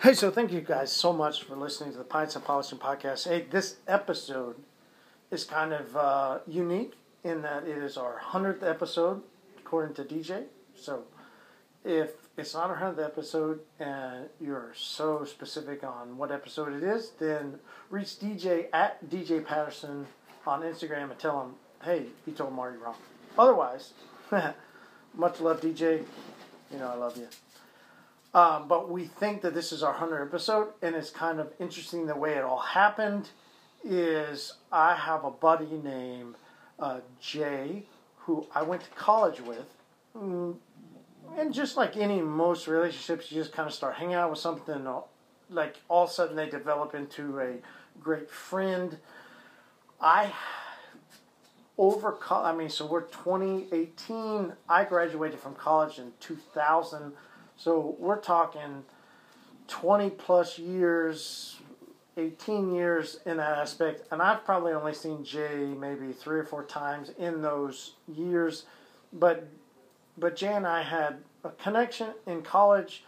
Hey, so thank you guys so much for listening to the Pints and Polishing podcast. Hey, this episode is kind of uh, unique in that it is our 100th episode, according to DJ. So if it's not our 100th episode and you're so specific on what episode it is, then reach DJ at DJ Patterson on Instagram and tell him, hey, you told Marty wrong. Otherwise, much love, DJ. You know I love you. Um, but we think that this is our 100th episode, and it's kind of interesting the way it all happened. Is I have a buddy named uh, Jay who I went to college with, mm, and just like any most relationships, you just kind of start hanging out with something, uh, like all of a sudden they develop into a great friend. I over I mean, so we're 2018. I graduated from college in 2000 so we're talking 20 plus years, 18 years in that aspect. And I've probably only seen Jay maybe three or four times in those years. But, but Jay and I had a connection in college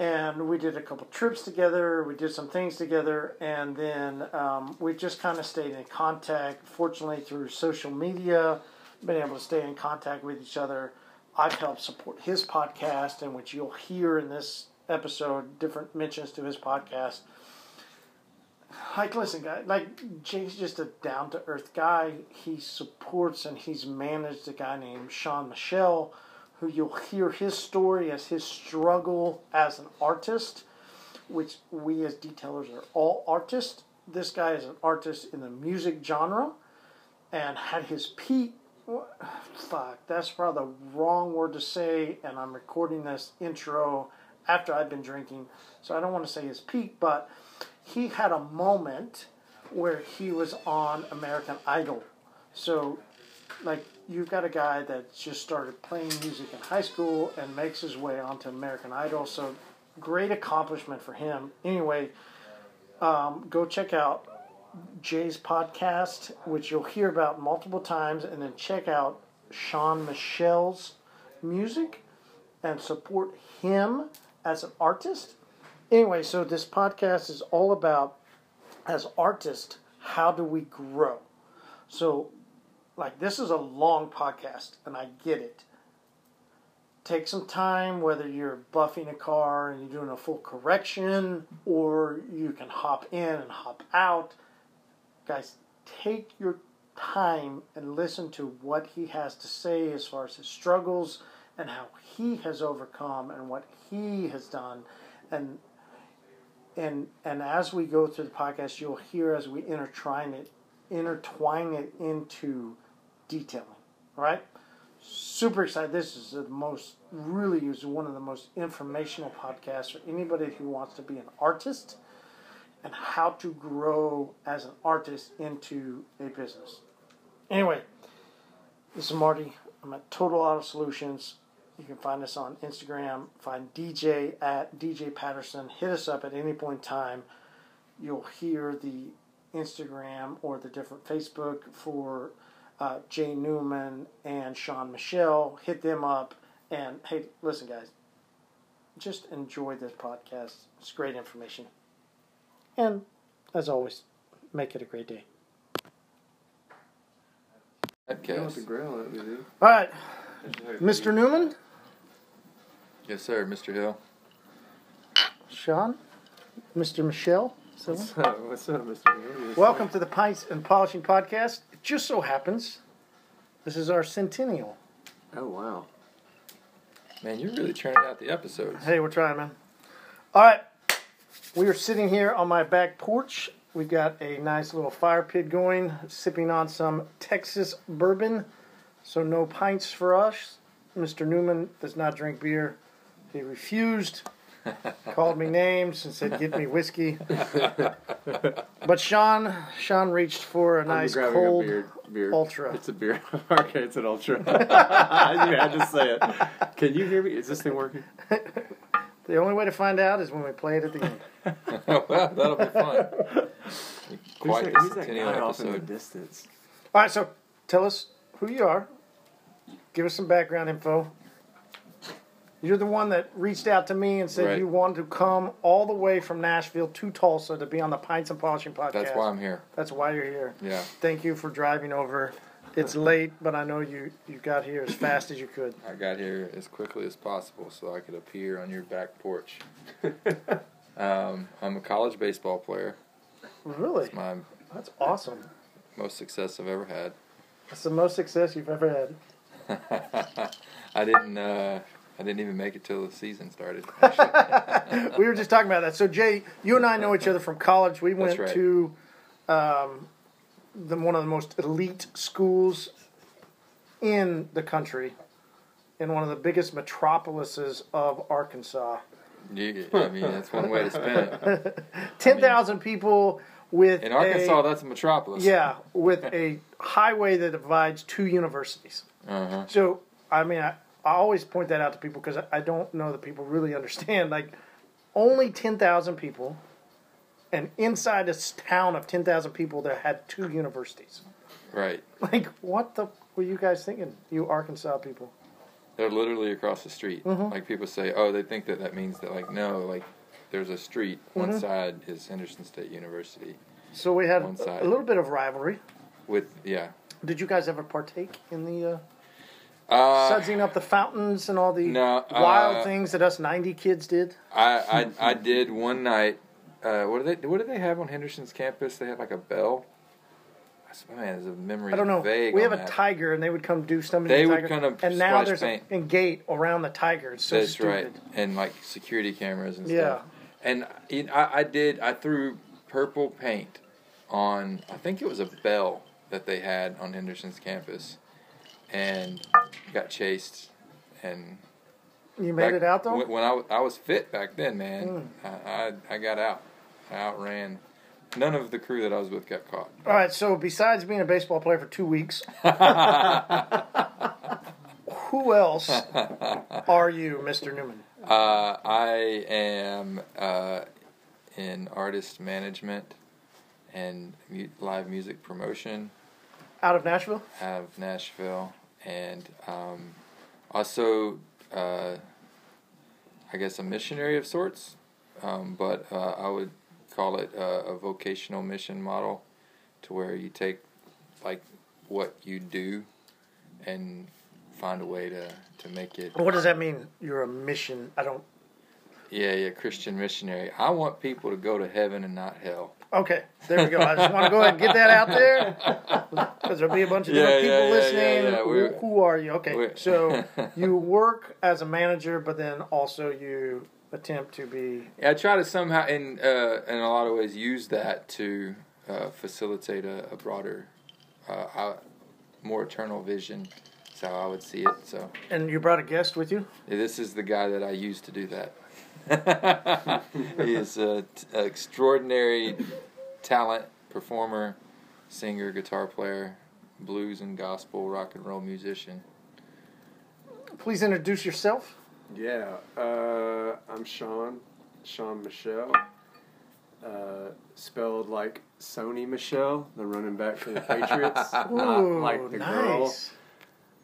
and we did a couple trips together. We did some things together, and then um, we just kind of stayed in contact. Fortunately, through social media, been able to stay in contact with each other. I've helped support his podcast, in which you'll hear in this episode different mentions to his podcast. Like, listen, guy, like Jay's just a down to earth guy. He supports and he's managed a guy named Sean Michel, who you'll hear his story as his struggle as an artist, which we as detailers are all artists. This guy is an artist in the music genre and had his peak fuck, that's probably the wrong word to say, and I'm recording this intro after I've been drinking, so I don't want to say his peak, but he had a moment where he was on American Idol. So, like, you've got a guy that just started playing music in high school and makes his way onto American Idol, so great accomplishment for him. Anyway, um, go check out Jay's podcast, which you'll hear about multiple times, and then check out Sean Michel's music and support him as an artist. Anyway, so this podcast is all about, as artists, how do we grow? So, like, this is a long podcast, and I get it. Take some time, whether you're buffing a car and you're doing a full correction, or you can hop in and hop out guys, take your time and listen to what he has to say as far as his struggles and how he has overcome and what he has done. And and and as we go through the podcast you'll hear as we intertwine it intertwine it into detailing right? Super excited. This is the most really is one of the most informational podcasts for anybody who wants to be an artist and how to grow as an artist into a business. Anyway, this is Marty. I'm at Total Auto Solutions. You can find us on Instagram. Find DJ at DJ Patterson. Hit us up at any point in time. You'll hear the Instagram or the different Facebook for uh, Jay Newman and Sean Michel. Hit them up. And hey, listen, guys, just enjoy this podcast. It's great information. And as always, make it a great day. You want the grill at me, dude? All right, Mr. Newman, Yes, sir, Mr. Hill. Sean, Mr. Michel. So, What's up, What's up Mr. Hill? Welcome to the Pints and Polishing Podcast. It just so happens this is our centennial. Oh, wow. Man, you're really churning out the episodes. Hey, we're trying, man. All right, we are sitting here on my back porch. We've got a nice little fire pit going, sipping on some Texas bourbon. So no pints for us. Mr. Newman does not drink beer. He refused, called me names, and said, "Get me whiskey." but Sean, Sean reached for a nice cold a beer, beer. ultra. It's a beer. okay, it's an ultra. I had to say it. Can you hear me? Is this thing working? The only way to find out is when we play it at the end. well, that'll be fun. Quite Who's a that, who's that centennial guy off in the distance? All right, so tell us who you are. Give us some background info. You're the one that reached out to me and said Right. you wanted to come all the way from Nashville to Tulsa to be on the Pints and Polishing podcast. That's why I'm here. That's why you're here. Yeah. Thank you for driving over. It's late, but I know you you got here as fast as you could. I got here as quickly as possible so I could appear on your back porch. um, I'm a college baseball player. Really? It's my That's awesome. most success I've ever had. That's the most success you've ever had. I didn't. Uh, I didn't even make it till the season started. we were just talking about that. So Jay, you and I know each other from college. We went right. to um, the, one of the most elite schools in the country, in one of the biggest metropolises of Arkansas. You, I mean, that's one way to spin it. Ten thousand people with In Arkansas, a, that's a metropolis. yeah, with a highway that divides two universities. Uh-huh. So, I mean, I, I always point that out to people because I, I don't know that people really understand. Like, only 10,000 people, and inside this town of 10,000 people, that had two universities. Right. Like, what the were you guys thinking, you Arkansas people? They're literally across the street. Mm-hmm. Like people say, oh, they think that that means that like no, like there's a street. One Mm-hmm. side is Henderson State University So we had One a, side. a little bit of rivalry. with yeah. Did you guys ever partake in the uh, Uh, sudsing up the fountains and all the no, wild uh, things that us 90 kids did? I, I I did one night. Uh, what do they What do they have on Henderson's campus? They have like a bell. I Man, there's a memory. I don't know. Vague We have a that. tiger, and they would come do something. They to the would tiger, kind of and now there's paint. a, gate around the tiger. It's so That's stupid. right, and like security cameras and Yeah. stuff. And you know, I, I did. I threw purple paint on. I think it was a bell that they had on Henderson's campus, and got chased. And You made back- it out though. When, I, I was fit back then, man, Mm. I, I I got out. Outran. None of the crew that I was with got caught. All right. So besides being a baseball player for two weeks, who else are you, Mister Newman? Uh, I am uh, in artist management and mu- live music promotion Out of Nashville. out of Nashville, and um, also, uh, I guess, a missionary of sorts. Um, but uh, I would call it a, a vocational mission model, to where you take like what you do and find a way to, to make it What does that mean? You're a mission. I don't. Yeah, yeah, Christian missionary. I want people to go to heaven and not hell. Okay, there we go. I just want to go ahead and get that out there because there'll be a bunch of Yeah, different yeah, people yeah, listening. yeah, yeah. Who, who are you? Okay, so you work as a manager, but then also you attempt to be. Yeah, I try to somehow, in uh, in a lot of ways, use that to uh, facilitate a, a broader, uh, more eternal vision. That's how I would see it. So And you brought a guest with you. yeah, this is the guy that I use to do that. he is an extraordinary talent, performer, singer, guitar player, blues and gospel, rock and roll musician. Please introduce yourself. Yeah, uh, I'm Sean, Sean Michel. Uh, spelled like Sony Michel, the running back for the Patriots, not Ooh, like the girl.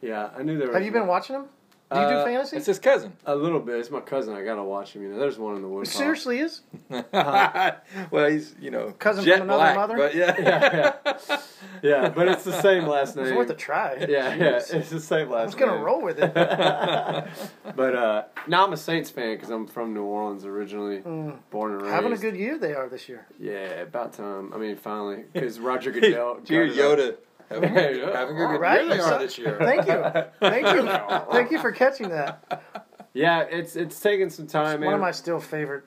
Yeah, I knew there. Have you been watching him? Do you do Uh, fantasy? It's his cousin. A little bit. It's my cousin. I gotta watch him. You know, there's one in the He woods. seriously is. well, he's you know Cousin jet from another black, mother? but yeah, Yeah, yeah. Yeah, but it's the same last name. It's worth a try. Yeah, yeah, it's the same last I was gonna name. roll with it. But uh, now I'm a Saints fan because I'm from New Orleans originally, born and raised. Mm. Having a good year they are this year. Yeah, about time. I mean, finally, because Roger Goodell. Dear got it up. Yoda, having, a, having a good Right? year they So- are this year. Thank you, thank you, thank you for catching that. Yeah, it's it's taking some time, One of my still favorite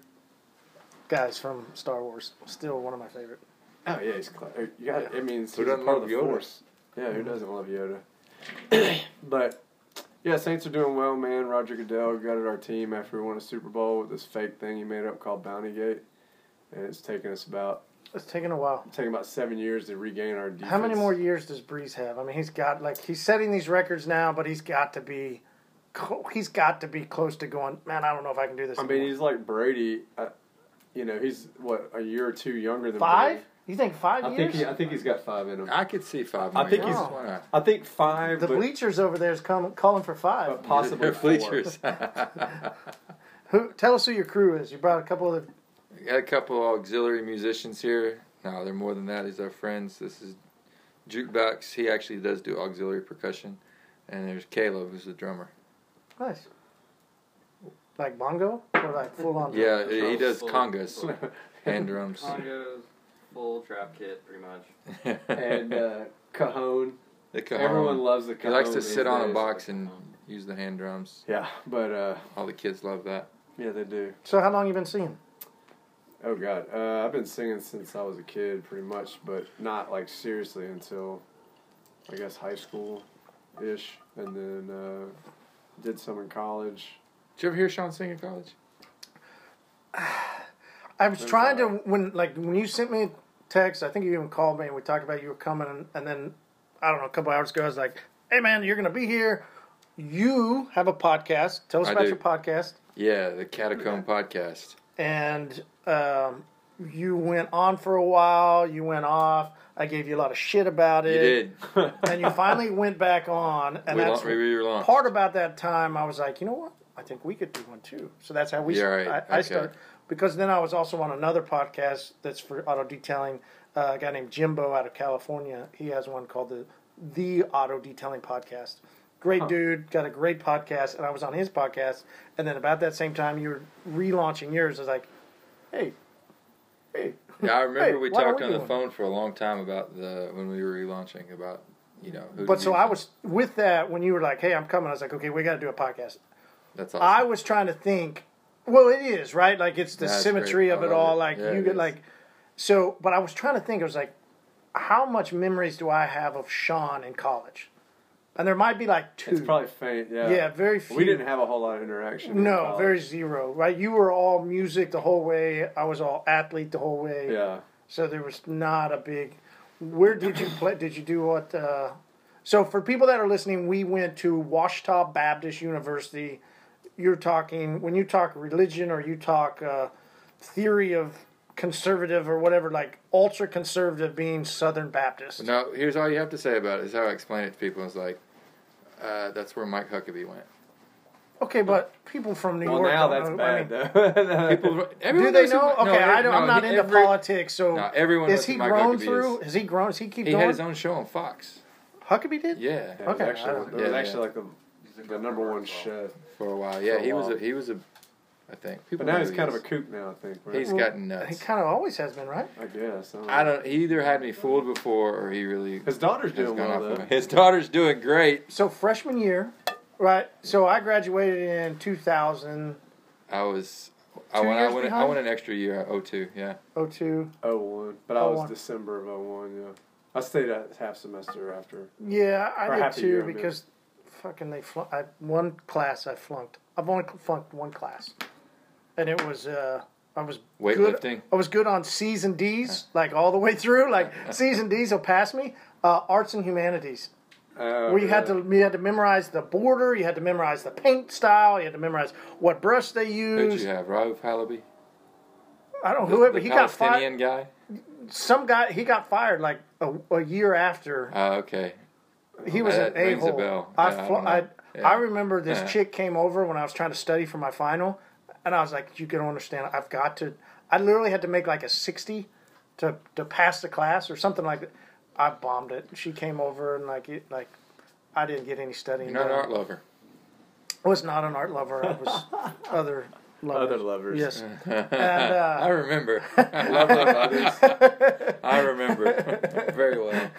guys from Star Wars. Still one of my favorite. Oh yeah, he's cla er, You got. I mean, he's Who doesn't love the Yoda? Force. Yeah, who doesn't love Yoda? but yeah, Saints are doing well, man. Roger Goodell gutted our team after we won a Super Bowl with this fake thing he made up called Bounty Gate, and it's taken us about It's taken a while. It's taking about seven years to regain our defense. How many more years does Brees have? I mean, he's got like he's setting these records now, but he's got to be, he's got to be close to going. Man, I don't know if I can do this. I mean, he's like Brady. Uh, you know, he's what a year or two younger than Five? Brady. You think five I years? think he, I think he's got five in him. I could see five. I think years. he's- Why not? I think five, the but, bleachers over there is come, calling for five. but possibly four. bleachers. Who? Tell us who your crew is. You brought a couple of. Got a couple auxiliary musicians here. No, they're more than that. These are friends. This is Jukebox. He actually does do auxiliary percussion. And there's Caleb, who's the drummer. Nice. Like bongo or like full on. Yeah, he does Full- congas, full- hand drums. Congos, full trap kit, pretty much. and uh, cajon. the cajon. Everyone loves the cajon. he likes to sit on a box and use the hand drums. Yeah, but uh, All the kids love that. yeah, they do. So how long you been singing? Oh God, uh, I've been singing since I was a kid, pretty much, but not like seriously until I guess high school, ish, and then uh, did some in college. Did you ever hear Sean sing in college? I was trying to when like when you sent me a text. I think you even called me and we talked about you were coming, and, and then I don't know a couple hours ago I was like, "Hey man, you're gonna be here. You have a podcast. Tell us I about do. your podcast." Yeah, the Catacomb podcast. And um, you went on for a while. You went off. I gave you a lot of shit about it. You it. did. and you finally went back on, and we that's la- we part about that time. I was like, you know what? I think we could do one too. So that's how we. Yeah, right. I, I Okay. started because then I was also on another podcast that's for auto detailing. Uh, a guy named Jimbo out of California. He has one called the the Auto Detailing Podcast. Great Huh. dude, got a great podcast, and I was on his podcast. And then about that same time, you were relaunching yours. I was like, hey, hey. Yeah, I remember Hey, we talked we on do the phone for a long time about the when we were relaunching about you know. Who But so. I was with that when you were like, "Hey, I'm coming." I was like, "Okay, we got to do a podcast." That's awesome. I was trying to think. Well, it is right. Like it's the That's symmetry great. of it all. it. Like Yeah, you get like. So, but I was trying to think. I was like, how much memories do I have of Sean in college? And there might be like two. It's probably faint. Yeah. yeah, very few. We didn't have a whole lot of interaction. No, very zero. Right? You were all music the whole way. I was all athlete the whole way. Yeah. So there was not a big. Where did you play? Did you do what? Uh, so for people that are listening, we went to Ouachita Baptist University. You're talking when you talk religion or you talk uh, theory of conservative or whatever, like ultra conservative being Southern Baptist. No, here's all you have to say about it. Is how I explain it to people. It's like uh, that's where Mike Huckabee went. Okay, but people from New Well, York. now don't that's know, I bad. mean, though. People, do they know? Mi- Okay, no, I don't, I'm not he- into every- politics, so No, everyone is he who grown Huckabee through? is. Has he grown? Has he keep He going? had his own show on Fox. Huckabee did. Yeah, Yeah, it was Okay, actually, it was Yeah, actually yeah. like the, the number one show. for a while. Yeah, a he was a he was a. I think people. But now he's who he kind of a kook now. I think. Right? He's gotten nuts. He kind of always has been, right? I guess. I, I don't. He either had me fooled before, or he really His daughter's doing gone well off. though. His daughter's doing great. So freshman year, right? So I graduated in two thousand. I was. I Two went. I years went. I went an extra year. Oh two. Yeah. Oh one, but I Oh, was. December of 01, Yeah, I stayed a half semester after. Yeah, I Or did too year, I mean. because fucking they flunked. I one class I flunked. I've only flunked one class, and it was uh I was good. I was good on C's and D's, like all the way through. Like C's and D's will pass me. Uh, arts and humanities. Where you had to you had to memorize the border, you had to memorize the paint style, you had to memorize what brush they used. Who'd you have? Raouf Halaby. I don't The, whoever he got fired. Guy. Some guy he got fired like a, a year after Oh, okay. he was That an a rings a. I, Yeah, I fl- don't. I, Yeah. I remember this Yeah. chick came over when I was trying to study for my final, and I was like, "You can understand. I've got to." I literally had to make like a sixty to to pass the class or something like that. I bombed it. She came over and like it like I didn't get any studying. You're not an art lover. I was not an art lover. I was other lovers. Other lovers. Yes. I uh, remember. I love that. I remember very well.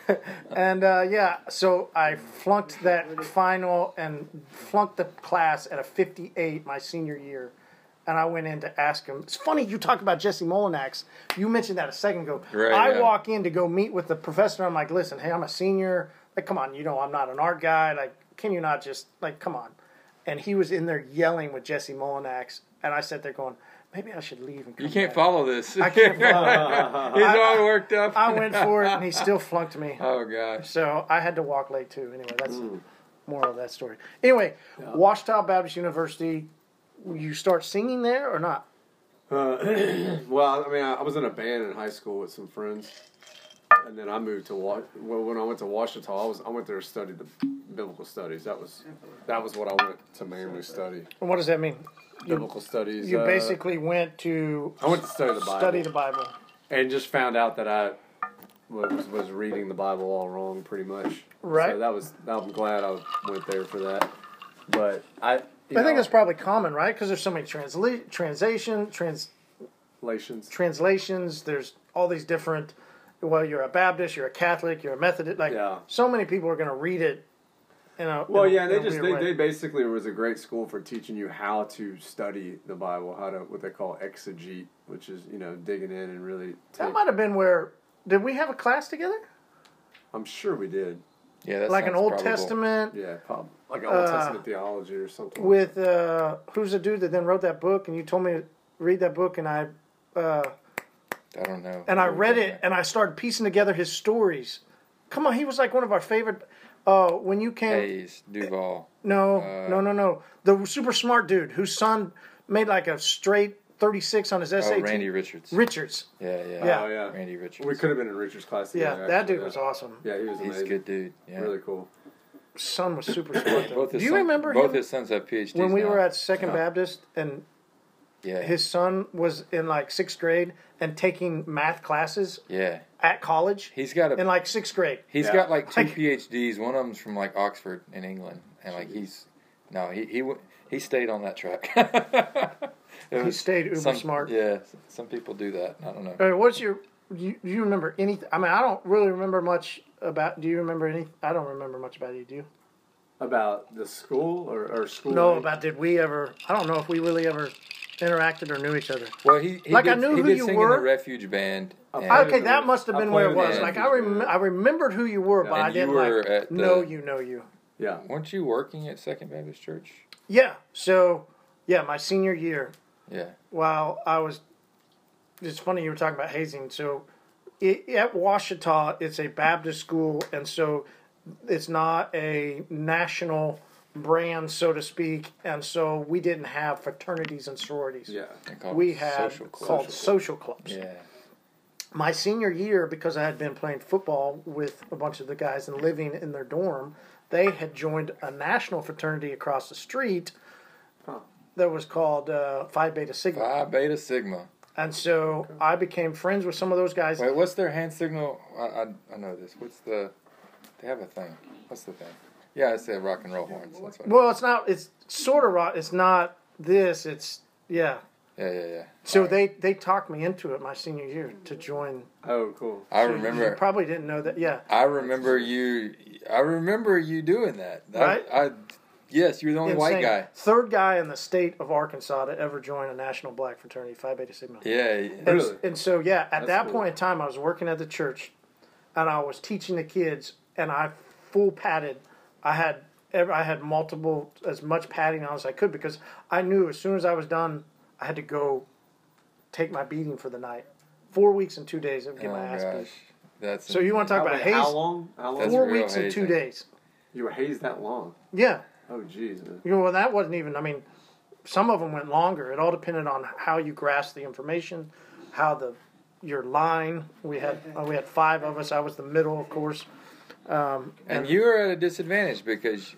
And uh, yeah, so I flunked that final and flunked the class at a 58 my senior year. And I went in to ask him. It's funny you talk about Jesse Molinax. You mentioned that a second ago. Right, I yeah. walk in to go meet with the professor. I'm like, listen, hey, I'm a senior. Like, come on, you know, I'm not an art guy. Like, can you not just, like, come on. And he was in there yelling with Jesse Molinax. And I sat there going, maybe I should leave and come You can't back. follow this. I can't He's all worked up. I went for it, and he still flunked me. Oh gosh. So I had to walk late too. Anyway, that's Mm. more of that story. Anyway, Ouachita Baptist University. You start singing there or not? Uh, well, I mean, I, I was in a band in high school with some friends, and then I moved to Wa- well, when I went to Ouachita. I was I went there to study the biblical studies. That was that was what I went to mainly study. And what does that mean? You, Biblical studies. you uh, basically went to I went to study the Bible study the Bible. and just found out that I was was reading the Bible all wrong, pretty much. Right. So that was I'm glad I went there for that. But I. You I think know, that's probably common, right? Because there's so many transla- translation, trans translations. translations. There's all these different. Well, you're a Baptist, you're a Catholic, you're a Methodist. Like Yeah. so many people are going to read it. You know. Well, in a- yeah, in they just they, way. they basically was a great school for teaching you how to study the Bible, how to what they call exegete, which is you know digging in and really. that might have been where. Did we have a class together? I'm sure we did. Yeah, that like an Old probable. Testament Yeah, prob- like Old Uh, Testament theology or something. with uh, who's the dude that then wrote that book? And you told me to read that book, and I uh, I don't know. and I read it, and I started piecing together his stories. Come on, he was like one of our favorite. Uh, when you came, Hays, Duvall. no, uh, no, no, no, the super smart dude whose son made like a straight thirty six on his SAT. Oh, Randy Richards. Richards. Yeah, yeah. Yeah. oh yeah, Randy Richards. we could have been in Richard's class. Yeah, together, that dude yeah. was awesome. Yeah, he was He's a good dude. Yeah. Really cool. Son was super smart. Though. Both Do his you son- remember both him his sons have PhDs when we now. were at Second Yeah. Baptist and Yeah. his son was in like sixth grade and taking math classes yeah. at college He's got a in like sixth grade. He's Yeah. got like two Like- PhDs. One of them's from like Oxford in England, and like he's no, he he w- he stayed on that track. It He was- stayed uber some, smart. Yeah, s- some people do that. I don't know. Uh, what's your? You, do you remember anything? I mean, I don't really remember much about. Do you remember any? I don't remember much about you. Do you? About the school or, or school? No, about did we ever? I don't know if we really ever interacted or knew each other. Well, he, he Like, did, I knew he who did you sing were. in the Refuge Band. Okay. and- Okay, that must have been where it was. Like I Refuge rem- I remembered who you were, but And I didn't were like at the- know you, know you. Yeah. Weren't you working at Second Baptist Church? Yeah. So, yeah, my senior year, Yeah. while I was, it's funny you were talking about hazing. So, it, at Ouachita, it's a Baptist school, and so it's not a national brand, so to speak. And so we didn't have fraternities and sororities. Yeah. We had social called social clubs. Yeah. My senior year, because I had been playing football with a bunch of the guys and living in their dorm, they had joined a national fraternity across the street Huh. that was called uh, Phi Beta Sigma. Phi Beta Sigma. And so I became friends with some of those guys. Wait, what's their hand signal? I, I, I know this. What's the? They have a thing. What's the thing? Yeah, it's the rock and roll horns. That's what. Well, it's not. It's sort of rock. It's not this. It's yeah. Yeah, yeah, yeah. So All right. they they talked me into it my senior year to join. Oh, cool. I So you remember. probably didn't know that. Yeah. I remember you. I remember you doing that. I- Right? I, yes, you're the only white guy. Third guy in the state of Arkansas to ever join a national black fraternity, Phi Beta Sigma. Yeah. And, Really? and so yeah, at That's that cool. point in time, I was working at the church, and I was teaching the kids, and I full padded. I had ever I had multiple as much padding on as I could because I knew as soon as I was done, I had to go take my beating for the night. Four weeks and two days of Oh get my ass gosh, beat. that's So you want to talk about haze? how long? How long? Four real weeks and two days. You were hazed that long? Yeah. Oh, Jesus. You know, well, that wasn't even. I mean, some of them went longer. It all depended on how you grasped the information, how the your line. We had uh, we had five of us. I was the middle, of course. Um, And you were at a disadvantage because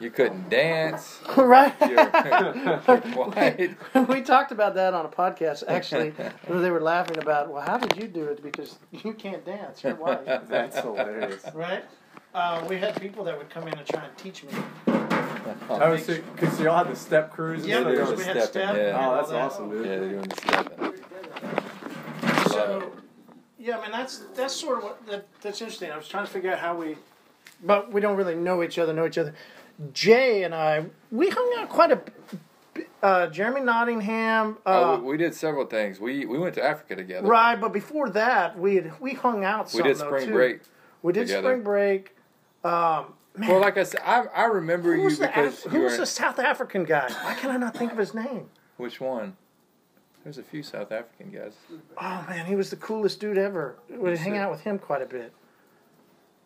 you couldn't dance. right. You're, you're we talked about that on a podcast actually, they were laughing about, well, how did you do it? Because you can't dance. You're white. That's hilarious. right? Uh, we had people that would come in and try and teach me. Oh, so, cause y'all had the step crews and Yeah, stuff? because doing we had stepping, step. yeah. Oh, that's awesome, dude. Yeah, they're doing the stepping. So, yeah, I mean that's that's sort of what that, that's interesting. I was trying to figure out how we, but we don't really know each other. Know each other. Jay and I, we hung out quite a. Uh, Jeremy Nottingham, oh, uh, we, we did several things. We we went to Africa together. right? But before that, we had, we hung out. We Some, did though, spring too. break. We did together. spring break. Um, man, Well, like I said, I, I remember who you was the because Af- who was the South African guy? Why can I not think of his name? Which one? There's a few South African guys. Oh man, he was the coolest dude ever. We hang out with him quite a bit.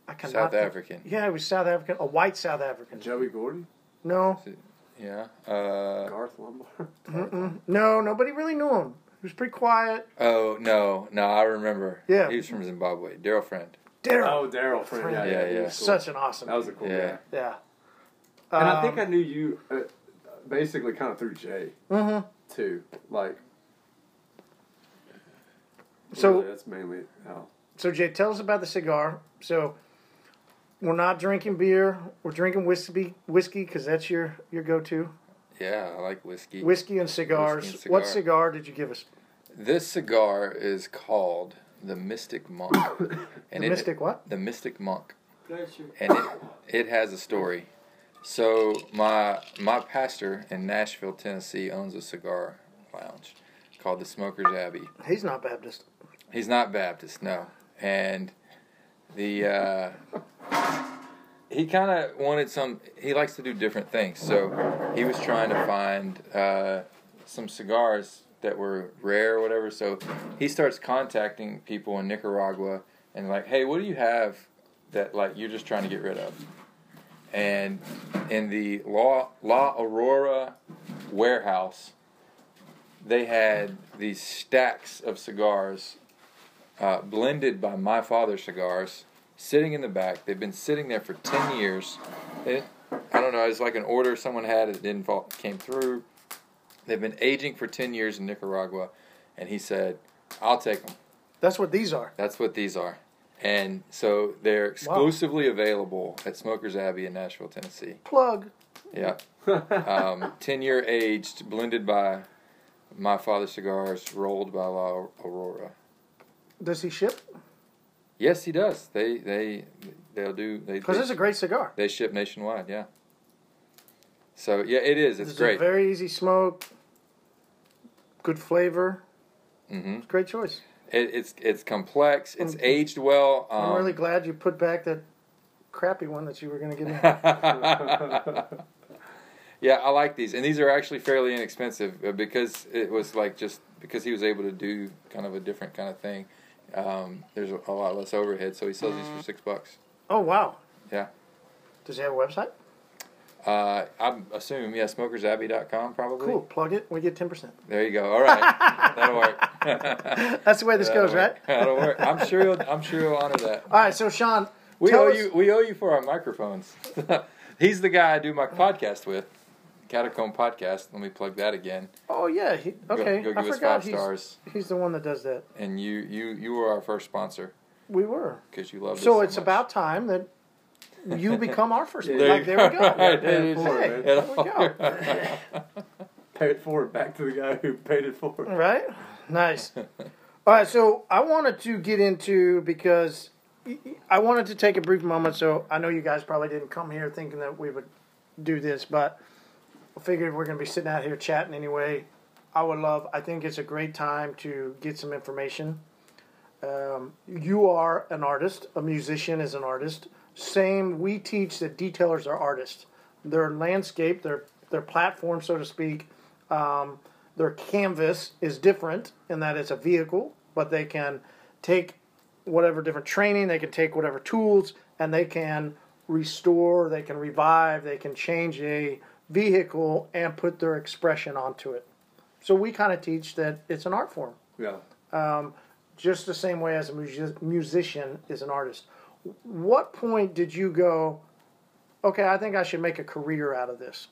I cannot South think- African. Yeah, he was South African, a white South African. Joey Gordon? No, Yeah. Uh, Garth Lombard? No, nobody really knew him. He was pretty quiet. Oh no, no, I remember. Yeah. he was from Zimbabwe. Daryl Friend. Daryl, Oh, Daryl, friend. Yeah, Yeah, yeah, yeah. cool. such an awesome. That was a cool Yeah. guy. yeah. And I think Um, I knew you uh, basically kind of through Jay mhm. too. Like, So- really, that's mainly how. So Jay, tell us about the cigar. So we're not drinking beer. We're drinking whiskey, whiskey because that's your your go-to. Yeah, I like whiskey. Whiskey and cigars. Whiskey and What cigar. cigar did you give us? This cigar is called the Mystic Monk. and The it- Mystic what? The Mystic Monk. And it, it has a story. So my my pastor in Nashville, Tennessee owns a cigar lounge called the Smoker's Abbey. He's not Baptist. He's not Baptist, no. And the uh, he kind of wanted some. He likes to do different things, so he was trying to find uh, some cigars that were rare or whatever. So he starts contacting people in Nicaragua and like, hey, what do you have that like you're just trying to get rid of? And in the La La Aurora warehouse, they had these stacks of cigars uh, blended by my father's cigars, sitting in the back. They've been sitting there for ten years. It, I don't know. It's like an order someone had. It didn't fall, came through. They've been aging for ten years in Nicaragua, and he said, "I'll take them." That's what these are. That's what these are. And so they're exclusively available at Smokers Abbey in Nashville, Tennessee. Plug. Yeah. Um, 10 year aged, blended by my father's cigars, rolled by La Aurora. Does he ship? Yes, he does. They they they'll do they Because it's a great cigar. they ship nationwide. Yeah. So yeah, it is. It's It's great. a very easy smoke. Good flavor. hmm It's a great choice. It, it's it's complex. It's Mm. aged well. Um, I'm really glad you put back that crappy one that you were going to give me. yeah, I like these, and these are actually fairly inexpensive uh, because it was like just because he was able to do kind of a different kind of thing. Um, there's a, a lot less overhead, so he sells these for six bucks. oh wow. Yeah. Does he have a website? Uh, I assume yeah, smokersabbey.com probably. Cool. Plug it. We get ten percent. There you go. All right, that'll work. That's the way this That'll goes, work. right? That'll work. I'm sure. He'll, I'm sure he'll honor that. All right. So Sean, We owe us- you. We owe you for our microphones. He's the guy I do my podcast with, Catacomb Podcast. Let me plug that again. Oh yeah. He, Go- okay. Go, I give us forgot five he's, stars. he's the one that does that. And you, you, you were our first sponsor We were. because you love. us So it's much. about time that you become our first. There like there we go. Right, there it. It there we go. Pay it forward back to the guy who paid it forward. Right? Nice. All right, so I wanted to get into because I wanted to take a brief moment. So I know you guys probably didn't come here thinking that we would do this, but I figured we're going to be sitting out here chatting anyway. I would love, I think it's a great time to get some information. Um, you are an artist, a musician is an artist. Same, we teach that detailers are artists. Their landscape, their their platform, so to speak, um, their canvas is different in that it's a vehicle, but they can take whatever different training, they can take whatever tools, and they can restore, they can revive, they can change a vehicle and put their expression onto it. So we kind of teach that it's an art form Yeah. um, just the same way as a musi- musician is an artist. What point did you go? Okay, I think I should make a career out of this.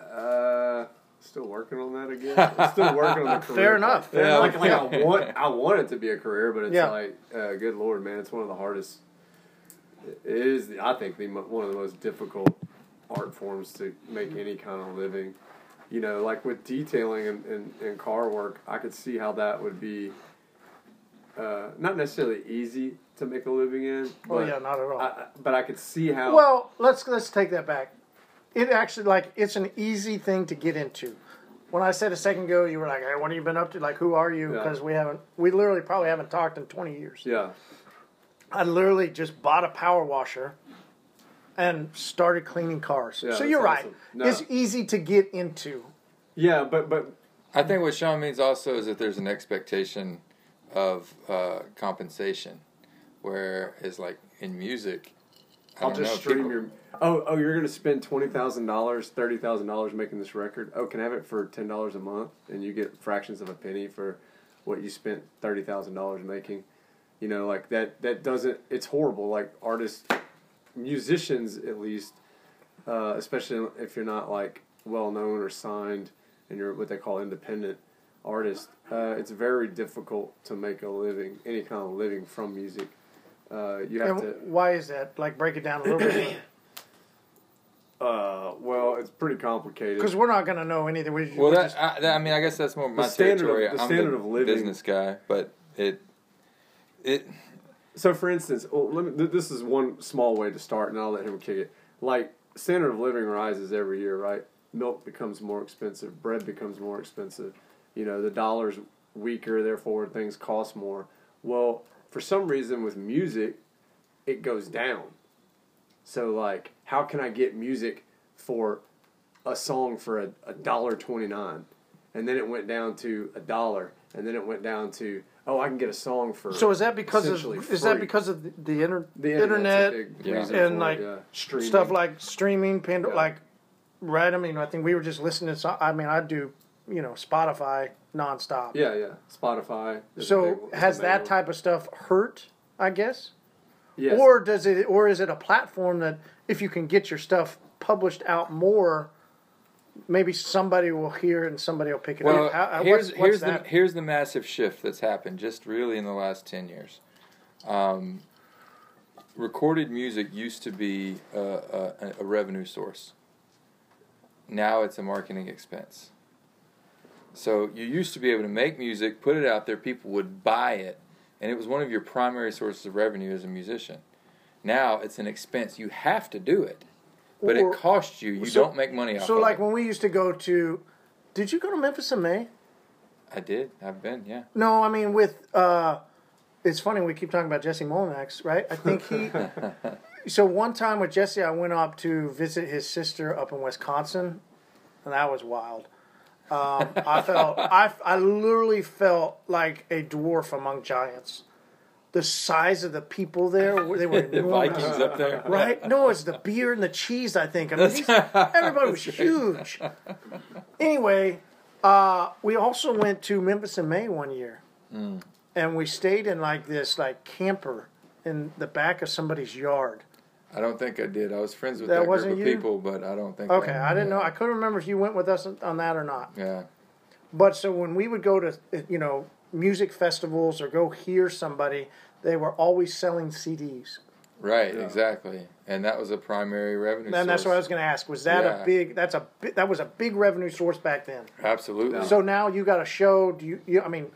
uh, still working on that again. I'm still working on the career. Fair enough. Fair Yeah. enough. Like, like I want, I want it to be a career, but it's Yeah. like, uh, good lord, man, it's one of the hardest. It is, I think, the one of the most difficult art forms to make any kind of living. You know, like with detailing and, and, and car work, I could see how that would be uh, not necessarily easy to make a living in. Oh but yeah, not at all. I, I- but I could see how. well, let's let's take that back. It actually like it's an easy thing to get into. When I said a second ago, you were like, "Hey, what have you been up to? Like, who are you?" Yeah. Because we haven't, we literally probably haven't talked in twenty years. yeah, I literally just bought a power washer and started cleaning cars. Yeah, so you're right. awesome. No. It's easy to get into. yeah, but but I think what Sean means also is that there's an expectation of uh, compensation, where is like in music. I I'll just know, stream people- your. oh, oh, you're gonna spend twenty thousand dollars, thirty thousand dollars making this record. Oh, can I have it for ten dollars a month, and you get fractions of a penny for what you spent thirty thousand dollars making. You know, like that. That doesn't. It's horrible. Like artists, musicians, at least, uh, especially if you're not like well known or signed, and you're what they call independent artist. Uh, it's very difficult to make a living, any kind of living from music. Uh, you have And to. why is that? Like, break it down a little bit. Uh, well, it's pretty complicated. Because we're not going to know anything. We, Well, we that, just- I, that I mean, I guess that's more my standard of- the I'm standard the of living- business guy, but it, it, So, for instance, well, let me, th- this is one small way to start, and I'll let him kick it. Like, standard of living rises every year, right? Milk becomes more expensive, bread becomes more expensive. You know, the dollar's weaker, therefore things cost more. Well, for some reason with music, it goes down. So, like, how can I get music for a song for a, a dollar twenty nine? And then it went down to a dollar, and then it went down to oh, I can get a song for. so is that because of essentially is that because of the, the, inter, The internet internet's a big Yeah. and like it, yeah. Streaming. stuff like streaming, Pando- Yeah. like right? I mean, I think we were just listening to. Some, I mean, I do you know Spotify nonstop. yeah, yeah, Spotify. big So a has that type of stuff hurt? I guess. Yes. Or does it? Or is it a platform that if you can get your stuff published out more, maybe somebody will hear and somebody will pick it well, up? How- here's what's, what's here's that? the here's the massive shift that's happened just really in the last ten years. Um, recorded music used to be a, a, a revenue source. Now it's a marketing expense. So you used to be able to make music, put it out there, people would buy it, and it was one of your primary sources of revenue as a musician. Now it's an expense. You have to do it, but Or- it costs you. You so- don't make money off of it. So of like it. when we used to go to, did you go to Memphis in May? I did. I've been. Yeah. No, I mean with. uh It's funny we keep talking about Jesse Molinax, right? I think he. so one time with Jesse, I went up to visit his sister up in Wisconsin, and that was wild. Um, I felt I I literally felt like a dwarf among giants. The size of the people there, they were the enormous. Vikings up there. Right? No, it's the beer and the cheese. I think. I mean, these, everybody was huge. Anyway, uh, we also went to Memphis in May one year, Mm. and we stayed in like this like camper in the back of somebody's yard. I don't think I did. I was friends with That that, group of you? people, but I don't think. Okay, I didn't know. I couldn't remember if you went with us on that or not. Yeah. But so when we would go to you know music festivals or go hear somebody, they were always selling CDs. Right. Yeah. Exactly. And that was a primary revenue. And that's what I was going to ask. Was that Yeah. a big? That's a that was a big revenue source back then. Absolutely. So now you got a show. Do you? you I mean,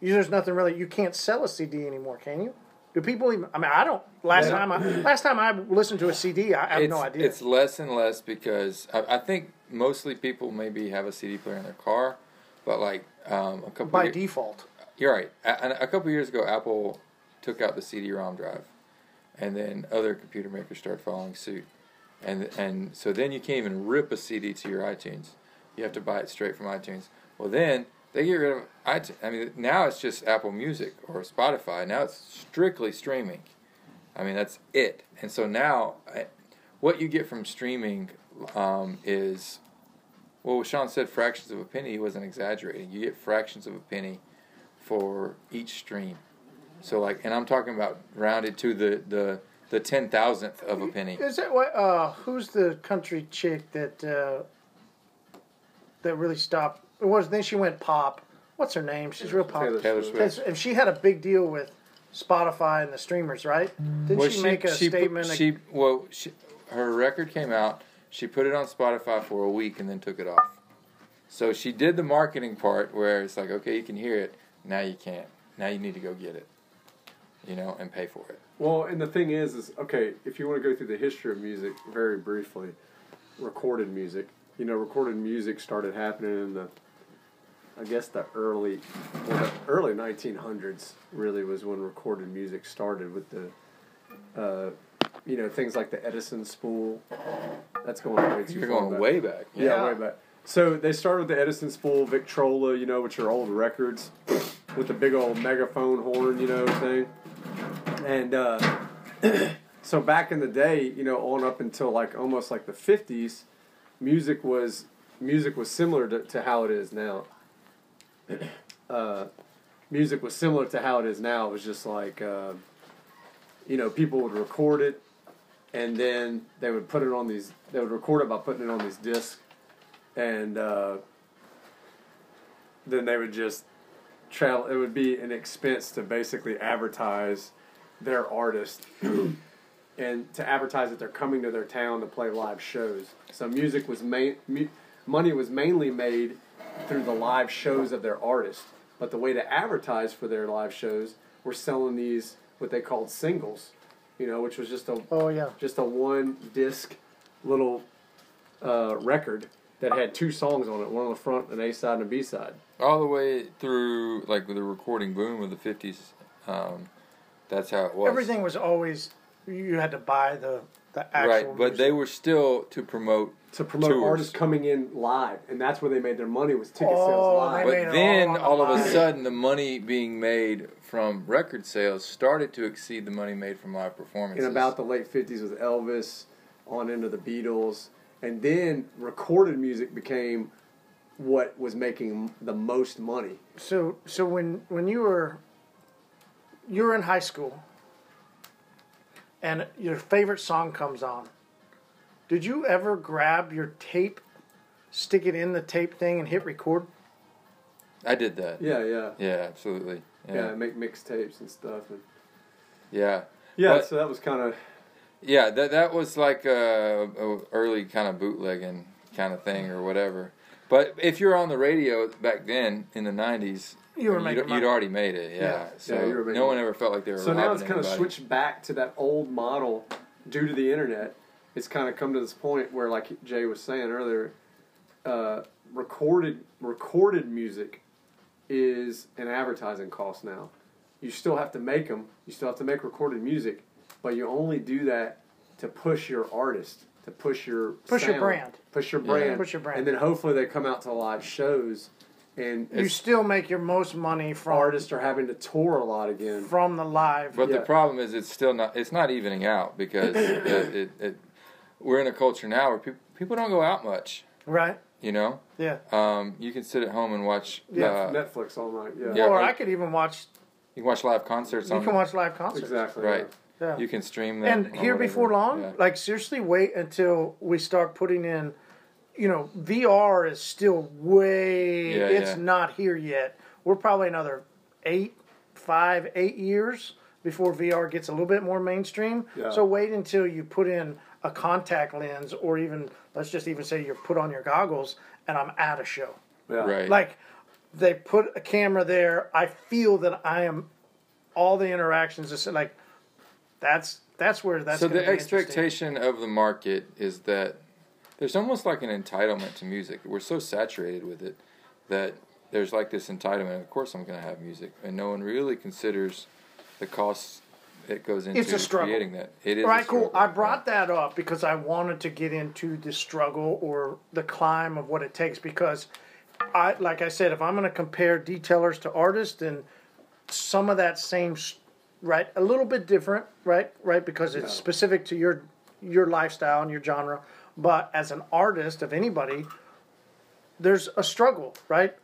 you, there's nothing really. You can't sell a CD anymore, can you? Do people even? I mean, I don't. Last Yeah. time I last time I listened to a CD, I have it's, no idea. It's less and less because I, I think mostly people maybe have a CD player in their car, but like um, a couple. by year- default. You're right. A, a couple years ago, Apple took out the CD-ROM drive, and then other computer makers started following suit, and and so then you can't even rip a CD to your iTunes. You have to buy it straight from iTunes. Well, then they get rid of iTunes. I mean, now it's just Apple Music or Spotify. Now it's strictly streaming. I mean, that's it. And so now, I, what you get from streaming um, is, well, Sean said fractions of a penny. He wasn't exaggerating. You get fractions of a penny for each stream. So like, and I'm talking about rounded to the the the ten thousandth of a penny. Is that what? Uh, who's the country chick that uh, that really stopped? It was then she went pop. What's her name? She's real popular. Taylor Swift. Swift. And she had a big deal with Spotify and the streamers, right? Did Well, she, make a she put- statement? She well, she, her record came out. She put it on Spotify for a week and then took it off. So she did the marketing part where it's like, okay, you can hear it. Now you can't. Now you need to go get it. You know, and pay for it. Well, and the thing is, is okay. If you want to go through the history of music very briefly, recorded music. You know, recorded music started happening in the, I guess the early, well, the early 1900s. Really was when recorded music started with the, uh, you know, things like the Edison spool. That's going way too You're far going back. way back. Yeah, Yeah. way back. So they started with the Edison spool, Victrola, you know, which are old records with the big old megaphone horn, you know, thing. And uh, so back in the day, you know, on up until like almost like the fifties, music was music was similar to, to how it is now. Uh, music was similar to how it is now. It was just like, uh, you know, people would record it, and then they would put it on these. They would record it by putting it on these discs, and uh, then they would just travel. It would be an expense to basically advertise their artist and to advertise that they're coming to their town to play live shows. So music was main mu- money was mainly made through the live shows of their artists. But the way to advertise for their live shows were selling these what they called singles, you know, which was just a Oh yeah. just a one disc little uh, record that had two songs on it, one on the front, an A side and a B side. all the way through like the recording boom of the fifties. Um, that's how it was. Everything was always you had to buy the the actual. right, but music. they were still to promote. To promote Tours. artists coming in live, and that's where they made their money was ticket Oh, sales live. But then all all of a sudden, the money being made from record sales started to exceed the money made from live performances. in about the late 50s with Elvis on into the Beatles and then recorded music became what was making the most money So so when when you were you were in high school and your favorite song comes on, did you ever grab your tape, stick it in the tape thing and hit record? I did that. yeah yeah Yeah, absolutely. yeah, Yeah, make mixtapes and stuff and yeah, yeah But- so that was kind of yeah. That that was like a, a early kind of bootlegging kind of thing or whatever. But if you're on the radio back then in the '90s, You were you'd, making you'd already made it. Yeah. Yeah. So Yeah, you were making no one ever felt like they were. so now it's robbing kind of switched back to that old model due to the internet it's kind of come to this point where like jay was saying earlier uh, recorded recorded music is an advertising cost now you still have to make them you still have to make recorded music but you only do that to push your artist to push your Push your brand. push your Yeah. brand Push your brand. and then hopefully they come out to live shows and You still make your most money from artists are having to tour a lot again from the live. But Yeah. the problem is, it's still not. It's not evening out because it, it, it, we're in a culture now where people people don't go out much. right? You know, Yeah. um, you can sit at home and watch. Yeah, uh, netflix all night yeah, Yeah, or and- I could even watch. you can watch live concerts. You on can watch live concerts. exactly Right. Yeah. You can stream them. and here whatever. before long, Yeah. like seriously, wait until we start putting in. You know, VR is still way. Yeah, it's yeah. not here yet. We're probably another eight, five, eight years before VR gets a little bit more mainstream. Yeah. So wait until you put in a contact lens, or even let's just even say you put on your goggles, and I'm at a show. yeah. right. Like they put a camera there. I feel that I am all the interactions. Is like that's that's where that's so the be expectation of the market is that there's almost like an entitlement to music. We're so saturated with it that there's like this entitlement. Of course, I'm going to have music, and no one really considers the costs that goes into It's a struggle. creating that. It is All right, cool. I brought that up because I wanted to get into the struggle or the climb of what it takes. Because I, like I said, if I'm going to compare detailers to artists, then some of that same, right, a little bit different, right, right, because it's Yeah. specific to your your lifestyle and your genre. But as an artist of anybody, there's a struggle, right?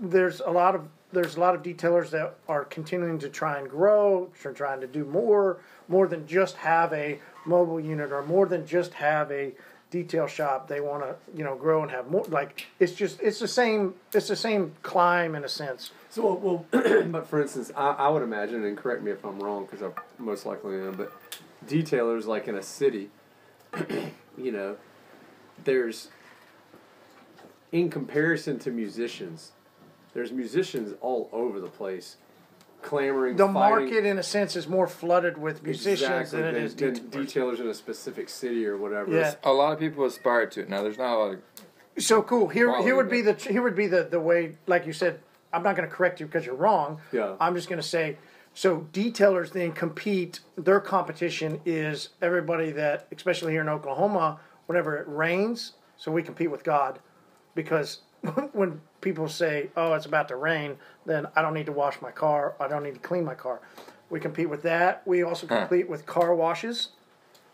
There's a lot of there's a lot of detailers that are continuing to try and grow, are trying to do more, more than just have a mobile unit or more than just have a detail shop. They want to, you know, grow and have more. Like it's just it's the same it's the same climb in a sense. So, well, but for instance, I, I would imagine, and correct me if I'm wrong, because I most likely am, but detailers like in a city, you know, there's, in comparison to musicians, there's musicians all over the place, clamoring. For the fighting- market, in a sense, is more flooded with musicians exactly, than it than, is than detailers. detailers in a specific city or whatever. Yeah. A lot of people aspire to it. Now, there's not a lot of So cool. Here, here would be the here would be the the way, like you said. I'm not going to correct you because you're wrong. Yeah. I'm just going to say. So detailers then compete. Their competition is everybody that, especially here in Oklahoma, whenever it rains. So we compete with God, because when people say, "Oh, it's about to rain," then I don't need to wash my car. I don't need to clean my car. We compete with that. We also Huh. compete with car washes.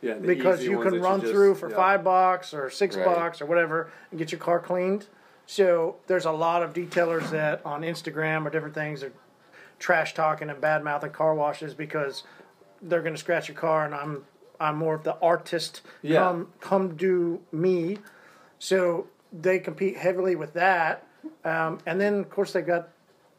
Yeah, the because easy you ones can that run just- through for yeah. five bucks or six Right. bucks or whatever and get your car cleaned. So there's a lot of detailers that on Instagram or different things are trash talking and bad mouthing car washes because they're going to scratch your car and I'm I'm more of the artist. Yeah. Come come do me. So they compete heavily with that, um, and then of course they got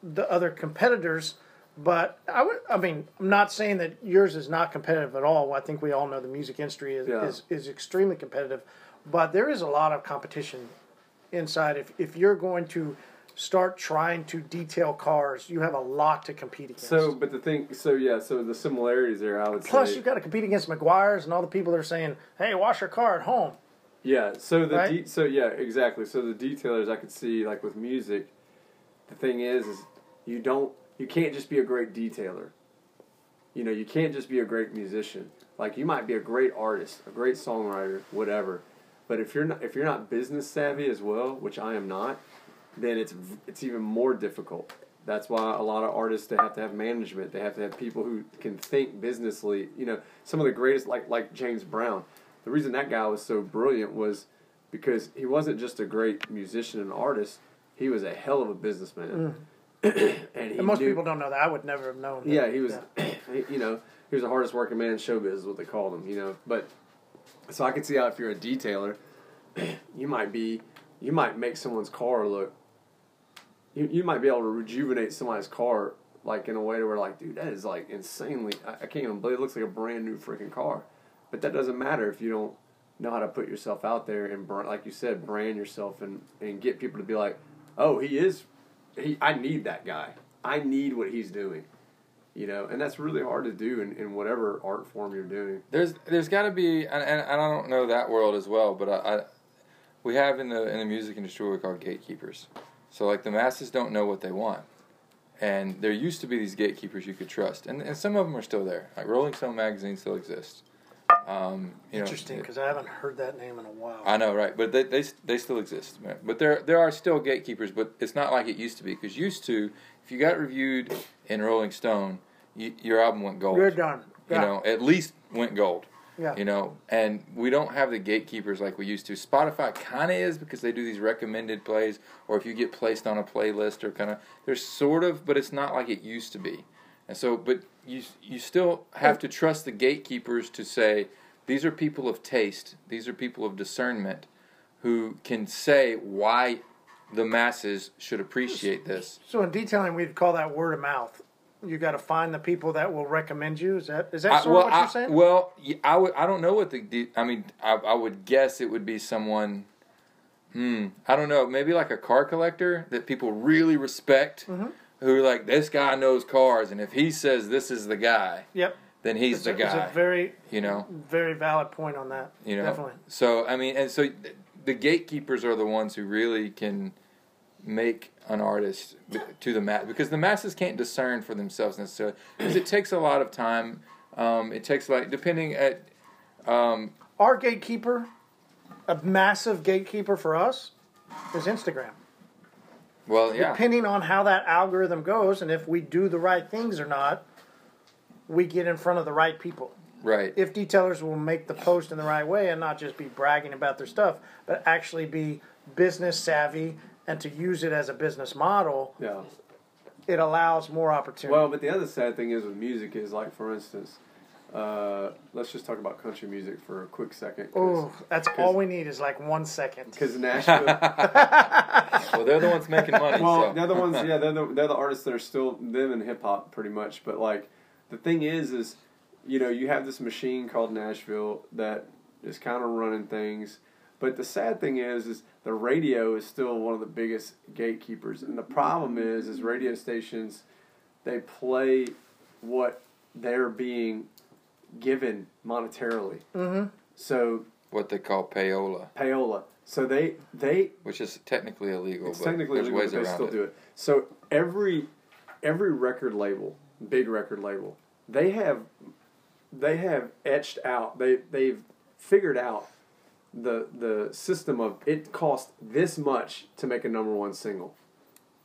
the other competitors. But I would, I mean, I'm not saying that yours is not competitive at all. I think we all know the music industry is, Yeah. is, is extremely competitive, but there is a lot of competition inside. If if you're going to start trying to detail cars, you have a lot to compete against. So, but the thing, so yeah, so the similarities there, I would Plus, say. you've got to compete against Meguiar's and all the people that are saying, "Hey, wash your car at home." Yeah. So the Right? de- so yeah exactly. So the detailers I could see like with music, the thing is is you don't you can't just be a great detailer. You know you can't just be a great musician. Like you might be a great artist, a great songwriter, whatever. But if you're not if you're not business savvy as well, which I am not, then it's it's even more difficult. That's why a lot of artists they have to have management. They have to have people who can think businessly. You know, some of the greatest like like James Brown. The reason that guy was so brilliant was because he wasn't just a great musician and artist. He was a hell of a businessman. and he Mm. And most knew- people don't know that. I would never have known. that. yeah, he was. Yeah. you know, he was the hardest working man in showbiz, is what they called him. You know, but so I could see how if you're a detailer, you might be, you might make someone's car look. You you might be able to rejuvenate somebody's car like in a way to where like, dude, that is like insanely. I, I can't even believe it looks like a brand new freaking car, but that doesn't matter if you don't know how to put yourself out there and like you said, brand yourself and and get people to be like, oh, he is, he. I need that guy. I need what he's doing you know, and that's really hard to do in, in whatever art form you're doing. There's there's got to be, and, and I don't know that world as well, but I, I we have in the in the music industry we call gatekeepers. So like the masses don't know what they want, and there used to be these gatekeepers you could trust, and and some of them are still there. Like Rolling Stone magazine still exists. Um, you Interesting, because I haven't heard that name in a while. I know, right? But they they they still exist. But there there are still gatekeepers, but it's not like it used to be. Because used to, if you got reviewed in Rolling Stone, you, your album went gold. You're done. You know, at least went gold. Yeah. You know, and we don't have the gatekeepers like we used to. Spotify kind of is because they do these recommended plays, or if you get placed on a playlist, or kind of there's sort of, but it's not like it used to be. And so, but you you still have to trust the gatekeepers to say these are people of taste, these are people of discernment, who can say why the masses should appreciate this. So in detailing, we'd call that word of mouth. You got to find the people that will recommend you. Is that is that I- sort well, of what I, you're saying? well, I. I don't know what the. I mean, I, I would guess it would be someone. Hmm. I don't know. Maybe like a car collector that people really respect, Mm-hmm. Who like this guy knows cars, and if he says this is the guy, yep. then he's It's the a, it's guy. a very you know. very valid point on that. You know. Definitely. So I mean, and so th- the gatekeepers are the ones who really can make an artist b- to the mass because the masses can't discern for themselves necessarily because it takes a lot of time. Um, it takes like depending at um, Our gatekeeper, a massive gatekeeper for us, is Instagram. Well, yeah, Depending on how that algorithm goes and if we do the right things or not, we get in front of the right people. right. If detailers will make the post in the right way and not just be bragging about their stuff, but actually be business savvy and to use it as a business model, Yeah. it allows more opportunity. Well, but the other sad thing is with music is like, for instance, uh, let's just talk about country music for a quick second. oh, that's all we need is like one second. Because Nashville, well, they're the ones making money. well, so. they're the ones, yeah, they're the, they're the artists that are still them in hip hop pretty much. But like, the thing is, is you know, you have this machine called Nashville that is kind of running things. But the sad thing is, is the radio is still one of the biggest gatekeepers, and the problem is, is radio stations, they play what they're being given monetarily. Mm-hmm. So what they call payola, payola. So they they which is technically illegal, it's but technically there's illegal, ways but they around still it. do it. So every every record label, big record label, they have they have etched out. They they've figured out the the system of it costs this much to make a number one single.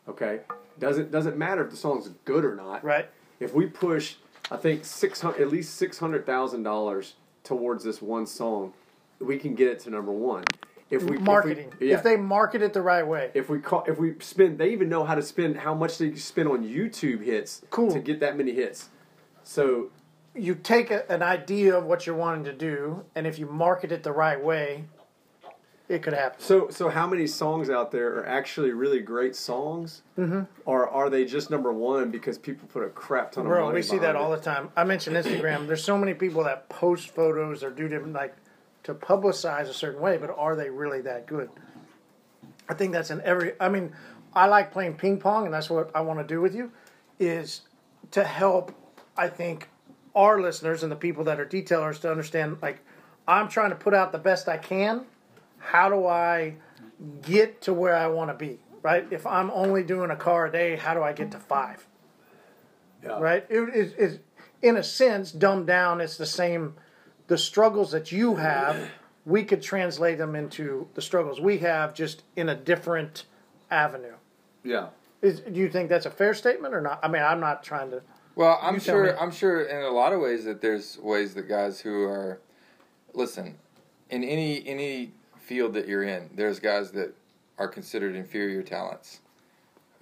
Okay, doesn't doesn't matter if the song's good or not. Right? If we push, I think six hundred at least six hundred thousand dollars towards this one song, we can get it to number one. If we if we- yeah. If they market it the right way. if we call, if we spend, they even know how to spend how much they spend on YouTube hits Cool. to get that many hits. So you take a, an idea of what you're wanting to do, and if you market it the right way, it could happen. So, so how many songs out there are actually really great songs, mm-hmm. or are they just number one because people put a crap ton of Bro, money? we see that behind all the time. I mentioned Instagram. There's so many people that post photos or do different like to publicize a certain way, but are they really that good? I think that's in every. I mean, I like playing ping pong, and that's what I want to do with you, is to help. I think our listeners and the people that are detailers to understand. Like, I'm trying to put out the best I can. How do I get to where I want to be? Right? If I'm only doing a car a day, how do I get to five? Yeah. right? It is, is in a sense dumbed down. It's the same. The struggles that you have, we could translate them into the struggles we have, just in a different avenue. Yeah. Is, do you think that's a fair statement or not? I mean, I'm not trying to. Well, I'm You tell me. sure. I'm sure in a lot of ways that there's ways that guys who are, listen, in any any field that you're in, there's guys that are considered inferior talents,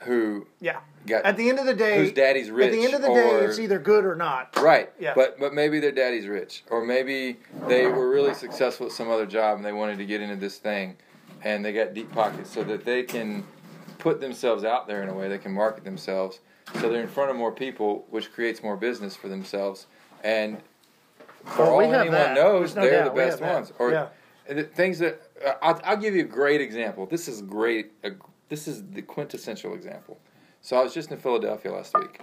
who Yeah. got At the end of the day, whose daddy's rich. at the end of the day, it's either good or not. Right. Yeah. But but maybe their daddy's rich, or maybe they were really successful at some other job and they wanted to get into this thing, and they got deep pockets so that they can put themselves out there in a way they can market themselves, so they're in front of more people, which creates more business for themselves, and for Well, all anyone that. knows, no they're doubt. the best ones. Or Yeah. and the things that Uh, I'll, I'll give you a great example. This is great. A, this is the quintessential example. So I was just in Philadelphia last week,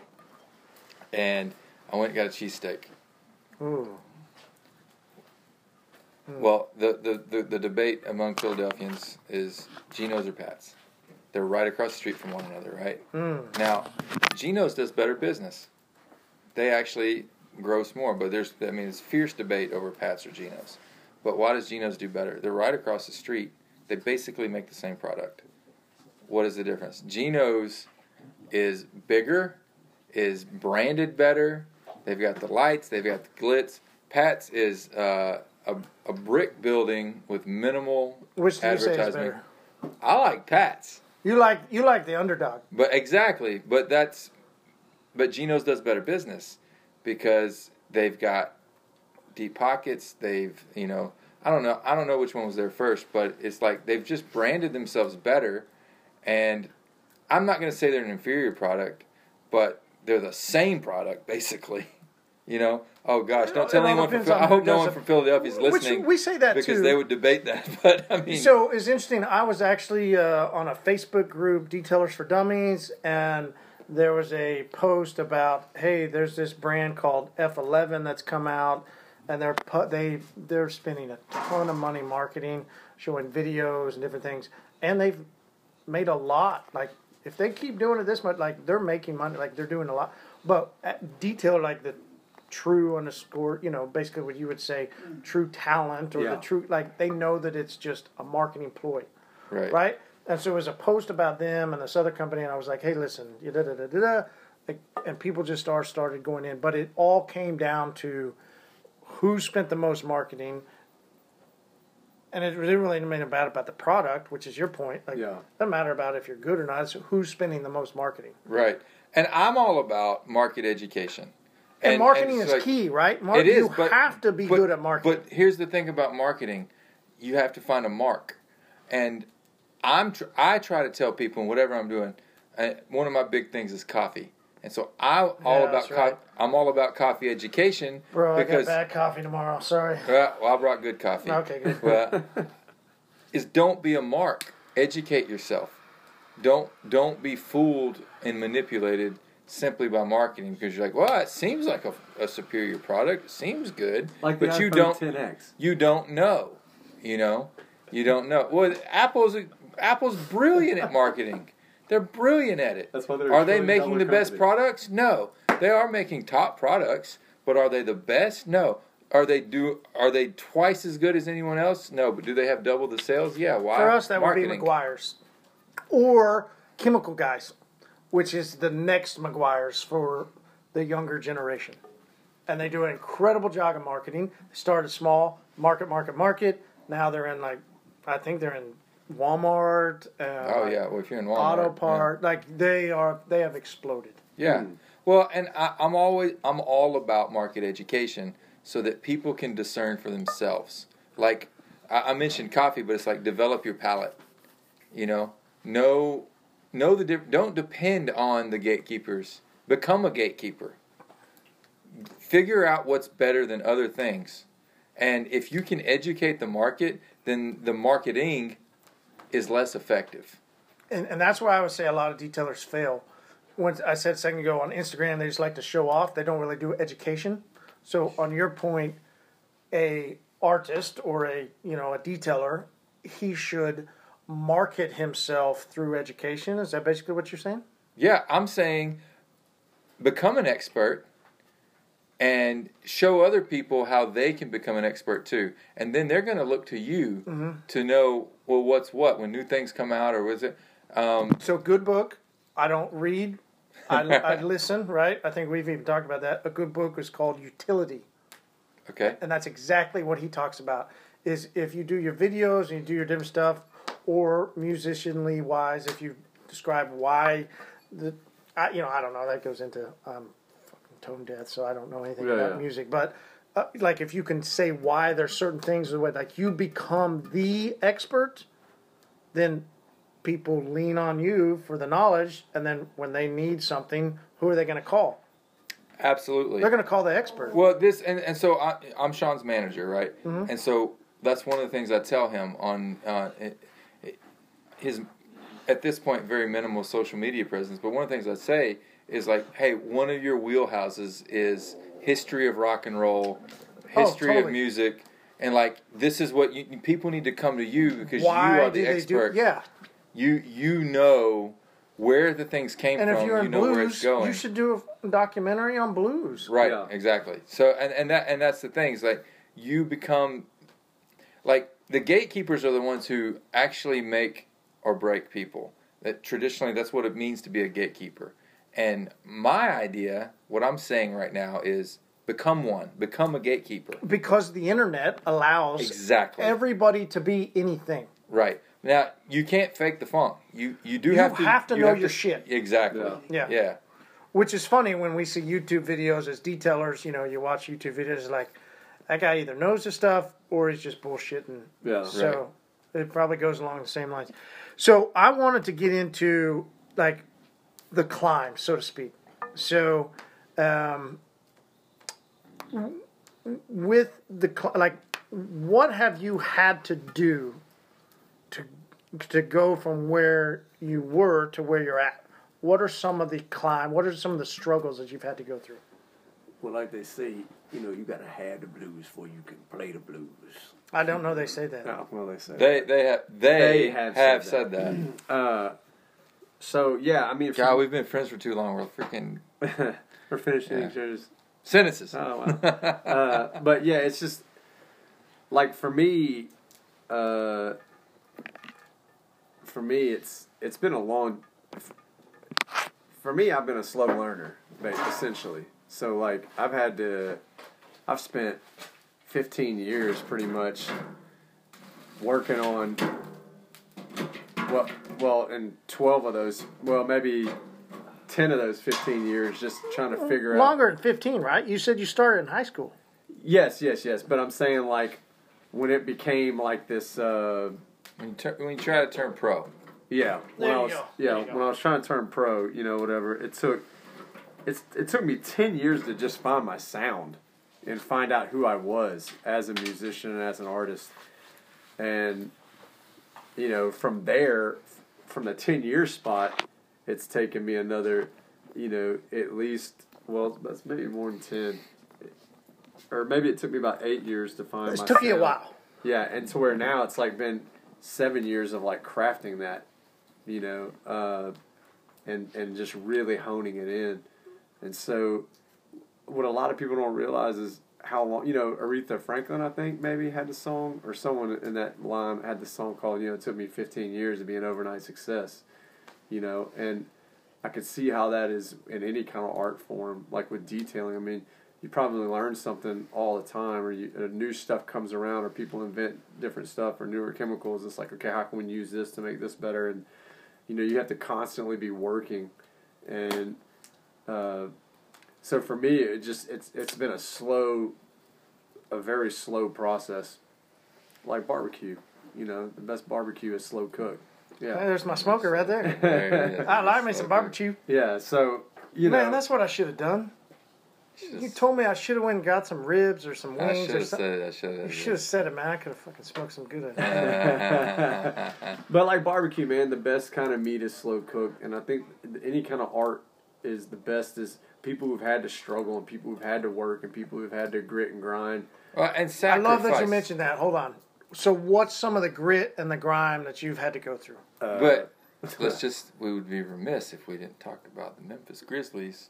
and I went and got a cheesesteak. Ooh. Well, the, the, the, the debate among Philadelphians is Geno's or Pat's. They're right across the street from one another, right? Mm. Now, Geno's does better business. They actually gross more, but there's I mean it's fierce debate over Pat's or Geno's. But why does Geno's do better? They're right across the street. They basically make the same product. What is the difference? Geno's is bigger, is branded better. They've got the lights, they've got the glitz. Pat's is uh, a, a brick building with minimal Which do you say is advertisement. better? I like Pat's. You like you like the underdog. But exactly, but that's but Geno's does better business because they've got deep pockets. They've you know I don't know I don't know which one was there first, but it's like they've just branded themselves better, and I'm not going to say they're an inferior product, but they're the same product basically. You know, oh gosh, don't tell anyone. From, I hope no one from Philadelphia is listening we say that because too. they would debate that. But I mean, So it's interesting. I was actually uh, on a Facebook group, Detailers for Dummies, and there was a post about, hey, there's this brand called F11 that's come out, and they're pu- they they're spending a ton of money marketing, showing videos and different things, and they've made a lot. Like if they keep doing it this much, like they're making money, like they're doing a lot. But at detail, like the true underscore, you know, basically what you would say, mm. true talent or Yeah. the true, like they know that it's just a marketing ploy, right, right? And so it was a post about them and this other company, and I was like, hey, listen, da da da da da, and people just are started going in, but it all came down to who spent the most marketing. And it really didn't really mean about about the product, which is your point. Like, Yeah. doesn't matter about if you're good or not. It's who's spending the most marketing. right. And I'm all about market education. And, marketing it's is like- key, right? Mar- It is, you but- have to be but- good at marketing. But here's the thing about marketing: you have to find a mark, and I'm tr- I try to tell people whatever I'm doing. Uh, one of my big things is coffee, and so I'm all Yeah, about co- right. I'm all about coffee education Bro, I got because bad coffee tomorrow. Sorry. well, well, I brought good coffee. Okay, good. Well, is don't be a mark. Educate yourself. Don't don't be fooled and manipulated simply by marketing because you're like, well, it seems like a, a superior product. It seems good, Like the but you don't 10X. you don't know. You know, you don't know. Well, Apple's Apple's brilliant at marketing. They're brilliant at it. That's why they're Are they making dollar the best products? No, they are making top products, but are they the best? No. Are they do? Are they twice as good as anyone else? No, but do they have double the sales? Yeah. Why? For us, that Marketing. would be Meguiar's or Chemical Guys, which is the next Meguiar's for the younger generation. and they do an incredible job of marketing. They started small, market, market, market. Now they're in like, I think they're in Walmart. Uh, Oh yeah, well if you're in Walmart, Auto yeah. part, like they are, they have exploded. Yeah. Mm. Well, and I, I'm always I'm all about market education so that people can discern for themselves. Like I, I mentioned coffee, but it's like develop your palate. You know, know know the diff- don't depend on the gatekeepers. Become a gatekeeper. Figure out what's better than other things. And if you can educate the market, then the marketing is less effective. and, and that's why I would say a lot of detailers fail. When I said a second ago on Instagram, they just like to show off. They don't really do education. So on your point, a artist or a you know a detailer, he should market himself through education. Is that basically what you're saying? Yeah, I'm saying become an expert and show other people how they can become an expert too. And then they're going to look to you Mm-hmm. to know, well, what's what when new things come out or was it? Um, So good book. I don't read. I, I listen. Right. I think we've even talked about that. A good book is called Youtility. okay. and that's exactly what he talks about is if you do your videos and you do your different stuff or musicianly wise if you describe why the I, you know i don't know that goes into um, fucking tone deaf so i don't know anything Yeah, about yeah. music but uh, like if you can say why there's certain things the way like you become the expert then people lean on you for the knowledge and then when they need something who are they going to call Absolutely. they're going to call the expert Well, this and, and so I, I'm Sean's manager, right? Mm-hmm. And so that's one of the things I tell him on uh, his at this point very minimal social media presence. But one of the things I say is like, hey, one of your wheelhouses is history of rock and roll, Oh, history of music, and like this is what you, people need to come to you because why you are the do they expert. do yeah You you know where the things came And from. if you're you in know where it's blues, going. you should do a documentary on blues. Right, Yeah. exactly. So and, and that and that's the thing. Is like you become like the gatekeepers are the ones who actually make or break people. That traditionally that's what it means to be a gatekeeper. And my idea, what I'm saying right now is become one. Become a gatekeeper. Because the internet allows Exactly. everybody to be anything. right. Now you can't fake the funk. You you do You have to have to you know your shit. Exactly. Yeah. Yeah. Yeah. Which is funny when we see YouTube videos as detailers, you know, you watch YouTube videos like that guy either knows his stuff or he's just bullshitting. Yeah. So it probably goes along the same lines. So I wanted to get into like the climb, so to speak. So um, with the like, what have you had to do to to go from where you were to where you're at? What are some of the climb? What are some of the struggles that you've had to go through? Well, like they say, you know, you gotta have the blues before you can play the blues. I don't know. They say that. Yeah, well, they say. They they have they, They have, have said said that. Uh, so yeah, I mean, God, we've been friends for too long. We're freaking we're finishing Yeah. each other's. sentences. Oh wow. uh, but yeah, it's just like for me. Uh, for me, it's it's been a long. For me, I've been a slow learner, essentially. So like, I've had to. I've spent fifteen years pretty much working on. Well, well, in twelve of those, well, maybe ten of those fifteen years, just trying to figure out. Longer than fifteen, right? You said you started in high school. Yes, yes, yes. But I'm saying like when it became like this. Uh, When you, tur- when you try to turn pro, yeah, when There I you was go. yeah There you go. when I was trying to turn pro, you know, whatever. It took it's it took me ten years to just find my sound and find out who I was as a musician and as an artist, and you know from there, from the ten year spot, it's taken me another, you know, at least well that's maybe more than ten. Or maybe it took me about eight years to find. It took you a while. Yeah, and to where now it's like been seven years of like crafting that, you know, uh, and and just really honing it in. And so, what a lot of people don't realize is how long. You know, Aretha Franklin, I think maybe had the song, or someone in that line had the song called, you know, it took me 15 years to be an overnight success. You know, and I could see how that is in any kind of art form, like with detailing. I mean, you probably learn something all the time, or you, uh, new stuff comes around, or people invent different stuff or newer chemicals. It's like, okay, how can we use this to make this better? And you know, you have to constantly be working, and uh, so for me, it just it's it's been a slow, a very slow process, like barbecue. You know, the best barbecue is slow cooked. Hey, Yeah, there's my smoker right there. There. I like me some barbecue. yeah. So you know, Man, that's what I should have done. You told me I should have went and got some ribs or some I wings should or have something. said it. I should have. You have. should have said it, man. I could have fucking smoked some good. But like barbecue, man, the best kind of meat is slow cooked, and I think any kind of art is the best is people who've had to struggle and people who've had to work and people who've had to grit and grind. well, and I love that you mentioned that. Hold on. So, what's some of the grit and the grime that you've had to go through? Uh, But let's just, we would be remiss if we didn't talk about the Memphis Grizzlies.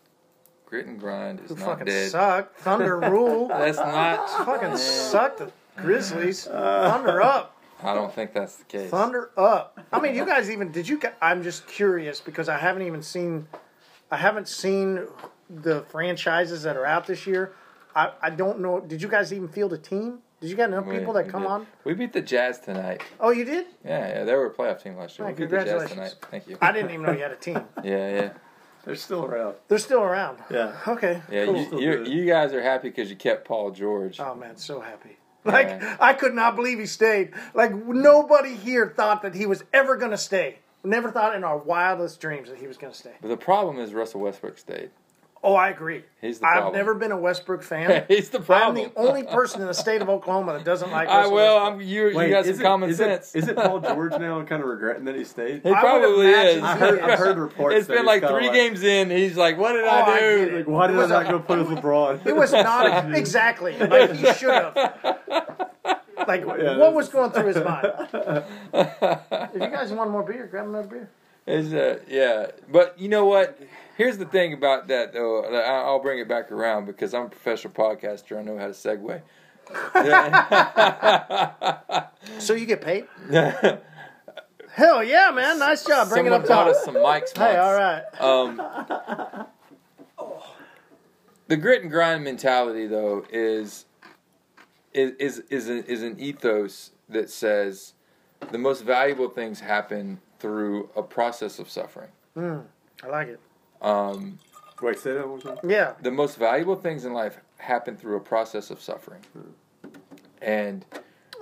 Grit and grind is Who not fucking dead. suck? Thunder rule. That's not. fucking suck the Grizzlies. Thunder up. I don't think that's the case. Thunder up. I mean, you guys even did you? gu- I'm just curious because I haven't even seen. I haven't seen the franchises that are out this year. I, I don't know. Did you guys even field a team? Did you got enough people that come did. on? We beat the Jazz tonight. Oh, you did? Yeah, yeah, they were a playoff team last year. Oh, we beat the Jazz tonight. Thank you. I didn't even know you had a team. Yeah, yeah, they're still around. They're still around. Yeah. Okay. yeah. cool. You, you, you guys are happy because you kept Paul George. Oh man, so happy. Like Yeah. I could not believe he stayed. Like nobody here thought that he was ever going to stay. Never thought in our wildest dreams that he was going to stay. But the problem is Russell Westbrook stayed. Oh, I agree. He's the I've problem. never been a Westbrook fan. He's the problem. I'm the only person in the state of Oklahoma that doesn't like. I Russell well, Westbrook. I'm you. you got some it- common is sense. It, is it Paul George now kind of regretting that he stayed? He I probably is. he I heard, I is. heard reports. It's that been like kinda three games in. He's like, "What did Oh, I I do?" get it. Like, why did was I not a- go play with LeBron? It was not a, exactly like he should have. Like Yeah, what was going through his mind? if you guys want more beer, grab another beer. Is uh, yeah, but you know what? Here's the thing about that though. I'll bring it back around because I'm a professional podcaster. I know how to segue. So you get paid? Hell yeah, man! Nice job bringing Someone up bought top. us some mics. Hey, all right. Um, the grit and grind mentality, though, is is is is, a, is an ethos that says the most valuable things happen through a process of suffering. Mm, I like it. Um, Wait, say that one more time. Yeah. the most valuable things in life happen through a process of suffering, and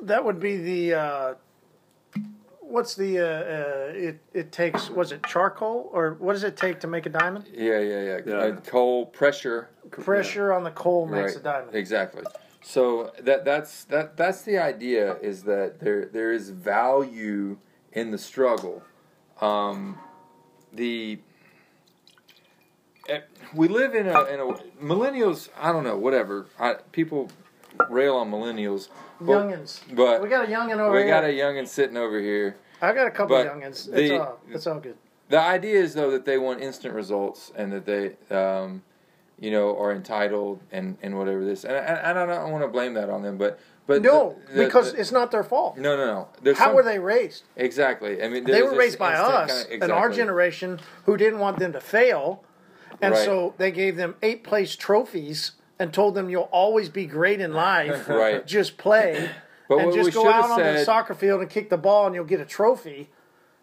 That would be the uh, what's the uh, uh, it it takes was it charcoal or what does it take to make a diamond? yeah, yeah, yeah, Yeah. Uh, coal pressure Pressure on the coal makes Right. a diamond. Exactly. So that that's that that's the idea is that there there is value in the struggle. Um, the we live in a in a millennials. I don't know. Whatever. I, people rail on millennials. but- Youngins. but we got a youngin over we here. got a youngin sitting over here. I got a couple but of youngins. It's all it's all good. The idea is though that they want instant results and that they, um, you know, are entitled and, and whatever this. And, and I don't want to blame that on them, but but No, the- the- because the- it's not their fault. no, no, no. There's How some- were they raised? exactly? I mean, They were raised by us kinda- and our generation who didn't want them to fail. And Right. so they gave them eight place trophies and told them you'll always be great in life. Right. Just play. But and just go out on the soccer field and kick the ball and you'll get a trophy.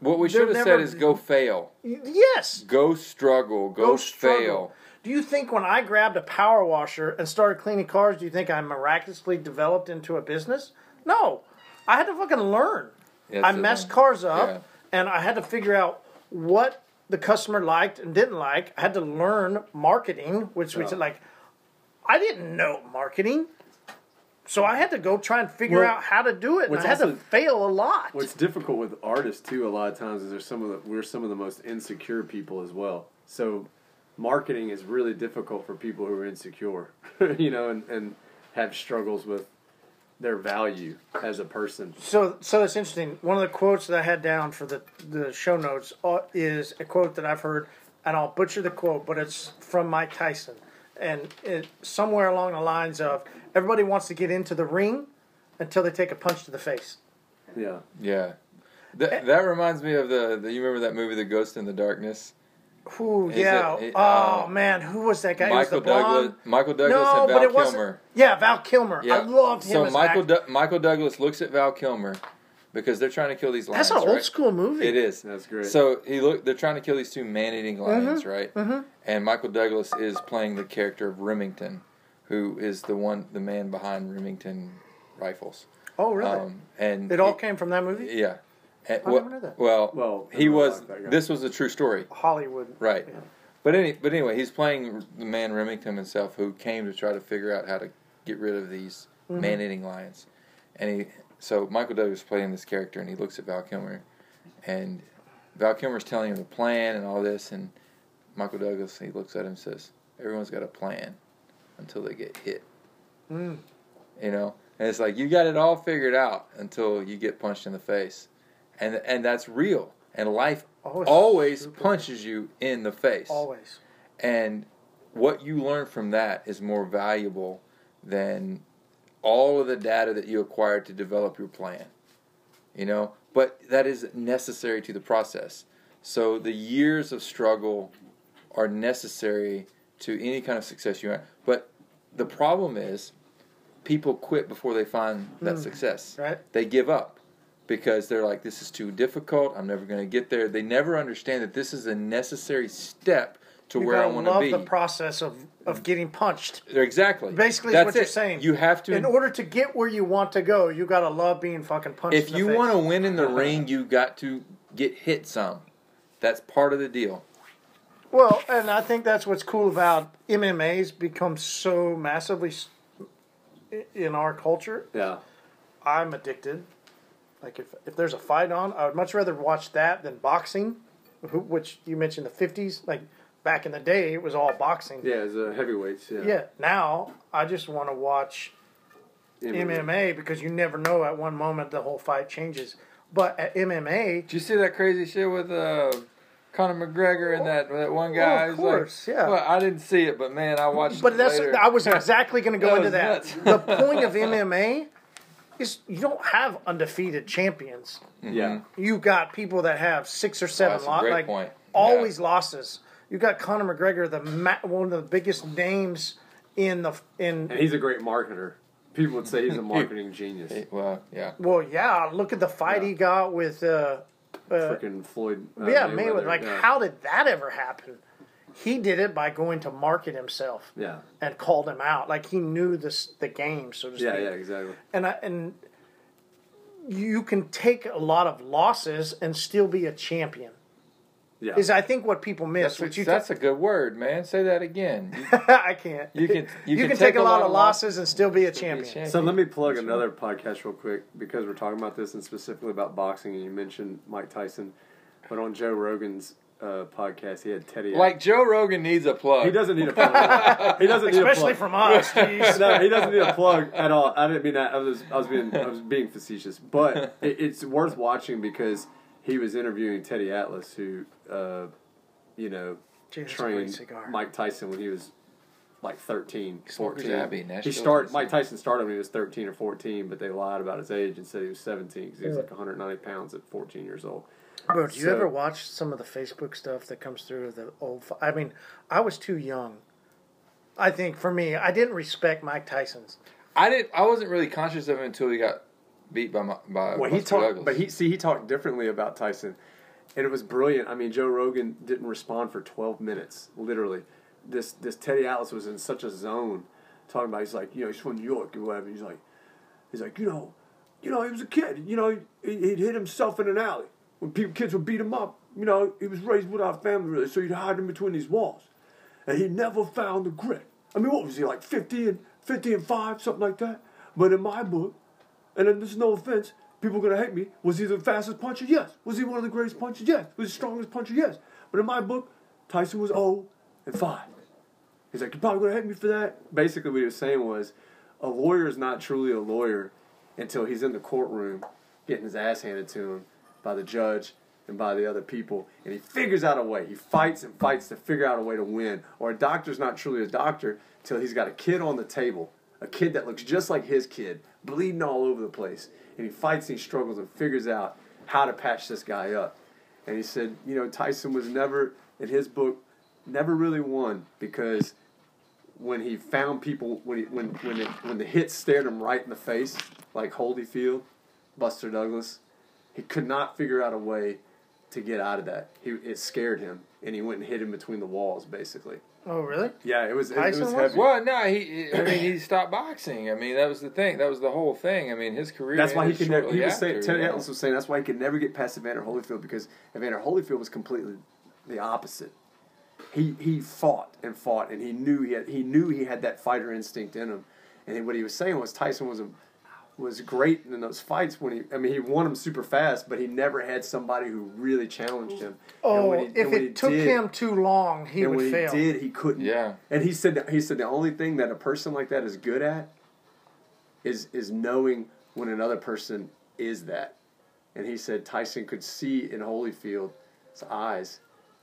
what we they're should have said is go fail, Yes. go struggle, go, Go struggle. fail. Do you think when I grabbed a power washer and started cleaning cars, do you think I miraculously developed into a business? No. I had to fucking learn. That's I messed cars up Yeah. and I had to figure out what the customer liked and didn't like. I had to learn marketing, which was like I didn't know marketing. So I had to go try and figure Well, out how to do it, and I had to fail a lot. What's difficult with artists too, a lot of times, is there's some of the we're some of the most insecure people as well. So, marketing is really difficult for people who are insecure, you know, and, and have struggles with their value as a person. So, so it's interesting. One of the quotes that I had down for the the show notes uh, is a quote that I've heard, and I'll butcher the quote, but it's from Mike Tyson, and it somewhere along the lines of everybody wants to get into the ring until they take a punch to the face. Yeah, Yeah, that Eh. that reminds me of the, the. You remember that movie, The Ghost and the Darkness? Who? Is Yeah. it- it, oh uh, man, who was that guy? It was Michael the blonde- Douglas, Michael Douglas, no, and but Val it wasn't. Kilmer. Yeah, Val Kilmer. Yeah. I loved him So as Michael. Du- Michael Douglas looks at Val Kilmer because they're trying to kill these lions. That's an old right? school movie. It is. That's great. So he look. They're trying to kill these two man-eating lions, right? mhm. And Michael Douglas is playing the character of Remington, who is the one, the man behind Remington rifles. Oh, really? Um, and it all he- came from that movie. Yeah. And, I well, never knew that. well, Well, he I was. like that guy. This was a true story, Hollywood. right? Yeah. But any, but anyway, he's playing the man Remington himself, who came to try to figure out how to get rid of these Mhm. man-eating lions. And he, so Michael Douglas is playing this character, and he looks at Val Kilmer, and Val Kilmer's telling him the plan and all this, and Michael Douglas he looks at him and says, "Everyone's got a plan until they get hit." Mm. You know, and it's like you got it all figured out until you get punched in the face, and and that's real. And life Always, always punches you in the face. Always. And what you learn from that is more valuable than all of the data that you acquired to develop your plan. You know, but that is necessary to the process. So the years of struggle are necessary to any kind of success you have. But the problem is people quit before they find that Mm. success. Right. They give up because they're like, this is too difficult. I'm never going to get there. They never understand that this is a necessary step to you where I gotta want to love be. the process of, of getting punched. exactly. Basically, That's what you're saying. You have to. In order to get where you want to go, you gotta love being fucking punched. if in the you want to win in the ring, you got to get hit some. That's part of the deal. Well, and I think that's what's cool about MMA's become so massively in our culture. yeah. I'm addicted. Like if if there's a fight on, I would much rather watch that than boxing, which you mentioned the '50s. Like back in the day, it was all boxing. Yeah, as a heavyweights. Yeah. Yeah. Now I just want to watch MMA because you never know at one moment the whole fight changes. But at MMA, Did you see that crazy shit with uh, Conor McGregor and that that one Well, guy? of He's like- course, yeah. Well, I didn't see it, but man, I watched. But it that's later. I was exactly going to go That into that. nuts. the point of MMA is you don't have undefeated champions. Yeah. You got people that have six or seven that's lo- like point. always losses. You got Conor McGregor, the ma- one of the biggest names in the in. And he's a great marketer. People would say he's a marketing genius. Hey, Well, yeah. Well, yeah, look at the fight Yeah. he got with. Uh, uh, Freaking Floyd. Uh, yeah, Mayweather. Like, yeah. how did that ever happen? He did it by going to market himself Yeah. and called him out. Like he knew this the game, so to speak. Yeah, yeah, exactly. and I, and you can take a lot of losses and still be a champion. Yeah. Is I think what people miss. That's, Which you that's a good word, man. Say that again. You, I can't. you can you, You, can, take, a lot, of losses and still be a champion. champion. So let me plug another podcast real quick because we're talking about this and specifically about boxing. And you mentioned Mike Tyson, but on Joe Rogan's uh, podcast, he had Teddy. Like Joe Rogan needs a plug. he doesn't need a plug. he doesn't need Especially a plug. from us. Jeez. no, he doesn't need a plug at all. I didn't mean that. I was I was being I was being facetious, but it, it's worth watching because he was interviewing Teddy Atlas, who uh, you know Gee, that's a great trained. Mike Tyson when he was like 13, Smokers 14. Abbey, he started. Mike Tyson started when he was 13 or 14, but they lied about his age and said he was 17 because he was like 190 pounds at 14 years old. Bro, do you So- ever watch some of the Facebook stuff that comes through the old? I mean, I was too young. I think for me, I didn't respect Mike Tyson's. I didn't. I wasn't really conscious of him until he got beat by my, by Well, he talked, Douglas. but he see he talked differently about Tyson, and it was brilliant. I mean, Joe Rogan didn't respond for twelve minutes, literally. This this Teddy Atlas was in such a zone, talking about. He's like, you know, he's from New York or whatever. He's like, he's like, you know, you know, he was a kid. You know, he, he'd hit himself in an alley when people kids would beat him up. You know, he was raised without a family, really, so he'd hide in between these walls, and he never found the grit. I mean, what was he like, fifty and fifty and five, something like that? But in my book, and then there's no offense, people are gonna hate me. Was he the fastest puncher? Yes. Was he one of the greatest punchers? Yes. Was he the strongest puncher? Yes. But in my book, Tyson was 0 and 5. He's like, you're probably gonna hate me for that. Basically, what he was saying was, a lawyer is not truly a lawyer until he's in the courtroom getting his ass handed to him by the judge and by the other people, and he figures out a way. He fights and fights to figure out a way to win. Or a doctor's not truly a doctor till he's got a kid on the table, a kid that looks just like his kid, bleeding all over the place, and he fights and he struggles and figures out how to patch this guy up. And he said, you know, Tyson was never in his book, never really won because when he found people when he, when when it, when the hit stared him right in the face, like Holyfield, Buster Douglas, he could not figure out a way to get out of that. He it scared him, and he went and hit him between the walls, basically. Oh, really? Yeah, it was it, it was was? heavy. Well, no, he. I mean, he stopped boxing. I mean, that was the thing. That was the whole thing. I mean, his career. That's why he could never. shortly He was after, saying. Teddy you know? Atlas was saying that's why he could never get past Evander Holyfield because Evander Holyfield was completely the opposite. He he fought and fought and he knew he had he knew he had that fighter instinct in him, and what he was saying was Tyson was a was great in those fights when he I mean he won them super fast, but he never had somebody who really challenged him. Oh, and when he, if and when he it took did- him too long, he and would when fail. he did, he couldn't. Yeah. And he said he said the only thing that a person like that is good at is is knowing when another person is that. And he said Tyson could see in Holyfield's eyes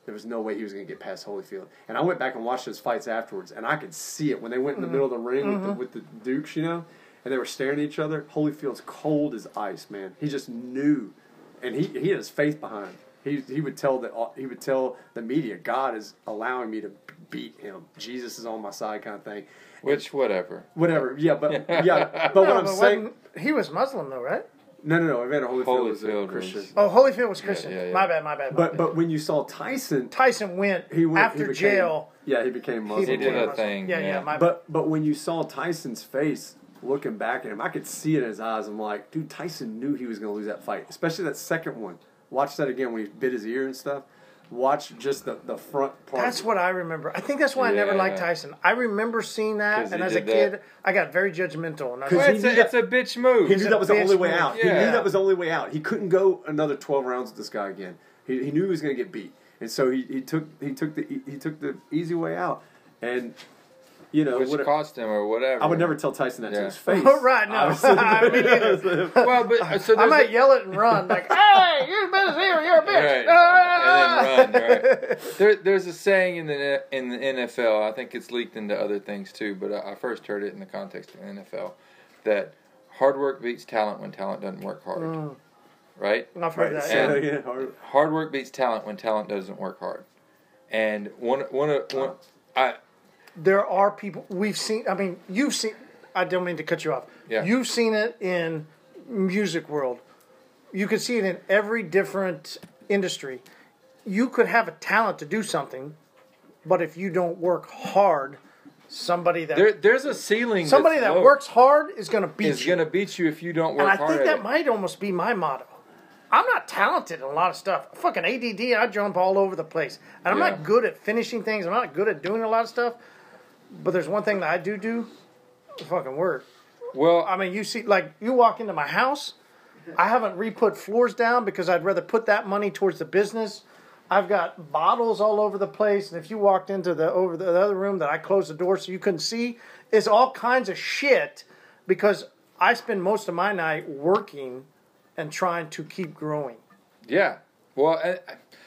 there was no way he was going to get past Holyfield. And I went back and watched those fights afterwards, and I could see it when they went in the mm-hmm. middle of the ring with, the, mm-hmm. with the Dukes, you know, and they were staring at each other. Holyfield's cold as ice, man. He just knew, and he he had his faith behind. him. He he would tell the he would tell the media, God is allowing me to beat him. Jesus is on my side, kind of thing. Which, whatever. Whatever. Yeah, but yeah, but what I'm but saying. he was Muslim though, right? No, no, no. Evander Holyfield, was a Holyfield Christian. was- Oh, Holyfield was Christian. yeah, yeah. My bad, my bad. My But bad. but when you saw Tyson, Tyson went, he went after he became- jail. Yeah, he became Muslim. He did a thing, Yeah, yeah. yeah. my. But but when you saw Tyson's face looking back at him, I could see it in his eyes. I'm like, dude, Tyson knew he was going to lose that fight, especially that second one. Watch that again when he bit his ear and stuff. Watch just the, the front part. That's what I remember. I think that's why I never liked Tyson. I remember seeing that, 'Cause and he as a did kid, that. I got very judgmental. And I was 'Cause Well, like, it's, knew a, that- it's a bitch move. He knew a that was the bitch only way move. out. He Yeah. knew that was the only way out. He couldn't go another twelve rounds with this guy again. He, he knew he was going to get beat, and so he, he took he took the he took the easy way out. And you know, which what, cost him or whatever. I would never tell Tyson that to his face. Oh, Right, no. I mean. Well, but uh, so I might a- yell it and run like, "Hey, you're a bitch here, you're a bitch!" Right. And then run, right. There, there's a saying in the in the NFL. I think it's leaked into other things too, but I, I first heard it in the context of the NFL that hard work beats talent when talent doesn't work hard. Mm. Right? I've heard Right, that. say yeah. hard- Hard work beats talent when talent doesn't work hard. And one one of one, I There are people we've seen. I mean, you've seen. I don't mean to cut you off. Yeah. You've seen it in music world. You could see it in every different industry. You could have a talent to do something, but if you don't work hard, somebody that there there's a ceiling. somebody that low works hard is going to beat is you. going to beat you if you don't work and I hard. think at that it. might almost be my motto. I'm not talented in a lot of stuff. Fucking ADD, I jump all over the place. And I'm Yeah. not good at finishing things. I'm not good at doing a lot of stuff. But there's one thing that I do do fucking work. well, I mean, you see, like, you walk into my house, I haven't re put floors down because I'd rather put that money towards the business. I've got bottles all over the place, and if you walked into the over the, the other room that I closed the door so you couldn't see, it's all kinds of shit because I spend most of my night working and trying to keep growing. yeah. Well, I,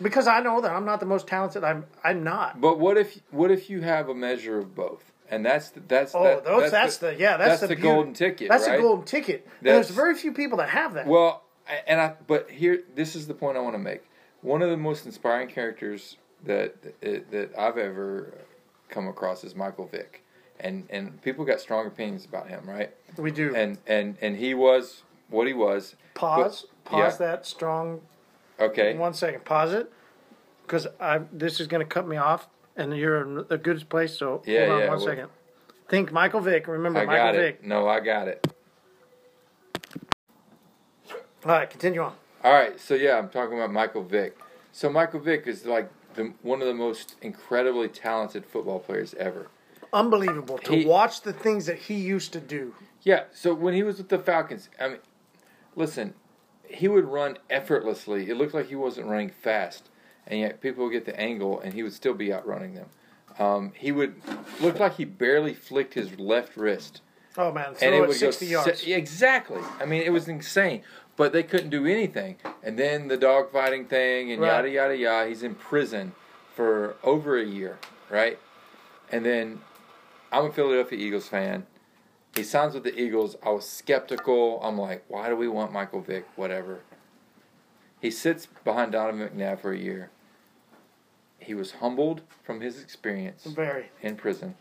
Because I know that I'm not the most talented. I'm I'm not. But what if what if you have a measure of both? And that's the, that's Oh, that, those that's, the, yeah that's, the, the beauty. golden ticket. That's right? the golden ticket. That's- there's very few people that have that. Well, and I but here this is the point I want to make. One of the most inspiring characters that that, that I've ever come across is Michael Vick, and and people got strong opinions about him, right? we do. And and and he was what he was. pause. But- pause yeah. that strong Okay. One second, pause it, because I this is going to cut me off, and you're in a good place. So Yeah, hold on yeah, one well- second. Think Michael Vick. Remember I Michael got Vick. it. No, I got it. All right, continue on. All right, so yeah, I'm talking about Michael Vick. So Michael Vick is like the, one of the most incredibly talented football players ever. Unbelievable to He- watch the things that he used to do. Yeah, so when he was with the Falcons, I mean, listen, he would run effortlessly. It looked like he wasn't running fast, and yet people would get the angle, and he would still be outrunning them. Um, he would look like he barely flicked his left wrist, Oh man, and throw it would sixty go yards. se- exactly. I mean, it was insane, but they couldn't do anything. And then the dogfighting thing, and Right. yada yada yada. He's in prison for over a year, right? And then I'm a Philadelphia Eagles fan. He signs with the Eagles. I was skeptical. I'm like, why do we want Michael Vick? Whatever. He sits behind Donovan McNabb for a year. he was humbled from his experience Very. in prison.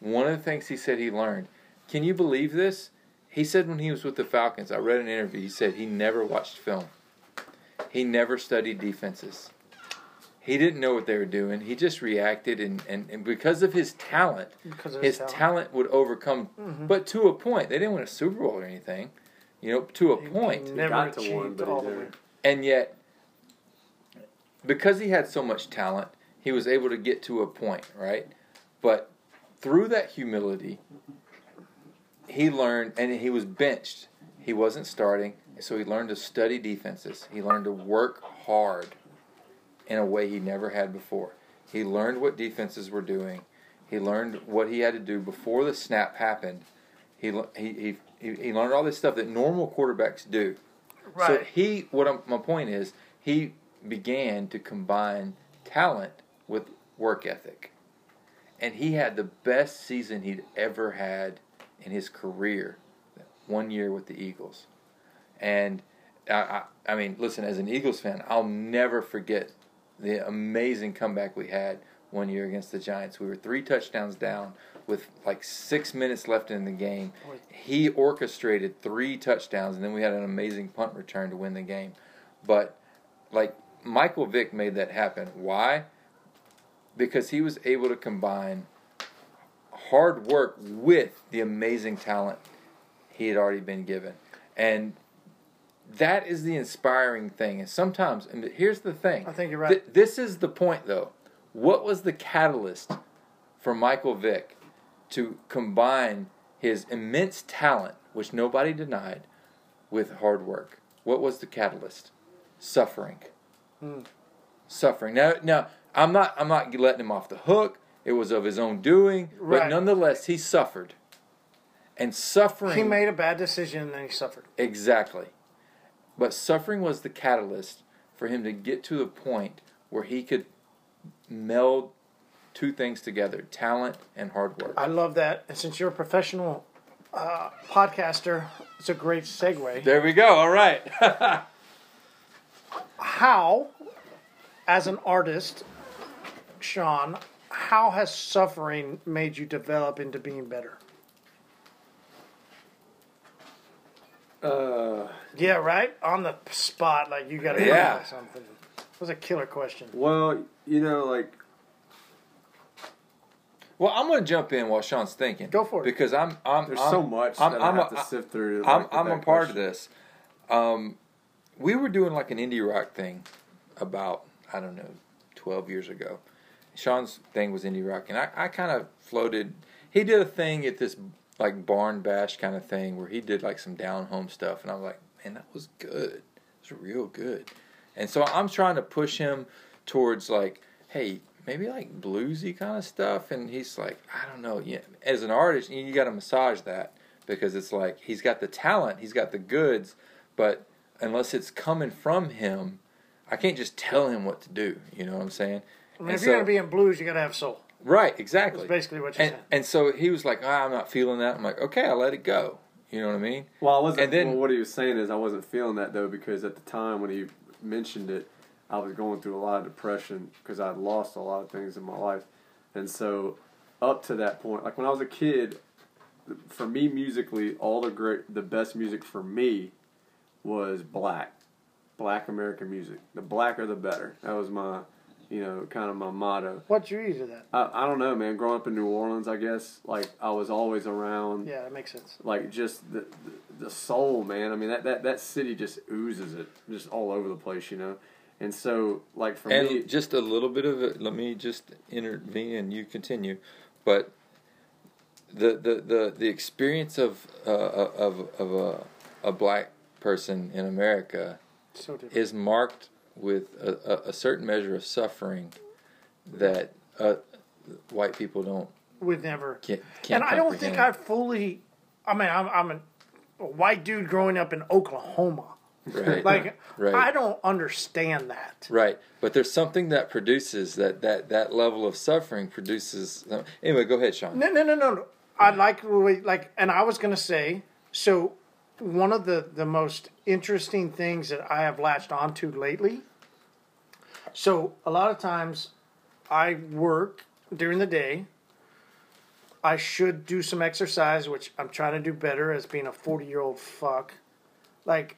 One of the things he said he learned. Can you believe this? He said when he was with the Falcons, I read an interview, he said he never watched film. He never studied defenses. He didn't know what they were doing. He just reacted, and, and, and because of his talent, Because of his his talent. would overcome. Mhm. But to a point, they didn't win a Super Bowl or anything. You know, to a He- point. Never got to one, but all the way. And yet, because he had so much talent, he was able to get to a point, right? But through that humility, he learned, and he was benched. He wasn't starting, so he learned to study defenses. He learned to work hard in a way he never had before. He learned what defenses were doing. He learned what he had to do before the snap happened. He he he, he learned all this stuff that normal quarterbacks do. Right. So he, what I'm, my point is, he began to combine talent with work ethic, and he had the best season he'd ever had in his career. One year with the Eagles, and I, I, I mean, listen, as an Eagles fan, I'll never forget the amazing comeback we had one year against the Giants. We were three touchdowns down with like six minutes left in the game. He orchestrated three touchdowns, and then we had an amazing punt return to win the game. But like Michael Vick made that happen. Why? Because he was able to combine hard work with the amazing talent he had already been given. And that is the inspiring thing. And sometimes, and here's the thing. I think you're right. Th- this is the point, though. What was the catalyst for Michael Vick to combine his immense talent, which nobody denied, with hard work? What was the catalyst? Suffering. Hmm. Suffering. Now, now I'm not. I'm not letting him off the hook. It was of his own doing, but nonetheless, he suffered. And suffering. He made a bad decision and then he suffered. Exactly. But suffering was the catalyst for him to get to the point where he could meld two things together talent and hard work. I love that. And since you're a professional uh, podcaster, it's a great segue. There we go. All right. How, as an artist, Sean, how has suffering made you develop into being better? Uh, Yeah, right? On the spot, like you got to Yeah. something. It was a killer question. well, you know, like well, I'm going to jump in while Sean's thinking. Go for it. Because I'm. I'm there's I'm, so much I'm, that I'm I have a- to sift through. I'm, like, I'm a part question. of this. Um, we were doing like an indie rock thing about, I don't know, 12 years ago. Sean's thing was indie rock, and I, I kind of floated. He did a thing at this like barn bash kind of thing where he did like some down home stuff, and I was like, man, that was good. It was real good. And so I'm trying to push him towards like, hey, maybe like bluesy kind of stuff, and he's like, I don't know. Yeah, as an artist, you, got to massage that because it's like he's got the talent, he's got the goods, but unless it's coming from him, I can't just tell him what to do. You know what I'm saying? I mean, And if you're going to be in blues, you got to have soul. Right, exactly. That's exactly. basically what you And said. and so he was like, ah, I'm not feeling that. I'm like, okay, I'll let it go. You know what I mean? Well, I wasn't. And then- well, what he was saying is, I wasn't feeling that though because at the time when he mentioned it, I was going through a lot of depression because I'd lost a lot of things in my life, and so up to that point, like when I was a kid, for me musically, all the great, the best music for me was black, black American music. The blacker the better. That was my, you know, kind of my motto. What drew you to that? I, I don't know, man. Growing up in New Orleans, I guess like I was always around Yeah, that makes sense. like just the, the the soul, man. I mean that, that that city just oozes it, just all over the place, you know. And so, like for and me, just a little bit of it. Let me just intervene, and you continue. But the the the, the experience of uh, of of a a black person in America So is marked with a, a, a certain measure of suffering that uh, white people don't We'd never. can't, can't and I don't think. I fully. I mean, I'm, I'm a, a white dude growing up in Oklahoma. right Like, Right. I don't understand that. Right, but there's something that produces that that that level of suffering produces. Anyway, go ahead, Sean. No, no, no, no. no. I like like, and I was gonna say, so one of the the most interesting things that I have latched onto lately. So a lot of times, I work during the day. I should do some exercise, which I'm trying to do better as being a 40 year old fuck. Like,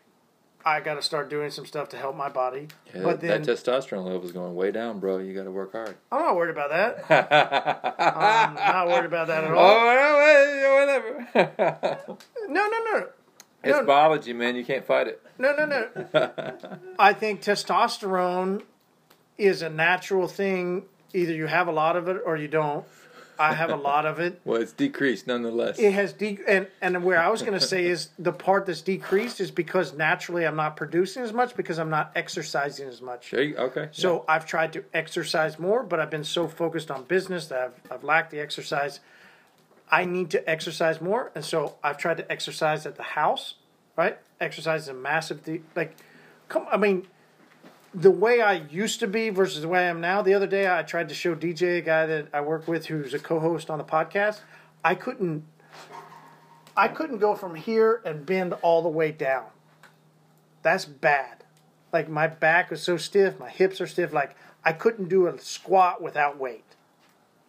I got to start doing some stuff to help my body. Yeah, but then that testosterone level is going way down, bro. You got to work hard. I'm not worried about that. I'm not worried about that at oh, all. Oh, whatever. No, no, no. it's No. biology, man. You can't fight it. No, no, no. I think testosterone is a natural thing. Either you have a lot of it or you don't. I have a lot of it. Well, it's decreased nonetheless. It has de- and and where I was going to say is the part that's decreased is because naturally I'm not producing as much because I'm not exercising as much. There you, okay. So I've tried to exercise more, but I've been so focused on business that I've, I've lacked the exercise. I need to exercise more, and so I've tried to exercise at the house. Right, exercise is a massive de- like. Come, I mean, the way I used to be versus the way I am now. The other day, I tried to show DJ, a guy that I work with, who's a co-host on the podcast. I couldn't. I couldn't go from here and bend all the way down. That's bad. Like my back was so stiff, my hips are stiff. Like I couldn't do a squat without weight.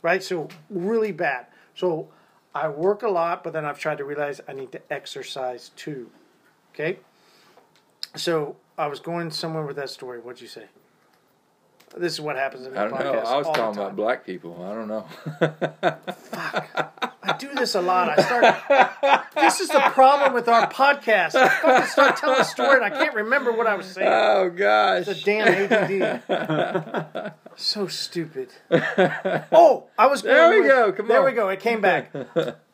Right? So really bad. So I work a lot, but then I've tried to realize I need to exercise too. Okay? So I was going somewhere with that story. What'd you say? This is what happens in the I don't know. podcast. I was talking about black people. I don't know. Fuck. I do this a lot. I start. this is the problem with our podcast. I fucking start telling a story and I can't remember what I was saying. oh gosh. It's a damn ADD. so stupid. Oh, I was. There we with- go. Come there on. we go. It came back.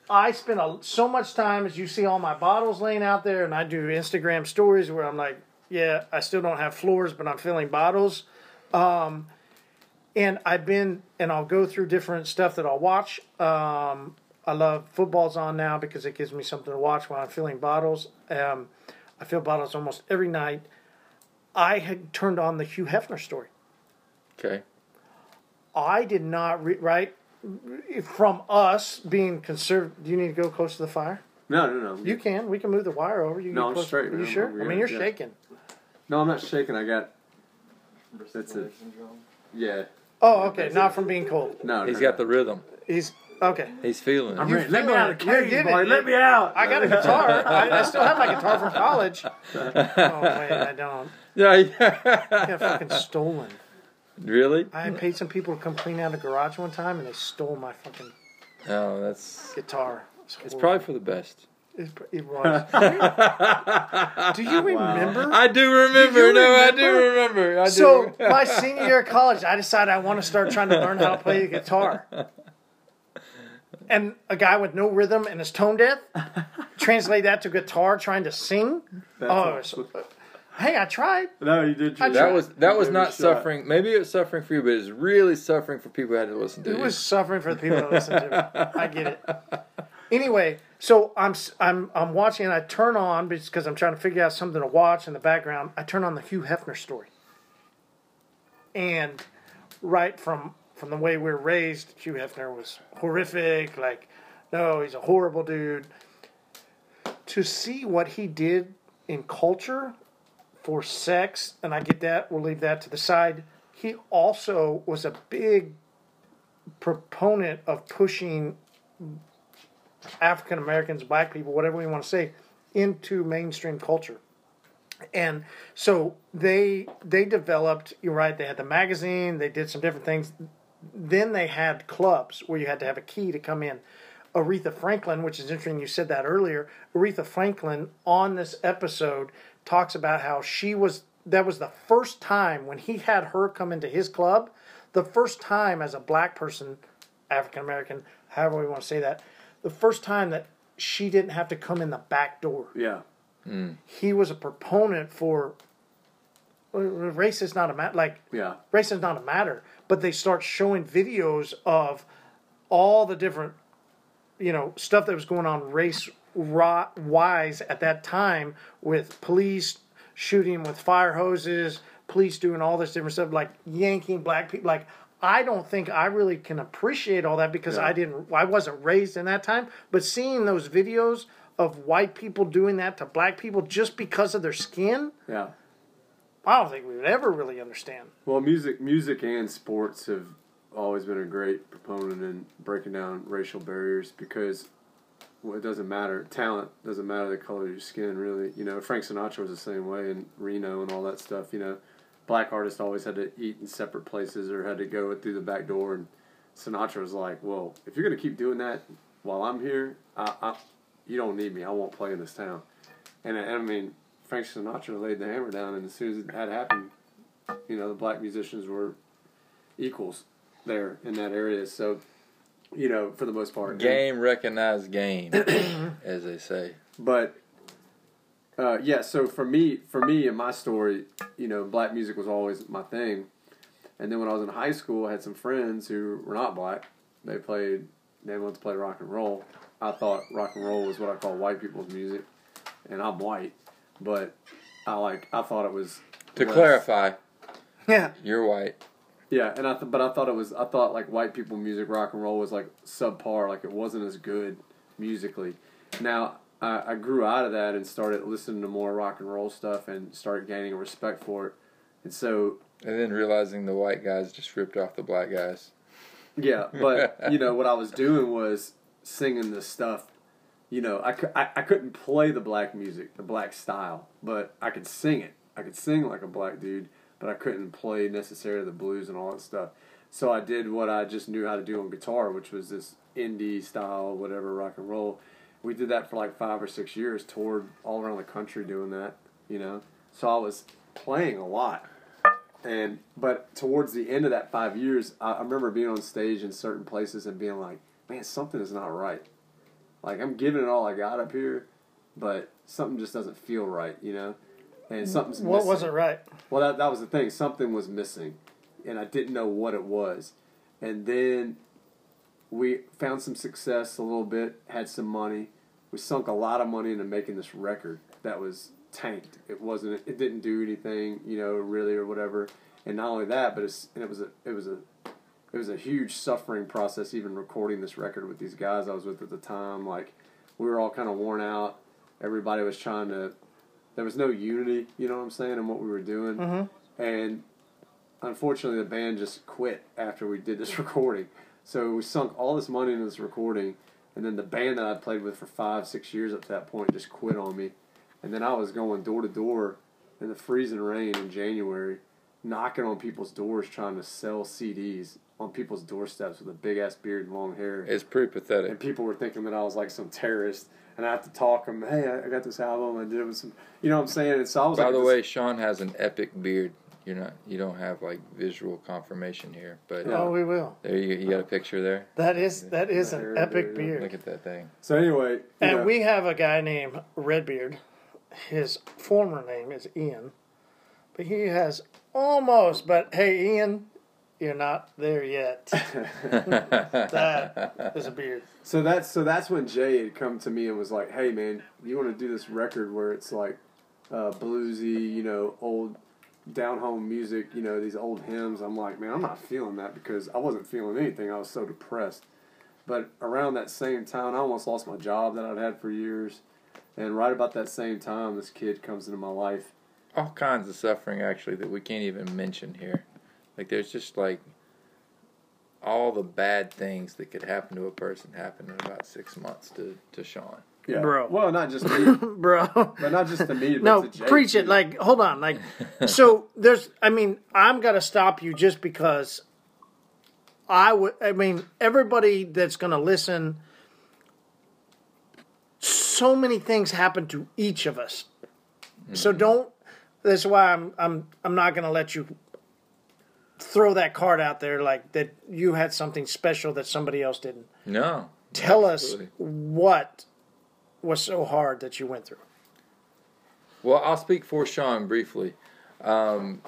I spend a, so much time as you see all my bottles laying out there, and I do Instagram stories where I'm like, "Yeah, I still don't have floors, but I'm filling bottles." Um, and I've been, and I'll go through different stuff that I'll watch. Um, I love football's on now because it gives me something to watch while I'm filling bottles. Um, I fill bottles almost every night. I had turned on the Hugh Hefner story. Okay. I did not re- right from us being conservative. Do you need to go close to the fire? No, no, no. You can. We can move the wire over. You can No, I'm close- straight, Are you sure? I mean, you're yeah. shaking. No, I'm not shaking. I got. That's it. Yeah. Oh, okay. Not from being cold. No, He's no, got no. the rhythm. He's okay. He's feeling I'm ready. Let me out of the You cage, boy. it. Let me out. I got a guitar. I, I still have my guitar from college. Oh wait, I don't. Yeah, yeah. I yeah. got fucking stolen. really? I paid some people to come clean out a garage one time, and they stole my fucking Oh, that's. guitar. It's horrible. probably for the best. It, it was. do you remember? I do remember. you no, I do remember. I do. So my senior year of college, I decided I want to start trying to learn how to play the guitar. And a guy with no rhythm and is tone deaf, translate that to guitar trying to sing. That's Oh, awesome. it's- uh, hey, I tried. No, you did. I your- that was that you was not a shot. suffering. Maybe it was suffering for you, but it's really suffering for people who had to listen to It you. was suffering for the people that listen to me. I get it. Anyway, so I'm I'm I'm watching and I turn on because I'm trying to figure out something to watch in the background. I turn on the Hugh Hefner story, and right from from the way we're raised, Hugh Hefner was horrific. Like, no, he's a horrible dude. To see what he did in culture for sex, and I get that. We'll leave that to the side. He also was a big proponent of pushing African Americans, black people, whatever we want to say, into mainstream culture. And so they they developed. You're right. They had the magazine. They did some different things. Then they had clubs where you had to have a key to come in. Aretha Franklin, which is interesting, you said that earlier. Aretha Franklin on this episode talks about how she was. That was the first time when he had her come into his club. The first time as a black person, African American, however we want to say that, the first time that she didn't have to come in the back door Yeah. he was a proponent for uh, race is not a matter like Yeah. race is not a matter but they start showing videos of all the different you know stuff that was going on race wise at that time with police shooting with fire hoses police doing all this different stuff like yanking black people like I don't think I really can appreciate all that because Yeah. I didn't I wasn't raised in that time but seeing those videos of white people doing that to black people just because of their skin Yeah. I don't think we would ever really understand Well, music, music, and sports have always been a great proponent in breaking down racial barriers because well, it doesn't matter. Talent doesn't matter the color of your skin, really. You know, Frank Sinatra was the same way and Reno and all that stuff. You know, black artists always had to eat in separate places or had to go through the back door. And Sinatra was like, "Well, if you're gonna keep doing that while I'm here, I, I, you don't need me. I won't play in this town." And, I- I mean, Frank Sinatra laid the hammer down, and as soon as that happened, you know, the black musicians were equals there in that area. So, you know, for the most part, Game recognized game, as they say. but uh, yeah, so for me, for me and my story, you know, black music was always my thing. And then when I was in high school, I had some friends who were not black. They played, they wanted to play rock and roll. I thought rock and roll was what I call white people's music, and I'm white, but I like, I thought it was To less- clarify, Yeah. you're white. Yeah, and I th- but I thought it was I thought like white people music, rock and roll was like subpar, like it wasn't as good musically. Now I, I grew out of that and started listening to more rock and roll stuff and started gaining a respect for it. And so And then realizing the white guys just ripped off the black guys. yeah, but you know what I was doing was singing the stuff. You know, I, I, I couldn't play the black music, the black style, but I could sing it. I could sing like a black dude, but I couldn't play necessarily the blues and all that stuff. So I did what I just knew how to do on guitar, which was this indie style, whatever, rock and roll. We did that for like five or six years, toured all around the country doing that, you know. So I was playing a lot and but towards the end of that five years, I, I remember being on stage in certain places and being like, "Man, something is not right. Like I'm giving it all I got up here, but something just doesn't feel right, you know." And mm. something's What missing. wasn't right? Well, that that was the thing. Something was missing, and I didn't know what it was. And then we found some success a little bit, had some money. We sunk a lot of money into making this record that was tanked. It wasn't. It didn't do anything, you know, really or whatever. And not only that, but it's and it was a it was a it was a huge suffering process even recording this record with these guys I was with at the time. Like we were all kind of worn out. Everybody was trying to. There was no unity, you know what I'm saying, in what we were doing. Mm-hmm. And unfortunately, the band just quit after we did this recording. So we sunk all this money into this recording, and then the band that I played with for five, six years up to that point just quit on me. And then I was going door to door in the freezing rain in January, knocking on people's doors trying to sell CDs on people's doorsteps with a big ass beard and long hair. It's pretty pathetic. and people were thinking that I was like some terrorist, and I have to talk them. Hey, I got this album. I did it with some, you know what I'm saying? And so I was By like, the way, Sean has an epic beard. You're not. You don't have like visual confirmation here, but Yeah. Oh, we will. there you, you got a picture there. That is that is Hair an epic beard, beard. Look at that thing. So anyway, And know, we have a guy named Redbeard. His former name is Ian, but he has almost. But hey, Ian, you're not there yet. that is a beard. So that's so that's when Jay had come to me and was like, "Hey man, you want to do this record where it's like uh, bluesy, you know, old down home music, you know, these old hymns." I'm like, "Man, I'm not feeling that because I wasn't feeling anything. I was so depressed." But around that same time, I almost lost my job that I'd had for years, and right about that same time, this kid comes into my life. All kinds of suffering actually that we can't even mention here. Like there's just like all the bad things that could happen to a person happen in about six months to to Sean. Yeah. Bro. Well, not just me, Bro. but not just to me. No, preach it. Like, hold on. Like, so there's. I mean, I'm gonna stop you just because. I would. I mean, everybody that's gonna listen. So many things happen to each of us. So mm-hmm. don't. That's why I'm. I'm. I'm not gonna let you. Throw that card out there like that. You had something special that somebody else didn't. No. Tell absolutely. us what was so hard that you went through. Well, I'll speak for Sean briefly. Um,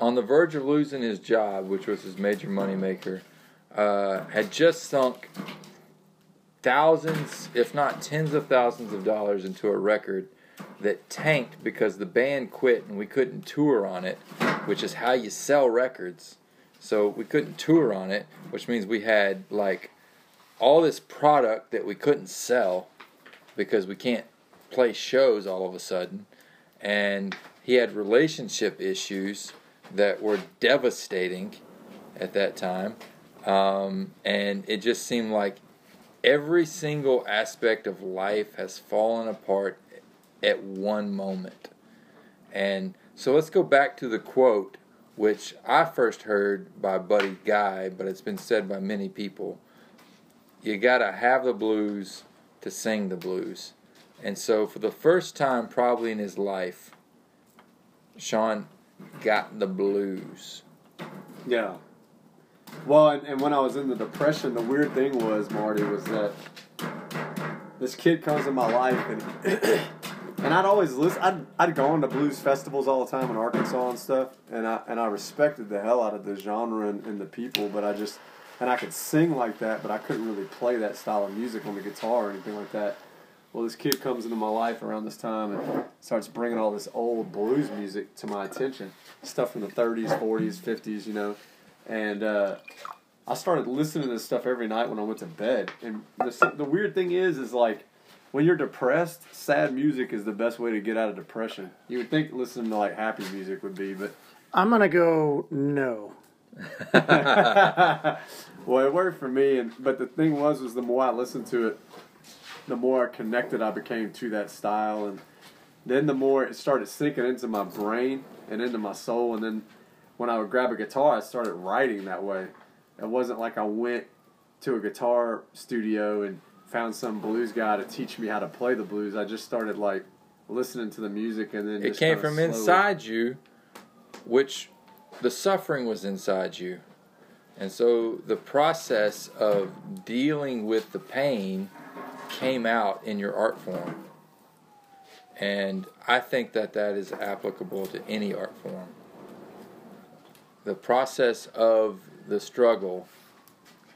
on the verge of losing his job, which was his major moneymaker, uh, had just sunk thousands, if not tens of thousands of dollars into a record that tanked because the band quit and we couldn't tour on it, which is how you sell records. So we couldn't tour on it, which means we had like all this product that we couldn't sell because we can't play shows all of a sudden. And he had relationship issues that were devastating. at that time, um, and it just seemed like every single aspect of life has fallen apart at one moment. And so let's go back to the quote, which I first heard by Buddy Guy, but it's been said by many people. You gotta have the blues to sing the blues. And so, for the first time, probably in his life, Sean got the blues. Yeah. Well, and, and when I was in the depression, the weird thing was, Marty, was that this kid comes in my life, and and I'd always listen. I'd I'd gone to blues festivals all the time in Arkansas and stuff, and I and I respected the hell out of the genre and, and the people, but I just and I could sing like that, but I couldn't really play that style of music on the guitar or anything like that. Well, this kid comes into my life around this time and starts bringing all this old blues music to my attention, stuff from the 30s, 40s, 50s, you know, and uh, I started listening to this stuff every night when I went to bed. And the the weird thing is, is like when you're depressed, sad music is the best way to get out of depression. You would think listening to like happy music would be, but I'm gonna go no. well, it worked for me. And but the thing was, was the more I listened to it, the more connected I became to that style, and then the more it started sinking into my brain and into my soul. And then when I would grab a guitar, I started writing that way. It wasn't like I went to a guitar studio and found some blues guy to teach me how to play the blues. I just started like listening to the music, and then It came from slowly- inside you, which the suffering was inside you. And so the process of dealing with the pain came out in your art form. And I think that that is applicable to any art form. The process of the struggle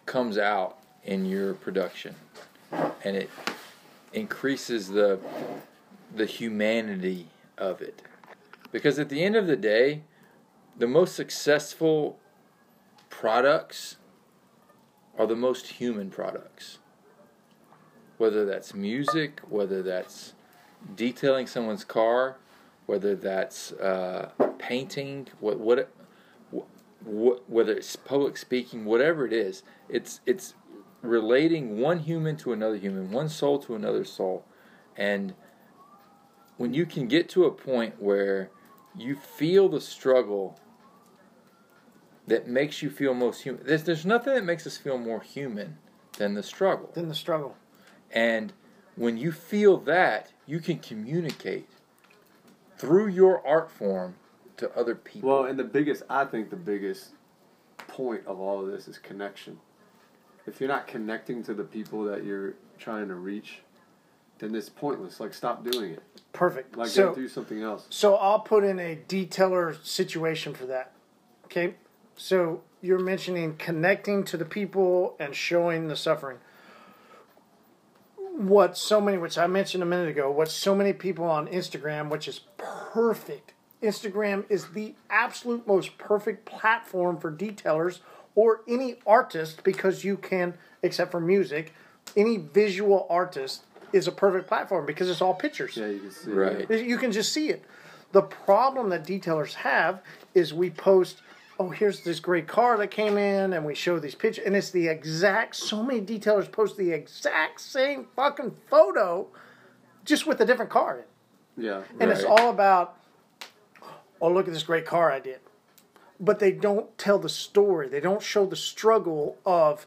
comes out in your production and it increases the the humanity of it. Because at the end of the day, the most successful products are the most human products. Whether that's music, whether that's detailing someone's car, whether that's uh, painting, what, what, what, whether it's public speaking, whatever it is, it's it's relating one human to another human, one soul to another soul, and when you can get to a point where you feel the struggle that makes you feel most human. There's, there's nothing that makes us feel more human than the struggle. Then the struggle. And when you feel that, you can communicate through your art form to other people. Well, and the biggest, I think the biggest point of all of this is connection. If you're not connecting to the people that you're trying to reach, then it's pointless. Like, stop doing it. Perfect. Like, so, go do something else. so I'll put in a detailer situation for that. Okay. So you're mentioning connecting to the people and showing the suffering. What so many, which I mentioned a minute ago, what so many people on Instagram, which is perfect. Instagram is the absolute most perfect platform for detailers or any artist because you can, except for music, any visual artist is a perfect platform because it's all pictures. Yeah, you can see. Right. You can just see it. The problem that detailers have is we post, oh, here's this great car that came in, and we show these pictures, and it's the exact. So many detailers post the exact same fucking photo, just with a different car in, Yeah. and it's all about, oh, look at this great car I did, but they don't tell the story. They don't show the struggle of,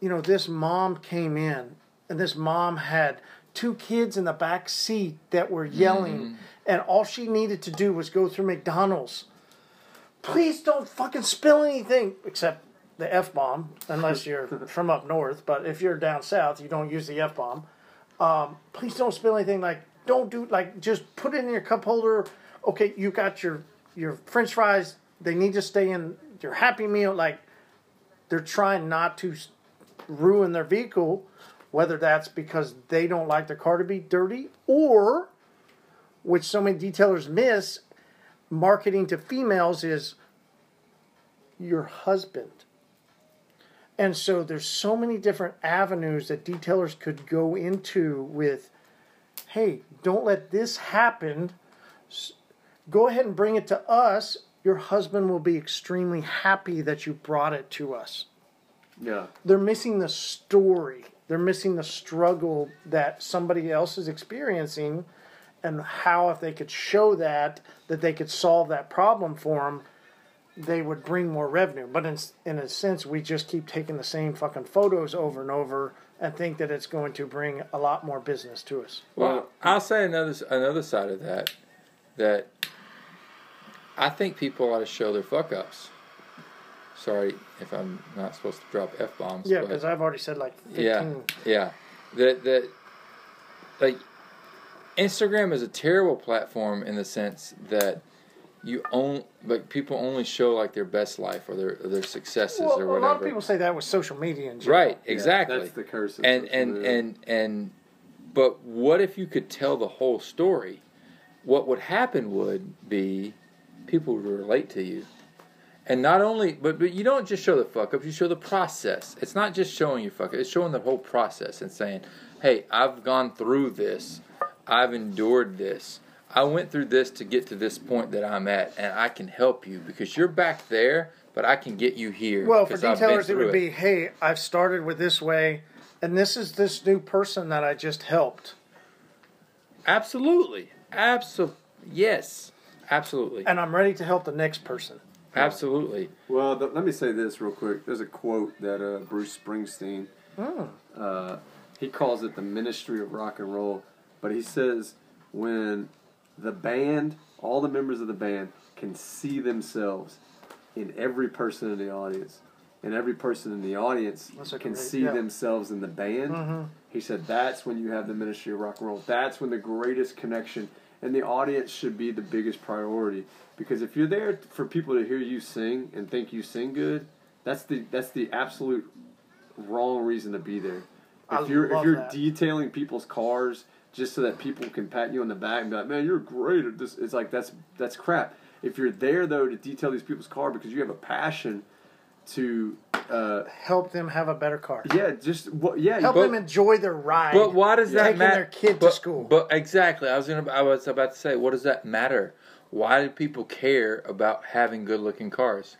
you know, this mom came in, and this mom had two kids in the back seat that were yelling, mm-hmm. and all she needed to do was go through McDonald's. Please don't fucking spill anything except the F bomb, unless you're from up north. But if you're down south, you don't use the F bomb. Um, please don't spill anything. Like, don't do like just put it in your cup holder. Okay, you got your your French fries. They need to stay in your Happy Meal. Like, they're trying not to ruin their vehicle, whether that's because they don't like their car to be dirty or, which so many detailers miss, marketing to females is your husband. And so there's so many different avenues that detailers could go into with, hey, don't let this happen. Go ahead and bring it to us your husband will be extremely happy that you brought it to us. Yeah. They're missing the story. They're missing the struggle that somebody else is experiencing and how if they could show that that they could solve that problem for them they would bring more revenue but in, in a sense we just keep taking the same fucking photos over and over and think that it's going to bring a lot more business to us Well, I'll say another another side of that that I think people ought to show their fuck ups. Sorry if I'm not supposed to drop f bombs. yeah because i've already said like 15 yeah, yeah. That that like Instagram is a terrible platform in the sense that you own like people only show like their best life or their or their successes well, or whatever. a lot of people say that with social media in general. right, exactly. That's the curse. Of and social and and and but what if you could tell the whole story what would happen would be people would relate to you and not only but, but you don't just show the fuck up you show the process it's not just showing you fuck up it's showing the whole process and saying hey i've gone through this i've endured this i went through this to get to this point that i'm at and i can help you because you're back there but i can get you here Well, for detailers, it through would be, hey, I've started with this way, and this is this new person that I just helped, Absolutely. Absolutely. Yes. Absolutely. and I'm ready to help the next person. Absolutely. Well, th- let me say this real quick. There's a quote that uh, Bruce Springsteen, uh, he calls it the ministry of rock and roll, but he says when the band, all the members of the band, can see themselves in every person in the audience, and every person in the audience can see yeah. themselves in the band. Mhm. He said that's when you have the ministry of rock and roll. That's when the greatest connection and the audience should be the biggest priority. Because if you're there for people to hear you sing and think you sing good, that's the that's the absolute wrong reason to be there. If I you're if you're that. detailing people's cars just so that people can pat you on the back and be like, "Man, you're great at this," it's like that's that's crap. If you're there though to detail these people's car because you have a passion to, uh, Help them have a better car. yeah, just what, yeah, Help but- them enjoy their ride. But why does that taking matter? their kid but, to school? But exactly, I was gonna. I was about to say, what does that matter? Why do people care about having good-looking cars?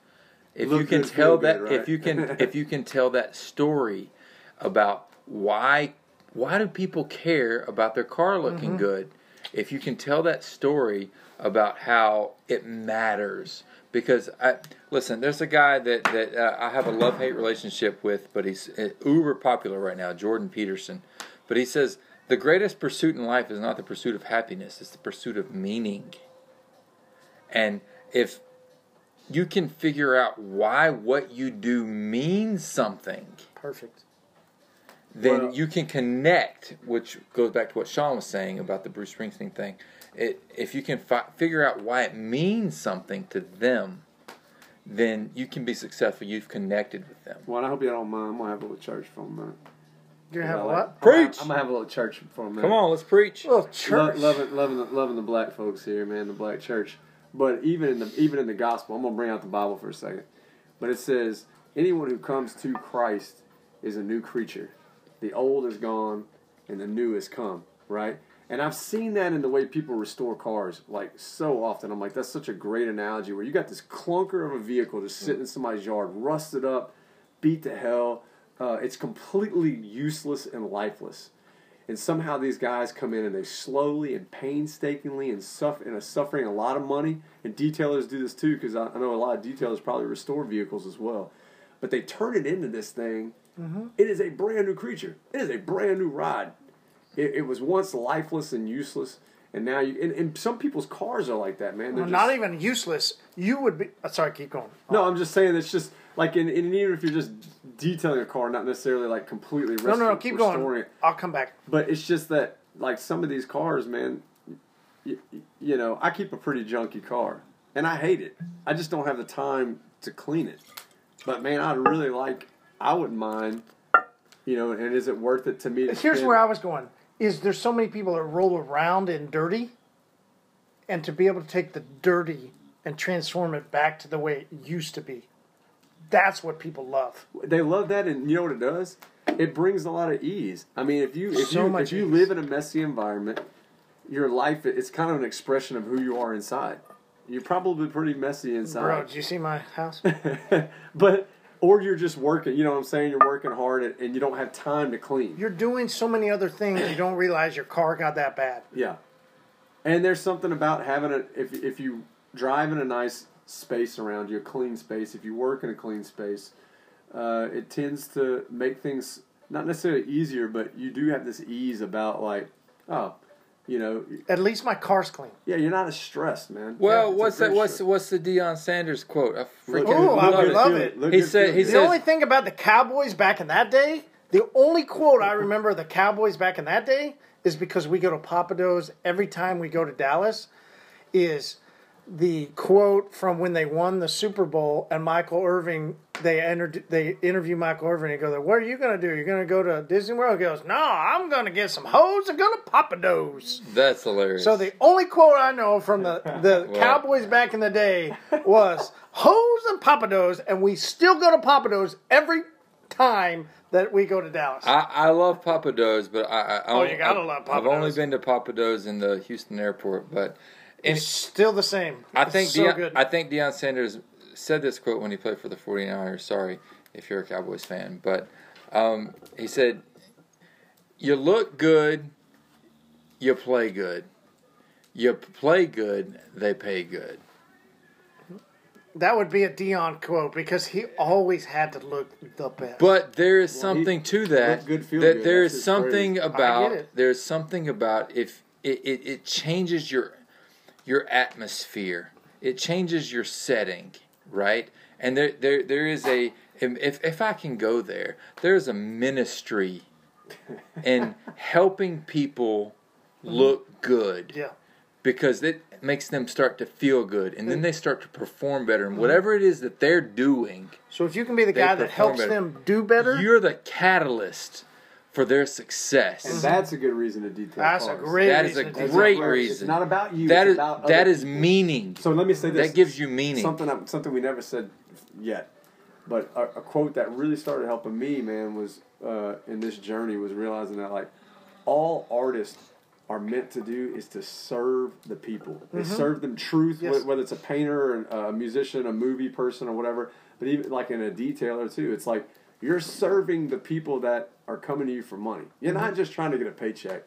If you can good, tell that, good, if you can, if you can tell that story about why, why do people care about their car looking Mm-hmm. good? If you can tell that story about how it matters, because I listen, there's a guy that that uh, I have a love hate relationship with, but he's uh, uber popular right now, Jordan Peterson. But he says the greatest pursuit in life is not the pursuit of happiness; it's the pursuit of meaning. And if you can figure out why what you do means something, Perfect. Then Well- you can connect, which goes back to what Sean was saying about the Bruce Springsteen thing. It, if you can fi- figure out why it means something to them, then you can be successful. You've connected with them. Well, I hope you don't mind. I'm gonna have a little church for a minute. You're gonna have Yeah, a like- what? Preach. I'm gonna have a little church for a minute. Come on, let's preach. Well, Lo- church. loving, loving, the, loving the black folks here, man. The black church. But even in the even in the gospel, I'm gonna bring out the Bible for a second. But it says anyone who comes to Christ is a new creature. The old is gone, and the new has come. Right. And I've seen that in the way people restore cars, like so often. I'm like, that's such a great analogy where you got this clunker of a vehicle just sitting in somebody's yard, rusted up, beat to hell. Uh, it's completely useless and lifeless. And somehow these guys come in and they slowly and painstakingly and suffer and are suffering a lot of money. And detailers do this too, because I, I know a lot of detailers probably restore vehicles as well. But they turn it into this thing. It is a brand new creature. It is a brand new ride. It, it was once lifeless and useless, and now you. And, and some people's cars are like that, man. They're Well, just- not even useless. You would be. Uh, sorry, keep going. no, I'm just saying it's just like, in, in, even if you're just detailing a car, not necessarily like completely No, no, no. Keep going. it. I'll come back. But it's just that, like some of these cars, man, you, you know, I keep a pretty junky car, and I hate it. I just don't have the time to clean it. But man, I'd really like. I wouldn't mind. You know, and is it worth it to me? To Here's spend- where I was going. Is there's so many people that roll around in dirty, and to be able to take the dirty and transform it back to the way it used to be. That's what people love. They love that, and you know what it does? It brings a lot of ease. I mean, if you if So you much if you ease. live in a messy environment, your life it's kind of an expression of who you are inside. You're probably pretty messy inside. Bro, did you see my house? but or you're just working. You know what I'm saying? You're working hard and, and you don't have time to clean. You're doing so many other things you don't realize your car got that bad. Yeah. And there's something about having a if if you drive in a nice space around you, a clean space. If you work in a clean space, uh, it tends to make things not necessarily easier, but you do have this ease about like, oh, you know, At least my car's clean. yeah, you're not as stressed, man. Well, It's a what's that? What's shirt. what's the Deion Sanders quote? I freaking good, Oh, I look would good, love feel it. He said- he good. The said- only thing about the Cowboys back in that day, the only quote I remember of the Cowboys back in that day is because we go to Pappadeaux every time we go to Dallas, is the quote from when they won the Super Bowl and Michael Irvin they entered they interview Michael Irvin and go, What are you gonna do? You're gonna go to Disney World? He goes, No, I'm gonna get some hoes and go to Pappadeaux. That's hilarious. So the only quote I know from the, the Well- Cowboys back in the day was "Hoes and Pappadeaux," and we still go to Pappadeaux every time that we go to Dallas. I, I love Pappadeaux, but I, I Oh, you gotta I- love I've only been to Pappadeaux in the Houston airport, but it's still the same. I It's think so Deion, good. I think Deion Sanders said this quote when he played for the 49ers. Sorry if you're a Cowboys fan, but um, he said, "You look good, you play good. You play good, they pay good." that would be a Deion quote because he always had to look the best. But there is Well, he- something to that. good, feel that good. there That's is something phrase. about there's something about if it, it, it changes your your atmosphere. It changes your setting, right? And there there there is a if if I can go there, there's a ministry in helping people mm-hmm. look good yeah, because it makes them start to feel good and then mm. they start to perform better and mm-hmm. whatever it is that they're doing so if you can be the guy that helps better. them do better, you're the catalyst for their success. And that's a good reason to detail. that's a cars. great. That is a to great that. reason. It's not about you. that it's is about that other is people. meaning. So let me say this. That gives you meaning. Something something we never said yet, but a, a quote that really started helping me, man, was uh, in this journey was realizing that like all artists are meant to do is to serve the people. They serve them truth, Mm-hmm. Yes. whether it's a painter, or a musician, a movie person, or whatever. But even like in a detailer too, it's like you're serving the people that are coming to you for money. You're Mm-hmm. not just trying to get a paycheck.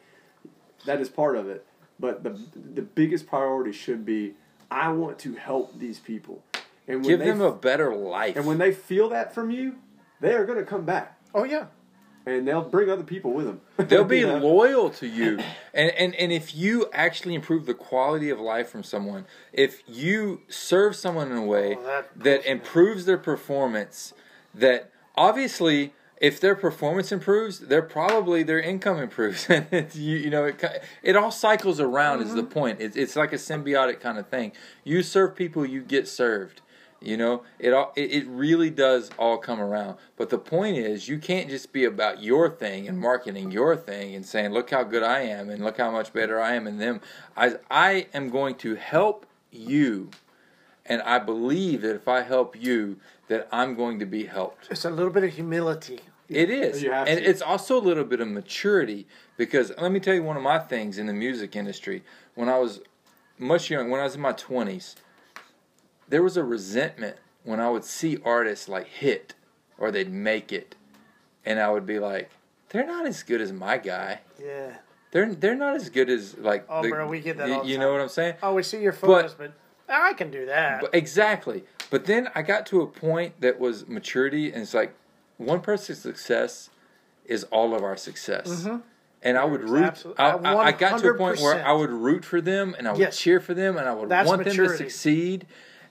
That is part of it. But the the biggest priority should be I want to help these people. And when Give they them a better life. and when they feel that from you, they are going to come back Oh yeah, and they'll bring other people with them. They'll be know? loyal to you. And, and and if you actually improve the quality of life from someone, if you serve someone in a way Oh, that- that improves their performance, that obviously if their performance improves, they're probably their income improves. And it's, you, you know, it it all cycles around. Is Mm-hmm. the point? It's it's like a symbiotic kind of thing. You serve people, you get served. You know, it all it, it really does all come around. But the point is, you can't just be about your thing and marketing your thing and saying, "Look how good I am and look how much better I am than them." I I am going to help you, and I believe that if I help you, that I'm going to be helped. it's a little bit of humility. It is, and to. it's also a little bit of maturity because let me tell you one of my things in the music industry. When I was much young, when I was in my twenties, there was a resentment when I would see artists like hit or they'd make it, and I would be like, "They're not as good as my guy. Yeah. They're they're not as good as like." Oh, the- bro, we get that y- all the You time. know what I'm saying? Oh, we see your photos, but, ah, I can do that. But exactly. But then I got to a point that was maturity, and it's like one person's success is all of our success. And I would root. I, I, I got to a point where I would root for them, and I would Yes. cheer for them, and I would That's want them to succeed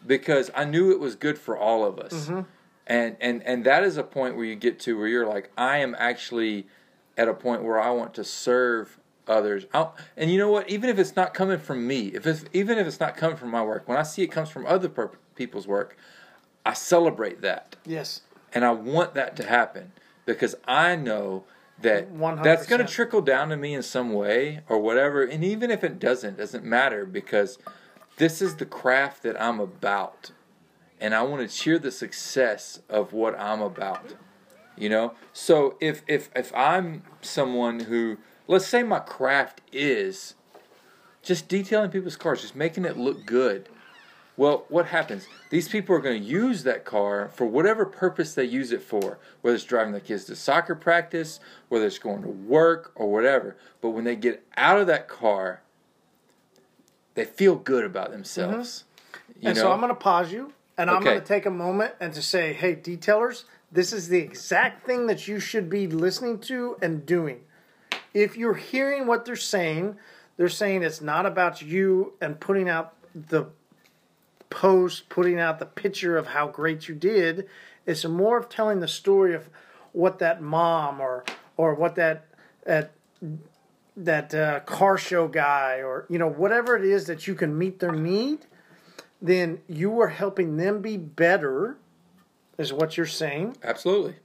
because I knew it was good for all of us. Mm-hmm. And and and that is a point where you get to where you're like, I am actually at a point where I want to serve others. I'll, and you know what? Even if it's not coming from me, if it's even if it's not coming from my work, when I see it comes from other per- people's work, I celebrate that, yes. and I want that to happen because I know that that's going to trickle down to me in some way or whatever. And even if it doesn't, doesn't matter because this is the craft that I'm about, and I want to cheer the success of what I'm about. You know, so if if if I'm someone who, let's say, my craft is just detailing people's cars, just making it look good. Well, what happens? These people are going to use that car for whatever purpose they use it for, whether it's driving their kids to soccer practice, whether it's going to work, or whatever. But when they get out of that car, they feel good about themselves. Mm-hmm. You and know? so I'm going to pause you, and I'm Okay. going to take a moment and to say, hey, detailers, this is the exact thing that you should be listening to and doing. If you're hearing what they're saying, they're saying it's not about you and putting out the post, putting out the picture of how great you did. It's more of telling the story of what that mom or or what that that that uh, car show guy or you know whatever it is that you can meet their need then you are helping them be better, is what you're saying. Absolutely.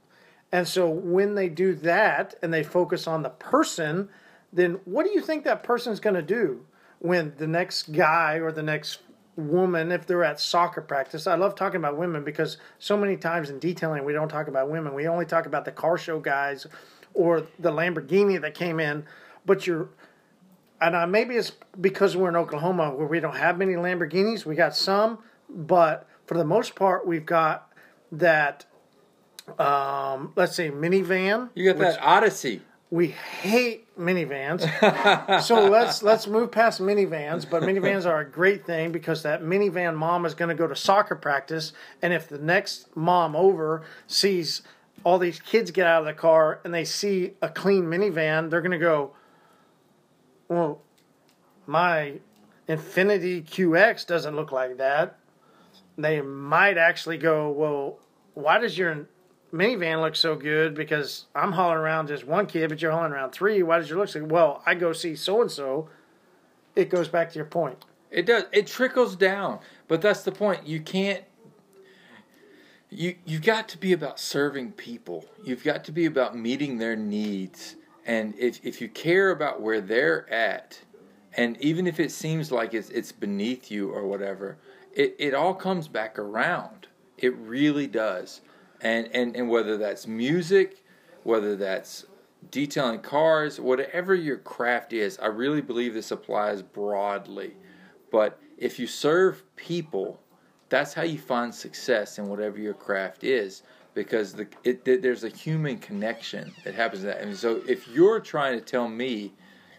And so when they do that and they focus on the person, then what do you think that person's going to do when the next guy or the next woman, if they're at soccer practice? I love talking about women because so many times in detailing we don't talk about women. We only talk about the car show guys or the Lamborghini that came in. But you're and uh, maybe it's because we're in Oklahoma where we don't have many Lamborghinis. We got some, but for the most part, we've got that. Um, let's say minivan. You got which that Odyssey. We hate minivans, so let's let's move past minivans. But minivans are a great thing because that minivan mom is going to go to soccer practice, and if the next mom over sees all these kids get out of the car and they see a clean minivan, they're going to go, well, my Infiniti QX doesn't look like that. They might actually go, well, why does your minivan looks so good? Because I'm hauling around just one kid, but you're hauling around three. Why does your look so Well, I go see so and so. It goes back to your point. It does. It trickles down, but that's the point. You can't. You you've got to be about serving people. You've got to be about meeting their needs, and if if you care about where they're at, and even if it seems like it's it's beneath you or whatever, it it all comes back around. It really does, and and and whether that's music, whether that's detailing cars, whatever your craft is, I really believe this applies broadly. But if you serve people, that's how you find success in whatever your craft is because the, it, there's a human connection that happens in that. And so if you're trying to tell me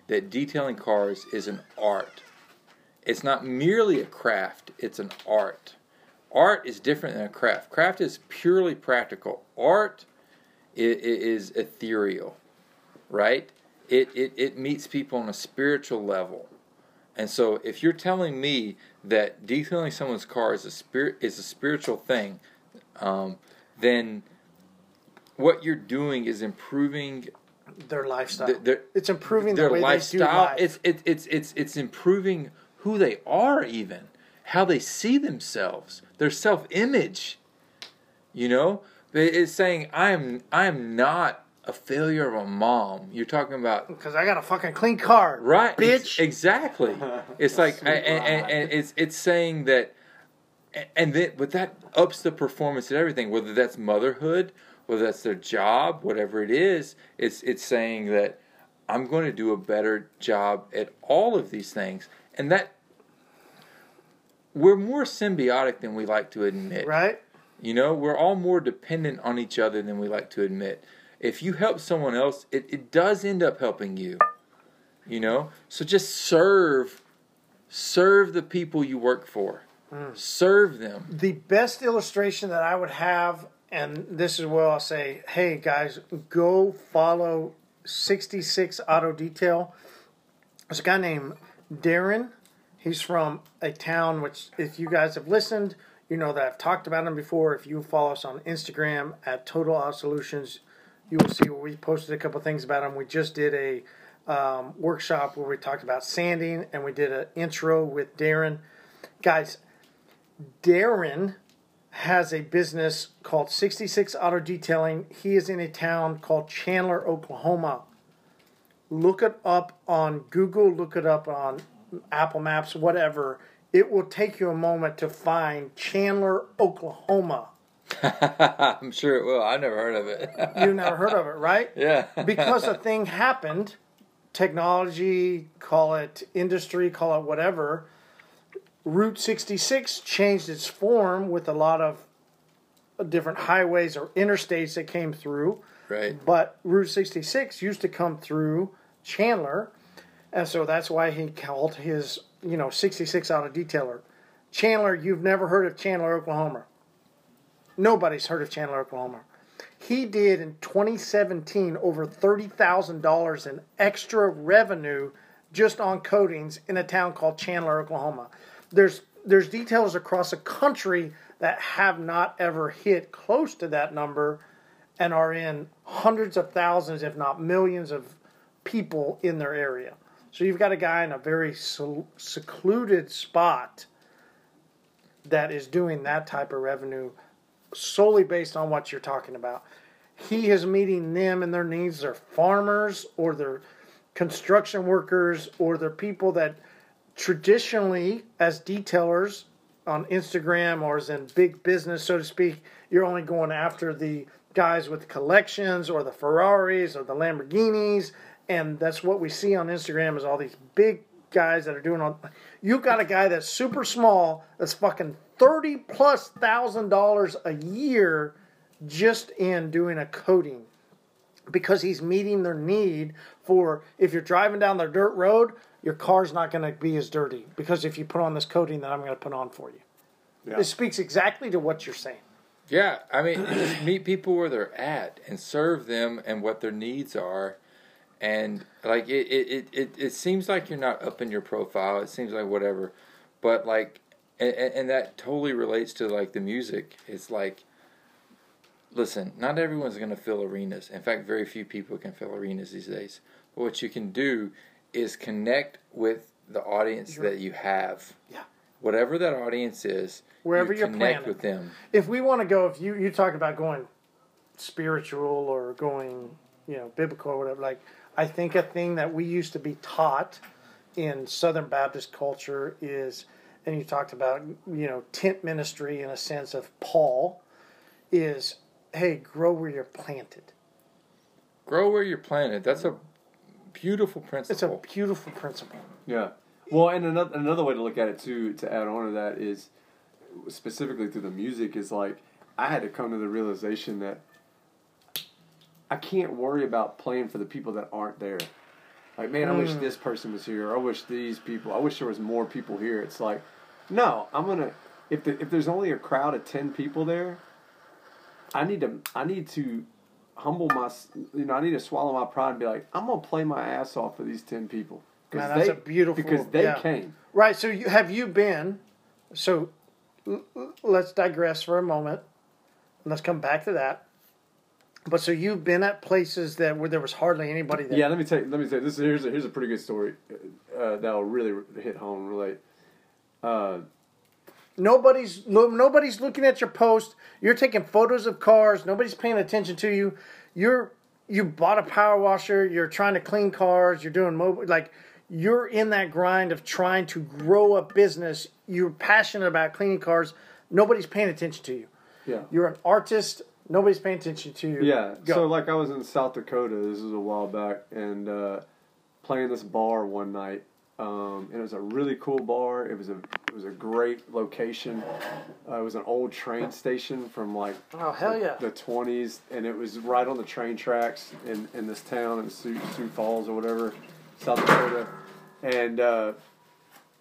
that detailing cars is an art, it's not merely a craft, it's an art. Art is different than a craft. Craft is purely practical. Art i- i- is ethereal, right? It, it, it meets people on a spiritual level. And so, if you're telling me that detailing someone's car is a spirit is a spiritual thing, um, then what you're doing is improving Their lifestyle. th- their, it's improving their the way lifestyle. they do life. It's it, it's it's it's improving who they are, even how they see themselves, their self image. You know, it's saying I am I am not a failure of a mom. You're talking about because I got a fucking clean car, right bitch. exactly it's like and, and, and it's it's saying that and then but that ups the performance and everything whether that's motherhood whether that's their job whatever it is it's it's saying that i'm going to do a better job at all of these things and that we're more symbiotic than we like to admit right? you know, we're all more dependent on each other than we like to admit. If you help someone else, it, it does end up helping you. You know? So just serve serve the people you work for. Hmm. Serve them. the best illustration that I would have, and this is where I'll say, hey guys, go follow 66 Auto Detail. There's a guy named Darren. He's from a town which, if you guys have listened, you know that I've talked about him before. If you follow us on Instagram at Total Auto Solutions, you will see we posted a couple things about him. We just did a um, workshop where we talked about sanding, and we did an intro with Darren. Guys, Darren has a business called 66 Auto Detailing. He is in a town called Chandler, Oklahoma. Look it up on Google, look it up on Apple Maps, whatever. It will take you a moment to find Chandler, Oklahoma. I'm sure it will. I've never heard of it. You've never heard of it, right? yeah. because a thing happened, technology, call it industry, call it whatever, Route 66 changed its form with a lot of different highways or interstates that came through. Right. But Route 66 used to come through Chandler, and so that's why he called his, you know, 66 out of detailer. Chandler, you've never heard of Chandler, Oklahoma. Nobody's heard of Chandler, Oklahoma. He did in 2017 over $30,000 in extra revenue just on coatings in a town called Chandler, Oklahoma. There's there's details across the country that have not ever hit close to that number and are in hundreds of thousands, if not millions, of people in their area. So you've got a guy in a very secluded spot that is doing that type of revenue solely based on what you're talking about. He is meeting them and their needs. They're farmers or they're construction workers or they're people that traditionally, as detailers on Instagram or as in big business, so to speak, you're only going after the guys with collections or the Ferraris or the Lamborghinis. And that's what we see on Instagram is all these big guys that are doing all you got a guy that's super small that's fucking thirty plus thousand dollars a year just in doing a coating because he's meeting their need for if you're driving down the dirt road your car's not going to be as dirty because if you put on this coating that i'm going to put on for you Yeah. it speaks exactly to what you're saying Yeah, I mean, just meet people where they're at and serve them and what their needs are. And like it, it, it, it, it seems like you're not up in your profile. It seems like whatever, but like, and, and that totally relates to like the music. It's like, listen, not everyone's gonna fill arenas. In fact, very few people can fill arenas these days. But what you can do is connect with the audience You're- that you have. Yeah. Whatever that audience is, Wherever you you're connect planted. with them. if we want to go if you you talk about going spiritual or going you know biblical or whatever like i think a thing that we used to be taught in southern baptist culture is and you talked about you know tent ministry in a sense of paul is hey grow where you're planted Grow where you're planted. That's a beautiful principle. it's a beautiful principle Yeah. Well, and another another way to look at it too, to add on to that is specifically through the music is like I had to come to the realization that I can't worry about playing for the people that aren't there. Like, man, I wish Mm. this person was here. I wish these people. I wish there was more people here. It's like, no, I'm gonna. If the, if there's only a crowd of ten people there, I need to I need to humble my you know I need to swallow my pride and be like I'm gonna play my ass off for these ten people Man, that's they a beautiful- because they yeah. came. right so you have you been so let's digress for a moment let's come back to that but so you've been at places that where there was hardly anybody there Yeah, let me tell you. Let me tell you. This is, here's a, here's a pretty good story uh, that'll really hit home. Relate. Uh, Nobody's lo- nobody's looking at your post. You're taking photos of cars. Nobody's paying attention to you. You're you bought a power washer. You're trying to clean cars. You're doing mobile like you're in that grind of trying to grow a business. You're passionate about cleaning cars. Nobody's paying attention to you. yeah. You're an artist. Nobody's paying attention to you. Yeah. Go. So like I was in South Dakota. This was a while back, and uh, playing this bar one night. Um, and it was a really cool bar. It was a it was a great location. Uh, it was an old train station from like oh hell yeah. the twenties, and it was right on the train tracks in, in this town in Sioux, Sioux Falls or whatever, South Dakota. And uh,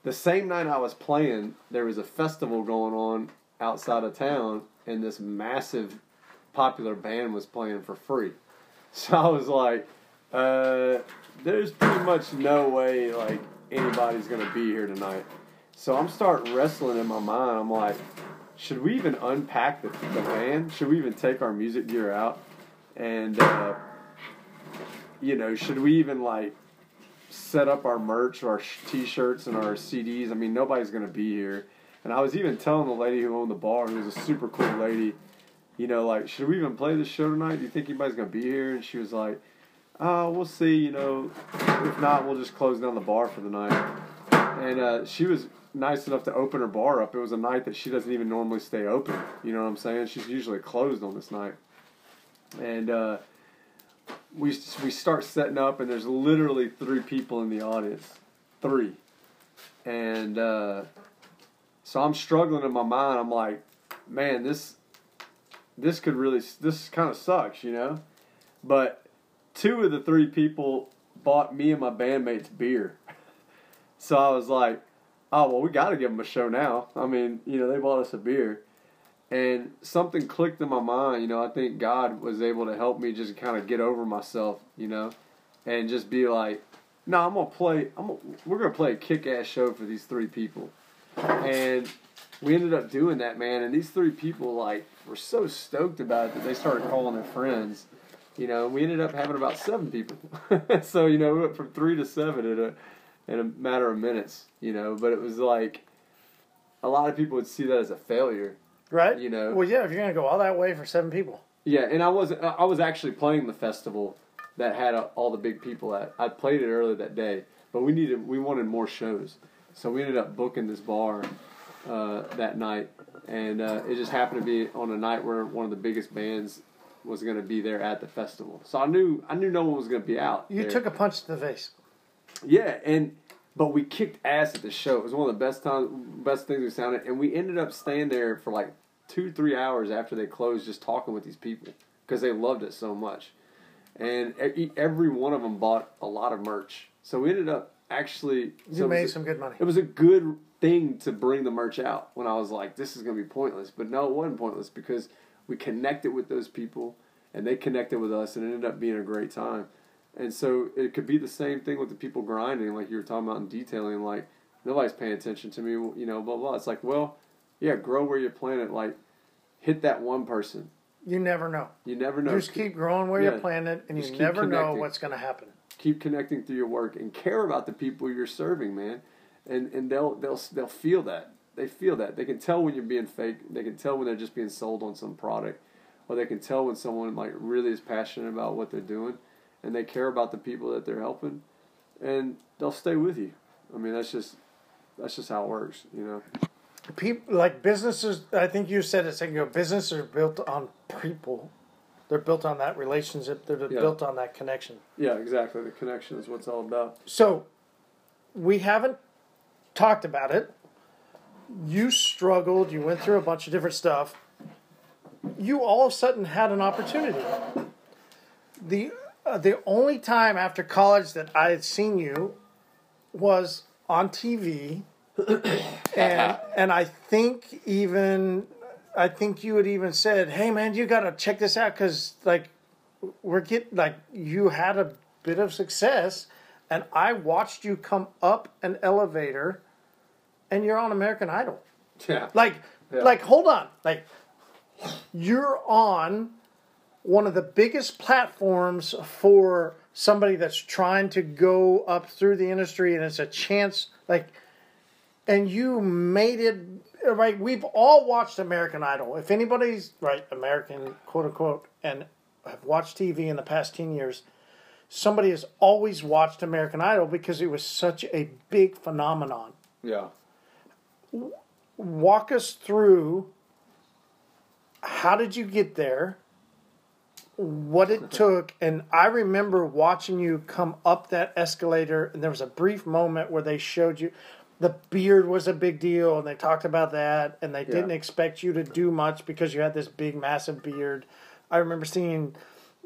the same night I was playing, there was a festival going on outside of town, and this massive popular band was playing for free. So I was like, uh, "There's pretty much no way like anybody's gonna be here tonight." So I'm starting wrestling in my mind. I'm like, should we even unpack the, the van? Should we even take our music gear out? And, uh, you know, should we even like set up our merch, our t-shirts, and our CDs? I mean, nobody's gonna be here. And I was even telling the lady who owned the bar, who was a super cool lady, you know, like, should we even play this show tonight? Do you think anybody's gonna be here? And she was like, oh, we'll see. You know, if not, we'll just close down the bar for the night. And uh, she was nice enough to open her bar up. It was a night that she doesn't even normally stay open. You know what I'm saying? She's usually closed on this night. And uh, we we start setting up, and there's literally three people in the audience, three. And uh, So I'm struggling in my mind. I'm like, man, this this could really this kind of sucks, you know. But two of the three people bought me and my bandmates beer. So I was like, oh well, we got to give them a show now. I mean, you know, they bought us a beer, and something clicked in my mind. You know, I think God was able to help me just kind of get over myself. You know, and just be like, no, I'm gonna play. I'm gonna, we're gonna play a kick-ass show for these three people, and we ended up doing that, man. And these three people like were so stoked about it that they started calling their friends. You know, we ended up having about seven people. so you know, we went from three to seven in a in a matter of minutes. You know, but it was like a lot of people would see that as a failure. Right? You know. Well, yeah, if you're going to go all that way for seven people. Yeah, and I was I was actually playing the festival that had all the big people at. I played it earlier that day, but we needed we wanted more shows, so we ended up booking this bar uh, that night, and uh, it just happened to be on a night where one of the biggest bands was going to be there at the festival. So I knew I knew no one was going to be out. You there. took a punch to the face. Yeah, and but we kicked ass at the show. It was one of the best times, best things we sounded, and we ended up staying there for like two, three hours after they closed, just talking with these people because they loved it so much. And every one of them bought a lot of merch, so we ended up actually. You so made a- some good money. It was a good thing to bring the merch out when I was like, this is going to be pointless. But no, it wasn't pointless because we connected with those people and they connected with us and it ended up being a great time. And so it could be the same thing with the people grinding, like you were talking about in detailing, like nobody's paying attention to me, you know, blah, blah. It's like, well, yeah, grow where you plant it. Like, hit that one person. You never know. You never know. Just keep growing where Yeah. you're planted, and you Just keep never know what's going to happen. keep connecting through your work and care about the people you're serving, man. And and they'll they'll they'll feel that. They feel that. They can tell when you're being fake. They can tell when they're just being sold on some product, or they can tell when someone like really is passionate about what they're doing, and they care about the people that they're helping, and they'll stay with you. I mean, that's just that's just how it works, you know. People like businesses. I think you said it a second ago. Businesses are built on people. They're built on that relationship. They're Yeah. built on that connection. Yeah, exactly. The connection is what it's all about. So, we haven't talked about it. You struggled. You went through a bunch of different stuff. You all of a sudden had an opportunity. The uh, the only time after college that I had seen you was on TV, and and I think even I think you had even said, "Hey man, you got to check this out because like we're getting like you had a bit of success, and I watched you come up an elevator, and you're on American Idol. Yeah. Like, Yeah. like hold on, like you're on one of the biggest platforms for somebody that's trying to go up through the industry, and it's a chance like and you made it right. We've all watched American Idol. If anybody's right, American quote unquote, and have watched TV in the past ten years, somebody has always watched American Idol because it was such a big phenomenon. Yeah. Walk us through. How did you get there? What it took, and I remember watching you come up that escalator, and there was a brief moment where they showed you the beard was a big deal, and they talked about that, and they didn't expect you to do much because you had this big, massive beard. I remember seeing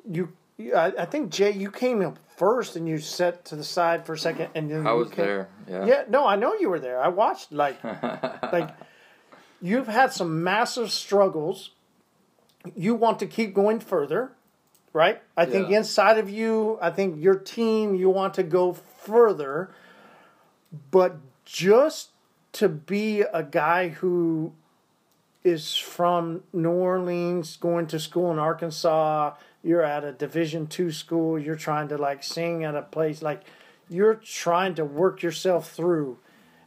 you. I, I think Jay, you came up first, and you sat to the side for a second, and then I was came- there. Yeah. Yeah, no, I know you were there. I watched like like you've had some massive struggles. You want to keep going further, right? I think inside of you, I think your team, you want to go further. But just to be a guy who is from New Orleans, going to school in Arkansas, you're at a Division two school, you're trying to like sing at a place like you're trying to work yourself through,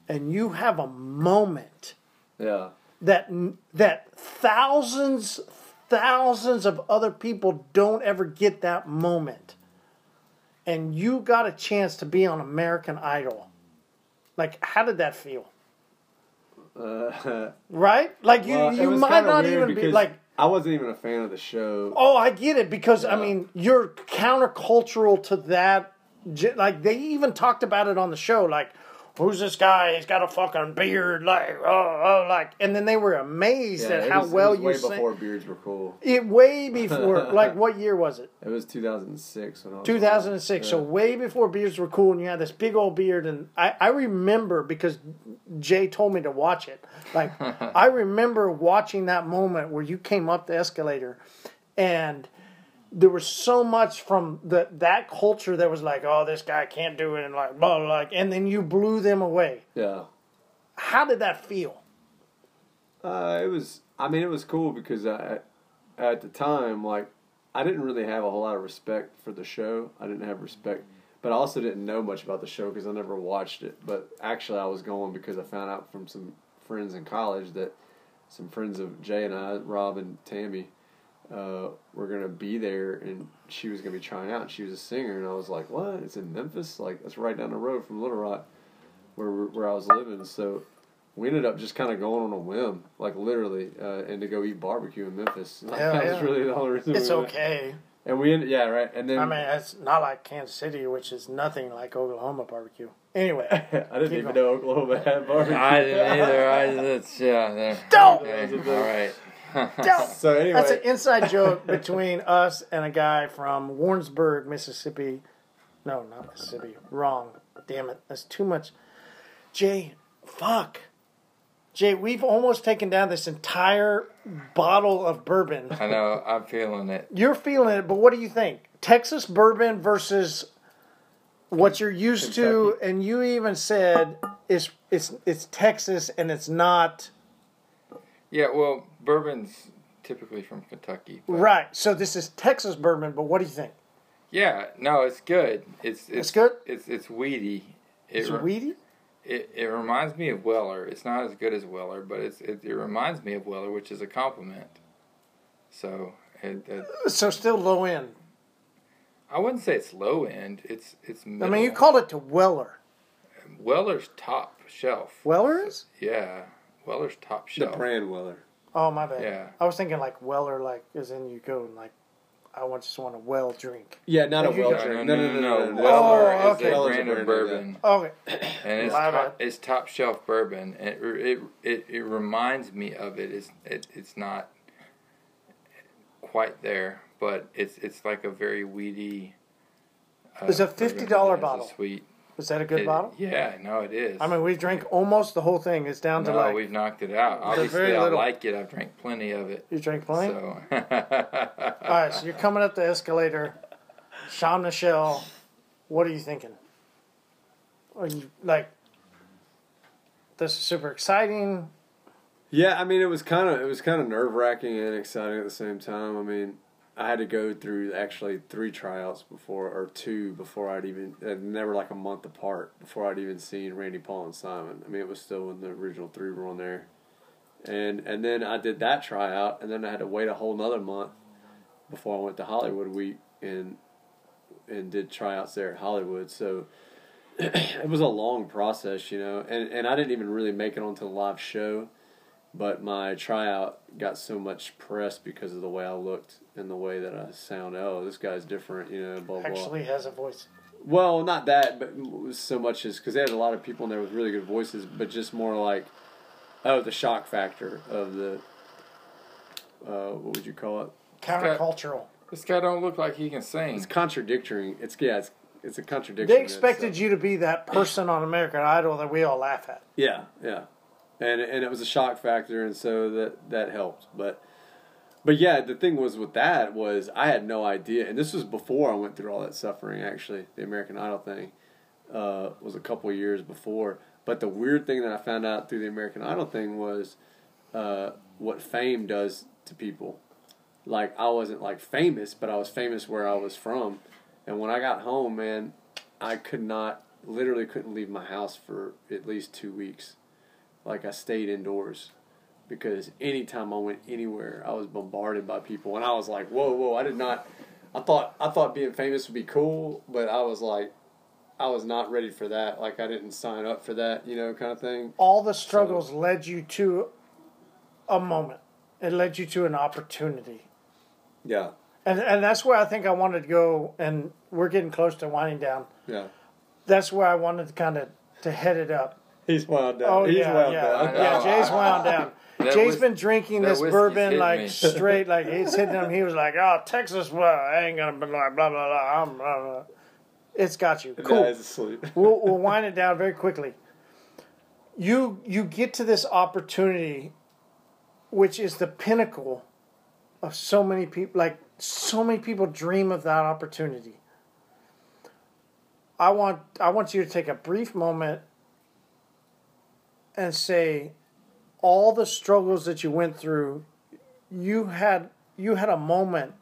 and you have a moment Yeah. that that thousands thousands of other people don't ever get that moment. And you got a chance to be on American Idol. Like how did that feel? Uh, right? Like you well, you might not even be like I wasn't even a fan of the show. oh I get it because I mean you're countercultural to that like they even talked about it on the show like who's this guy? He's got a fucking beard, like, oh, oh, like, and then they were amazed Yeah, at how was- well it was you way sang. before beards were cool. It way before, like, what year was it? It was 2006 when I was 2006. So way before beards were cool, and you had this big old beard. And I, I remember because Jay told me to watch it. Like I remember watching that moment where you came up the escalator, and there was so much from the that culture that was like, oh, this guy can't do it, and like, blah, blah, like, and then you blew them away. yeah. How did that feel? Uh, it was. I mean, it was cool because I, at the time, like, I didn't really have a whole lot of respect for the show. I didn't have respect, but I also didn't know much about the show because I never watched it. But actually, I was going because I found out from some friends in college that some friends of Jay and I, Rob and Tammy, uh, were gonna be there, and she was gonna be trying out. And she was a singer, and I was like, "What? It's in Memphis? Like, that's right down the road from Little Rock, where where I was living." So we ended up just kind of going on a whim, like literally, uh, and to go eat barbecue in Memphis. Hell that yeah. was really the only reason. It's we okay. And we ended, yeah, right. And then I mean, it's not like Kansas City, which is nothing like Oklahoma barbecue. Anyway, I didn't even going. know Oklahoma had barbecue. I didn't either. I that's yeah. There. Don't! Okay, all right. Don't. so anyway, That's an inside joke between us and a guy from Warrensburg, Mississippi. No, not Mississippi. Wrong. Damn it. That's too much. Jay, fuck. Jay, we've almost taken down this entire bottle of bourbon. I know. I'm feeling it. You're feeling it, but what do you think? Texas bourbon versus what you're used to, and you even said it's it's it's Texas and it's not Yeah. Well, bourbon's typically from Kentucky. but- right. So this is Texas bourbon, but what do you think? Yeah. No, it's good. It's it's, It's good? It's it's wheaty. It Is re- it wheaty? It, it reminds me of Weller. It's not as good as Weller, but it's it, it reminds me of Weller, which is a compliment. So it, it, So still low end. I wouldn't say it's low end. It's it's. I mean, you called it to Weller. Weller's top shelf. Weller is? Yeah, Weller's top Shelf. the shelf. brand Weller. Oh my bad. Yeah. I was thinking like Weller, like as in you go and like I want just want a well drink. Yeah, not a well go. drink. No, no, no, no. no. Weller Oh, is okay. a Weller's a brand of brand, yeah. bourbon, Okay. and it's My top, bad. it's top shelf bourbon. And it, it it it reminds me of it. It's it, it's not quite there, but it's it's like a very wheaty. Uh, It's a $50 that a bottle. Sweet. Is that a good It- bottle? Yeah, no, it is. I mean, we drink almost the whole thing. It's down to no, like we've knocked it out. Obviously, I little. like it. I've drank plenty of it. you drink plenty. So. All right, so you're coming up the escalator. Sean Michel, what are you thinking? Are you like this is super exciting? Yeah, I mean it was kind of it was kind of nerve wracking and exciting at the same time. I mean, I had to go through actually three tryouts before or two before I'd even and they were like a month apart before I'd even seen Randy Paul and Simon. I mean, it was still when the original three were on there, and and then I did that tryout, and then I had to wait a whole another month before I went to Hollywood Week and and did tryouts there at Hollywood. So it was a long process, you know, and and I didn't even really make it onto the live show but my tryout got so much press because of the way I looked and the way that I sound. Oh, this guy's different, you know. Blah blah. Actually has a voice. Well, not that, but so much as because they had a lot of people in there with really good voices, but just more like, oh, the shock factor of the, uh, what would you call it? Countercultural. This guy don't look like he can sing. It's contradictory. It's yeah, it's it's a contradiction. They expected you to be that person on American Idol that we all laugh at. Yeah, yeah, and and it was a shock factor, and so that that helped. But but yeah, the thing was with that was I had no idea, and this was before I went through all that suffering. Actually, the American Idol thing uh, was a couple years before. But the weird thing that I found out through the American Idol thing was uh, what fame does to people. Like I wasn't like famous, but I was famous where I was from. And when I got home, man, I could not, literally couldn't leave my house for at least two weeks. Like I stayed indoors because anytime I went anywhere, I was bombarded by people, and I was like, whoa, whoa! I did not. I thought I thought being famous would be cool, but I was like, I was not ready for that. Like I didn't sign up for that, you know, kind of thing. All the struggles led you to a moment. It led you to an opportunity. Yeah, And and that's where I think I wanted to go and we're getting close to winding down. yeah, That's where I wanted to kind of to head it up. He's wound down. Oh He's yeah, wound yeah, down. Yeah. Oh, Jay's wound down. That Jay's whis- been drinking this bourbon like me. straight, like he's hitting him. He was like, "Oh, Texas, well, I ain't gonna be like blah blah blah." I'm, blah, blah. It's got you. The Cool. guy's asleep. we'll, we'll wind it down very quickly. You you get to this opportunity, which is the pinnacle of so many people. Like so many people dream of that opportunity. I want I want you to take a brief moment and say all the struggles that you went through. You had you had a moment.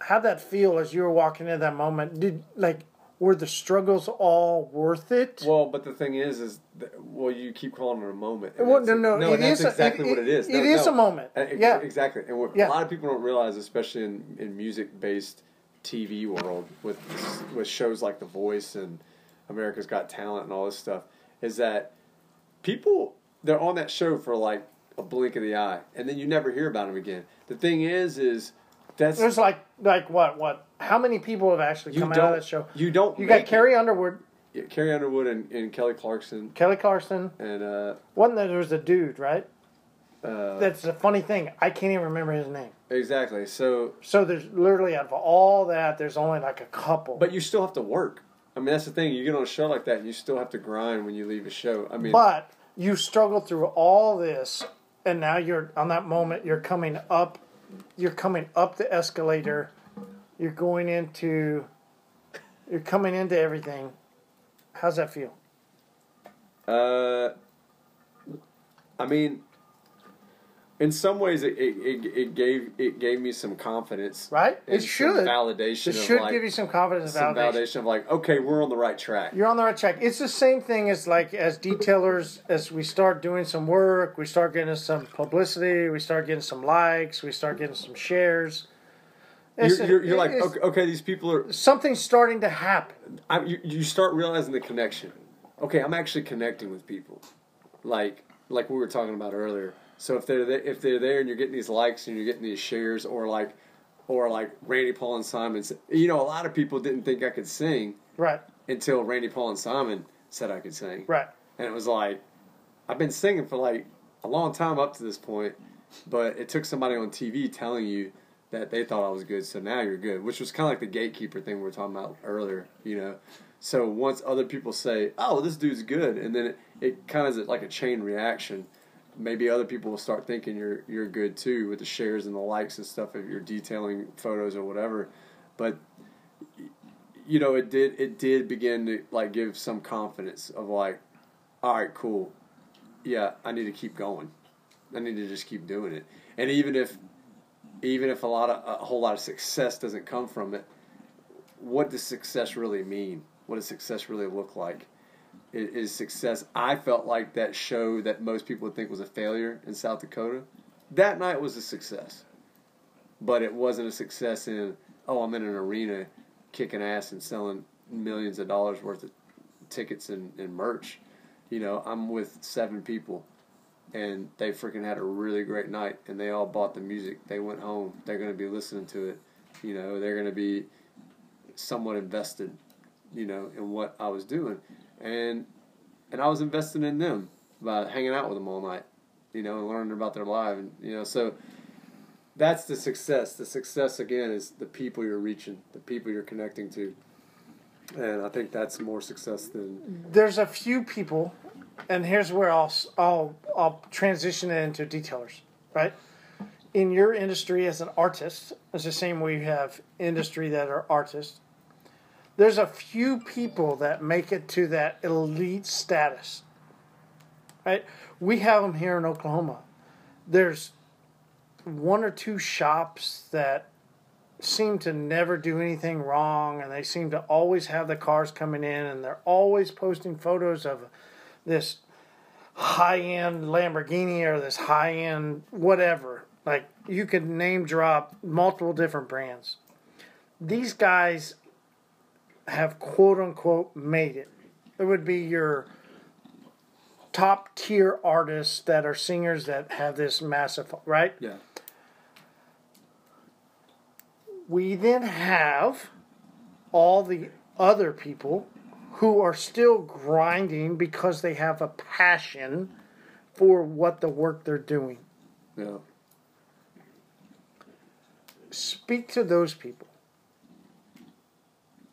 How'd that feel as you were walking into that moment? Did like were the struggles all worth it? Well, but the thing is, is that, well, you keep calling it a moment. Well, no, no, no, it that's is a- exactly it- what it is. it No, is no. a moment. Yeah. exactly. And what Yeah. a lot of people don't realize, especially in in music based TV world, with with shows like The Voice and America's Got Talent and all this stuff, is that people they're on that show for like a blink of the eye, and then you never hear about them again. The thing is, is that's There's like like what what? How many people have actually come out of that show? you don't You got Carrie Underwood, it. Yeah, Carrie Underwood and, and Kelly Clarkson Kelly Clarkson. and uh, Wasn't there? There was a dude, right? uh, That's the funny thing. I can't even remember his name. exactly. So So there's literally out of all that, there's only like a couple. But you still have to work. I mean, that's the thing. You get on a show like that, and you still have to grind when you leave a show. I mean, But you struggle through all this, and now you're on that moment. You're coming up. You're coming up the escalator. You're going into. You're coming into everything. How's that feel? uh, I mean, in some ways, it, it, it, it gave it gave me some confidence, Right? It should. validation. It should like, give you some confidence some validation. validation of like, okay, we're on the right track. You're on the right track. It's the same thing as like as detailers. As we start doing some work, we start getting some publicity. We start getting some likes. We start getting some shares. You're, you're, you're like, okay, okay, these people are. something's starting to happen. I, you, you start realizing the connection. Okay, I'm actually connecting with people, like like we were talking about earlier. So if they're there, if they're there and you're getting these likes and you're getting these shares, or like or like Randy Paul and Simon, said- you know, a lot of people didn't think I could sing Right, until Randy Paul and Simon said I could sing, right. and it was like I've been singing for like a long time up to this point, but it took somebody on TV telling you that they thought I was good, so now you're good, which was kind of like the gatekeeper thing we were talking about earlier, you know. So once other people say, "Oh, this dude's good," and then it, it kind of is like a chain reaction. Maybe other people will start thinking you're you're good too with the shares and the likes and stuff if you're detailing photos or whatever. But you know, it did it did begin to like give some confidence of like, all right, cool, yeah, I need to keep going. I need to just keep doing it. And even if even if a lot of a whole lot of success doesn't come from it, what does success really mean? What does success really look like? Is, success? I felt like that show that most people would think was a failure in South Dakota. That night was a success, but it wasn't a success in oh I'm in an arena kicking ass and selling millions of dollars worth of tickets and, and merch. You know, I'm with seven people and they freaking had a really great night and they all bought the music. They went home. They're going to be listening to it. You know, they're going to be somewhat invested, you know, in what I was doing. And and I was invested in them by hanging out with them all night, you know, and learning about their life and you know, so that's the success. The success again is the people you're reaching, the people you're connecting to. And I think that's more success than There's a few people, and here's where I'll I'll I'll transition it into detailers, right? In your industry as an artist, it's the same way you have industry that are artists. There's a few people that make it to that elite status, right? We have them here in Oklahoma. There's one or two shops that seem to never do anything wrong and they seem to always have the cars coming in and they're always posting photos of this high end Lamborghini or this high end whatever. Like you could name drop multiple different brands. These guys have quote unquote made it. It would be your top tier artists that are singers that have this massive right? yeah. we then have all the other people who are still grinding because they have a passion for what the work they're doing. Yeah. Speak to those people.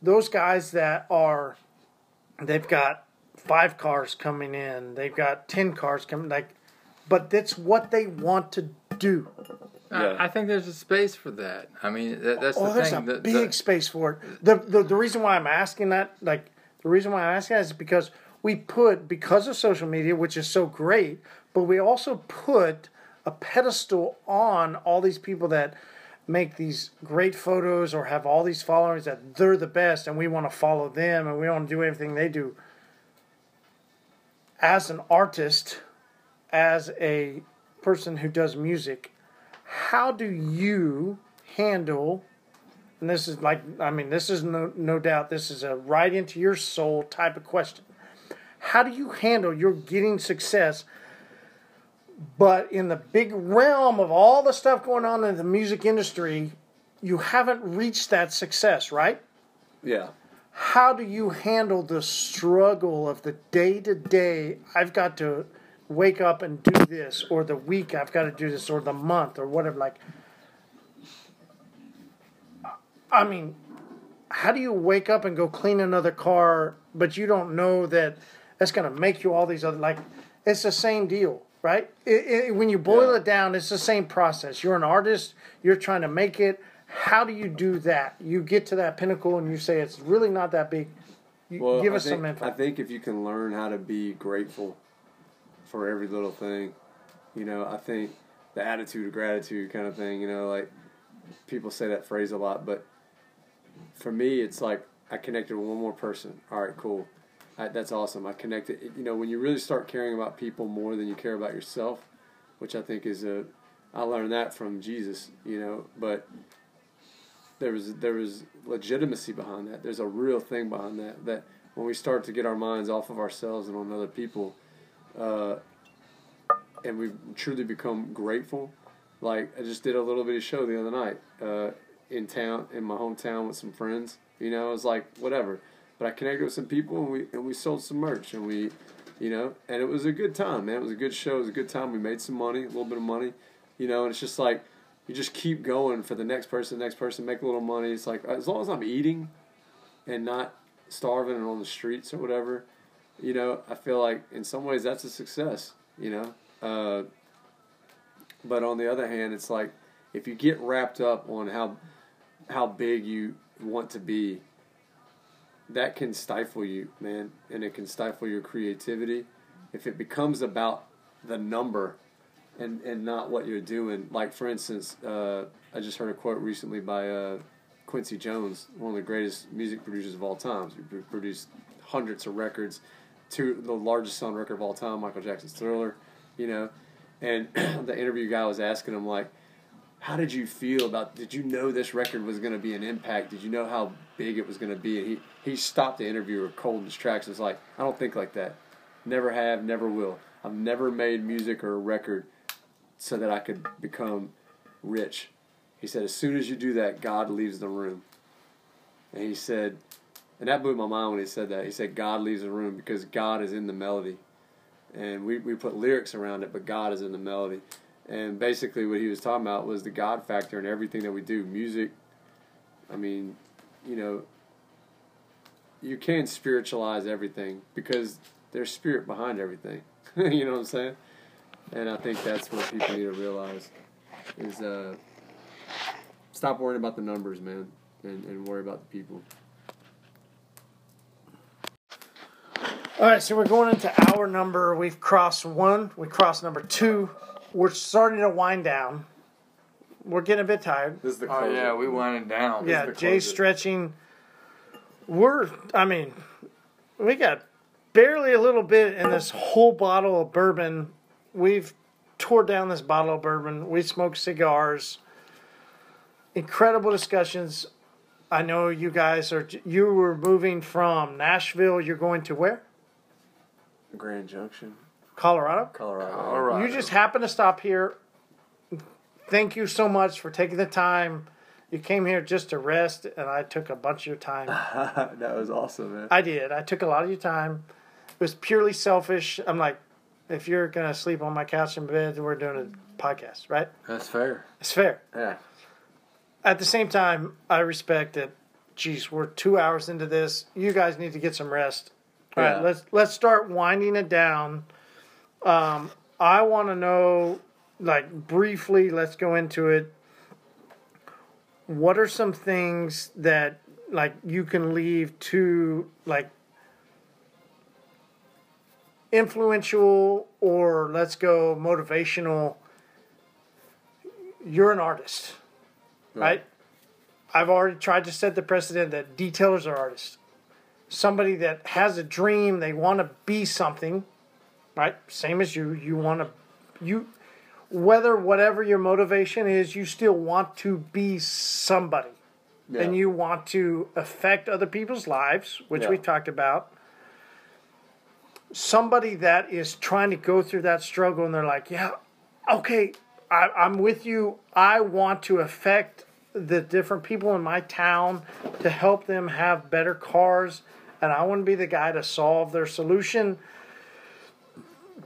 Those guys that are, they've got five cars coming in, they've got 10 cars coming, like, but that's what they want to do. Yeah. I, I think there's a space for that. I mean, that, that's Oh, the there's thing. a the, big the- space for it. The, the the reason why I'm asking that, like the reason why I'm asking that is because we put because of social media, which is so great, but we also put a pedestal on all these people that make these great photos or have all these followers that they're the best and we want to follow them and we want to do everything they do. As an artist, as a person who does music, how do you handle and this is like i mean this is no, no doubt this is a right into your soul type of question how do you handle your getting success but in the big realm of all the stuff going on in the music industry you haven't reached that success right Yeah. how do you handle the struggle of the day to day i've got to wake up and do this or the week i've got to do this or the month or whatever like i mean how do you wake up and go clean another car but you don't know that that's going to make you all these other like it's the same deal right it, it, when you boil Yeah. it down it's the same process you're an artist you're trying to make it how do you do that you get to that pinnacle and you say it's really not that big you, Well, give I us think, some info I think if you can learn how to be grateful for every little thing, you know, I think the attitude of gratitude kind of thing, you know, like people say that phrase a lot, but for me, it's like I connected with one more person. All right, cool. I, that's awesome. I connected. You know, when you really start caring about people more than you care about yourself, which I think is a, I learned that from Jesus. You know, but there was there was legitimacy behind that. There's a real thing behind that. That when we start to get our minds off of ourselves and on other people, uh, and we truly become grateful. Like I just did a little bit of show the other night uh, in town in my hometown with some friends. You know, it was like whatever, but I connected with some people and we and we sold some merch and we, you know, and it was a good time, man. It was a good show. It was a good time. We made some money, a little bit of money, you know, and it's just like you just keep going for the next person, next person, make a little money. It's like as long as I'm eating and not starving and on the streets or whatever, you know, I feel like in some ways that's a success, you know. Uh, but on the other hand, it's like if you get wrapped up on how how big you want to be, that can stifle you, man, and it can stifle your creativity. If it becomes about the number and and not what you're doing, like for instance, uh, I just heard a quote recently by uh, Quincy Jones, one of the greatest music producers of all time. He produced hundreds of records, to the largest selling record of all time, Michael Jackson's Thriller, you know. And the interview guy was asking him like, "How did you feel about? Did you know this record was going to be an impact? Did you know how big it was going to be?" And he he stopped the interviewer cold in his tracks. was like, "I don't think like that. Never have, never will. I've never made music or a record so that I could become rich." He said, "As soon as you do that, God leaves the room." And he said, and that blew my mind when he said that. He said, God leaves the room because God is in the melody. And we, we put lyrics around it, but God is in the melody. And basically, what he was talking about was the God factor in everything that we do. Music, I mean, you know, you can spiritualize everything because there's spirit behind everything. you know what I'm saying? And I think that's what people need to realize is uh, stop worrying about the numbers, man, and, and worry about the people. All right, so we're going into hour number. We've crossed one. We crossed number two. We're starting to wind down. We're getting a bit tired. This is the Oh yeah, we winding down. Yeah, the Jay's stretching. We're, I mean, we got barely a little bit in this whole bottle of bourbon. We've tore down this bottle of bourbon. We smoked cigars. Incredible discussions. I know you guys are. You were moving from Nashville. You're going to where? Grand Junction, Colorado. Colorado. All right. You just happen to stop here. Thank you so much for taking the time. You came here just to rest, and I took a bunch of your time. that was awesome, man. I did. I took a lot of your time. It was purely selfish. I'm like, if you're gonna sleep on my couch in bed, we're doing a podcast, right? That's fair. It's fair. Yeah. At the same time, I respect that. Geez, we're two hours into this. You guys need to get some rest. All right, Yeah. let's let's start winding it down. Um, I want to know, like briefly. Let's go into it. What are some things that like you can leave to like influential or let's go motivational? You're an artist, right? I've already tried to set the precedent that detailers are artists. Somebody that has a dream, they want to be something, right? Same as you. You want to, you, whether whatever your motivation is, you still want to be somebody. Yeah. And you want to affect other people's lives, which we talked about. Somebody that is trying to go through that struggle and they're like, yeah, okay, I, I'm with you. I want to affect the different people in my town to help them have better cars, and I want to be the guy to solve their solution.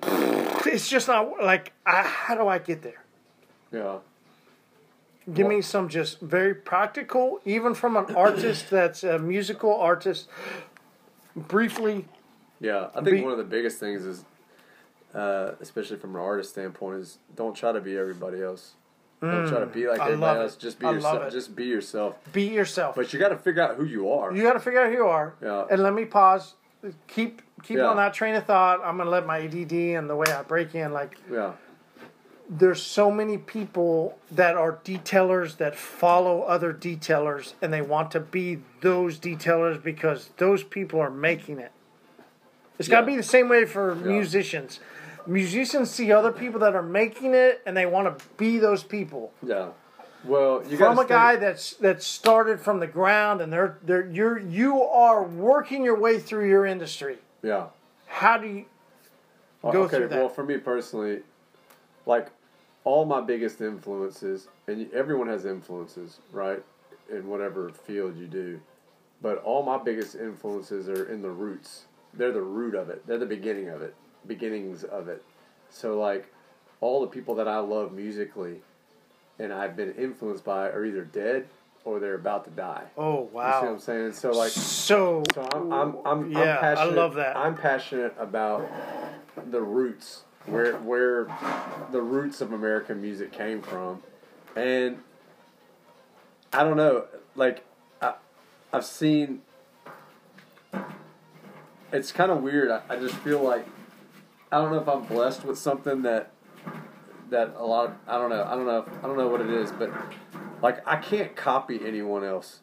It's just not like, I, how do I get there? Yeah. Give me some just very practical, even from an artist that's a musical artist. Briefly, Yeah, I think Be- one of the biggest things is, uh, especially from an artist standpoint, is don't try to be everybody else. Don't try to be like Mm, I love everybody it. else. Just be I yourself. it. Just be yourself. be yourself. But you got to figure out who you are. You got to figure out who you are. Yeah. And let me pause. Keep keep Yeah. on that train of thought. I'm gonna let my ADD and the way I break in. Like yeah, there's so many people that are detailers that follow other detailers, and they want to be those detailers because those people are making it. It's got to be the same way for Yeah. musicians. Musicians see other people that are making it, and they want to be those people. yeah. Well, you from a guy that's that started from the ground and they're they're you're you are working your way through your industry. Yeah. How do you Go okay, through that. well, for me personally, like all my biggest influences, and everyone has influences, right, in whatever field you do, but all my biggest influences are in the roots. They're the root of it. They're the beginning of it, beginnings of it. So, like, all the people that I love musically and I've been influenced by are either dead or they're about to die. Oh wow! You see what I'm saying? So, like, So so I'm, I'm, I'm, Yeah, I'm I love that. I'm passionate about the roots, where where the roots of American music came from, and I don't know, like I, I've seen. It's kind of weird. I, I just feel like I don't know if I'm blessed with something that that a lot. Of, I don't know. I don't know. I don't know what it is, but like I can't copy anyone else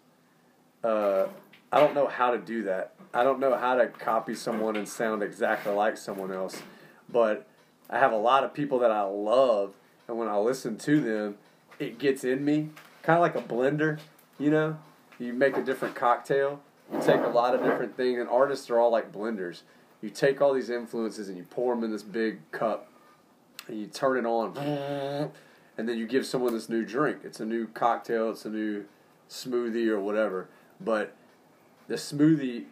uh, I don't know how to do that. I don't know how to copy someone and sound exactly like someone else. But I have a lot of people that I love, and when I listen to them, it gets in me, kind of like a blender. You know, you make a different cocktail. You take a lot of different things, and artists are all like blenders. You take all these influences and you pour them in this big cup, and you turn it on, mm. and then you give someone this new drink. It's a new cocktail. It's a new smoothie or whatever. But the smoothie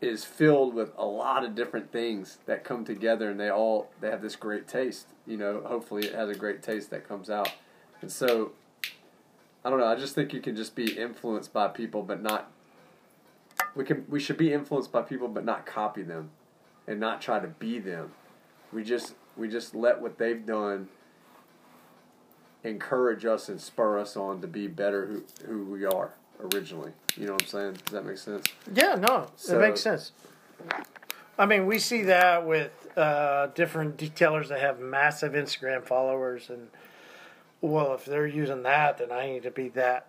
is filled with a lot of different things that come together and they all they have this great taste you know hopefully it has a great taste that comes out and so i don't know i just think you can just be influenced by people but not we can we should be influenced by people but not copy them and not try to be them we just we just let what they've done encourage us and spur us on to be better who who we are originally you know what i'm saying does that make sense yeah, no, So- it makes sense. I mean, we see that with uh, different detailers that have massive Instagram followers, and well, if they're using that, then I need to be that.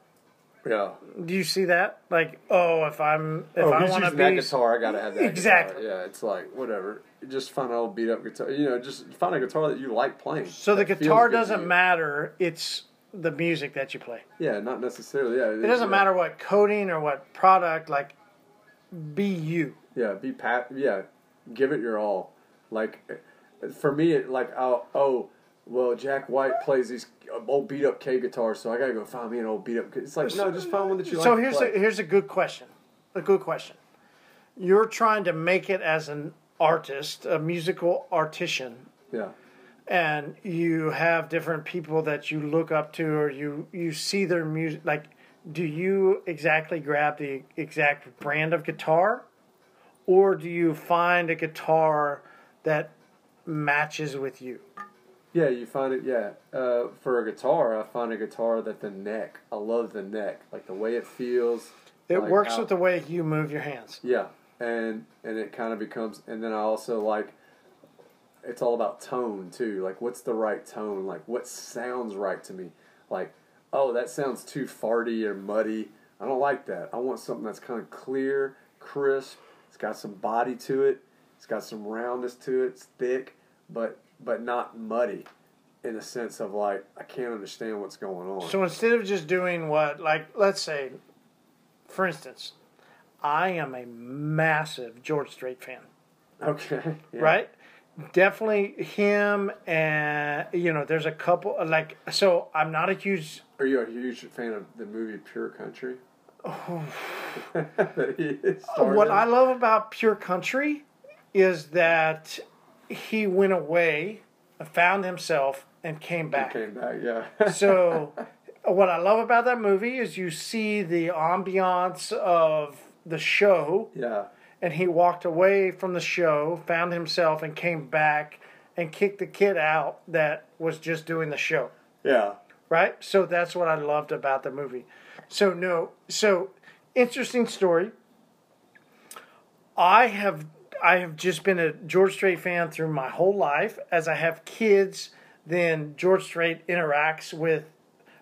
yeah Do you see that? Like, oh, if I'm if oh, I want to be that guitar. I gotta have that. Exactly. Guitar. Yeah, it's like whatever. Just find an old beat up guitar. You know, just find a guitar that you like playing. So the guitar doesn't matter. It's the music that you play. Yeah, not necessarily. Yeah, It doesn't matter what coding or what product. Like, be you. Yeah, be pat. Yeah, give it your all. Like, for me, it like oh oh well, Jack White plays these old beat up Kay guitars, so I gotta go find me an old beat up. It's like no, just find one that you so like. to here's a here's a good question. A good question. You're trying to make it as an artist, a musical artisan, yeah, and you have different people that you look up to or you you see their music like do you exactly grab the exact brand of guitar or do you find a guitar that matches with you yeah, you find it. Yeah, uh, for a guitar, I find a guitar that the neck. I love the neck, like the way it feels. it like works how- with the way you move your hands Yeah, and and it kind of becomes, and then I also like. It's all about tone too. Like, what's the right tone? Like, what sounds right to me? Like, oh, that sounds too farty or muddy. I don't like that. I want something that's kind of clear, crisp. It's got some body to it. It's got some roundness to it. It's thick, but but not muddy, in the sense of like I can't understand what's going on. so instead of just doing what like let's say for instance i am a massive george strait fan okay, yeah. right? Definitely him, and you know, there's a couple like so. I'm not a huge. Are you a huge fan of the movie Pure Country? Oh. he starred What? I love about Pure Country is that he went away, found himself, and came He back. came back, yeah. So, what I love about that movie is you see the ambiance of the show, yeah, and he walked away from the show, found himself, and came back and kicked the kid out that was just doing the show. yeah, right? So that's what I loved about the movie. So no, so interesting story. I have I have just been a George Strait fan through my whole life. As I have kids, then George Strait interacts with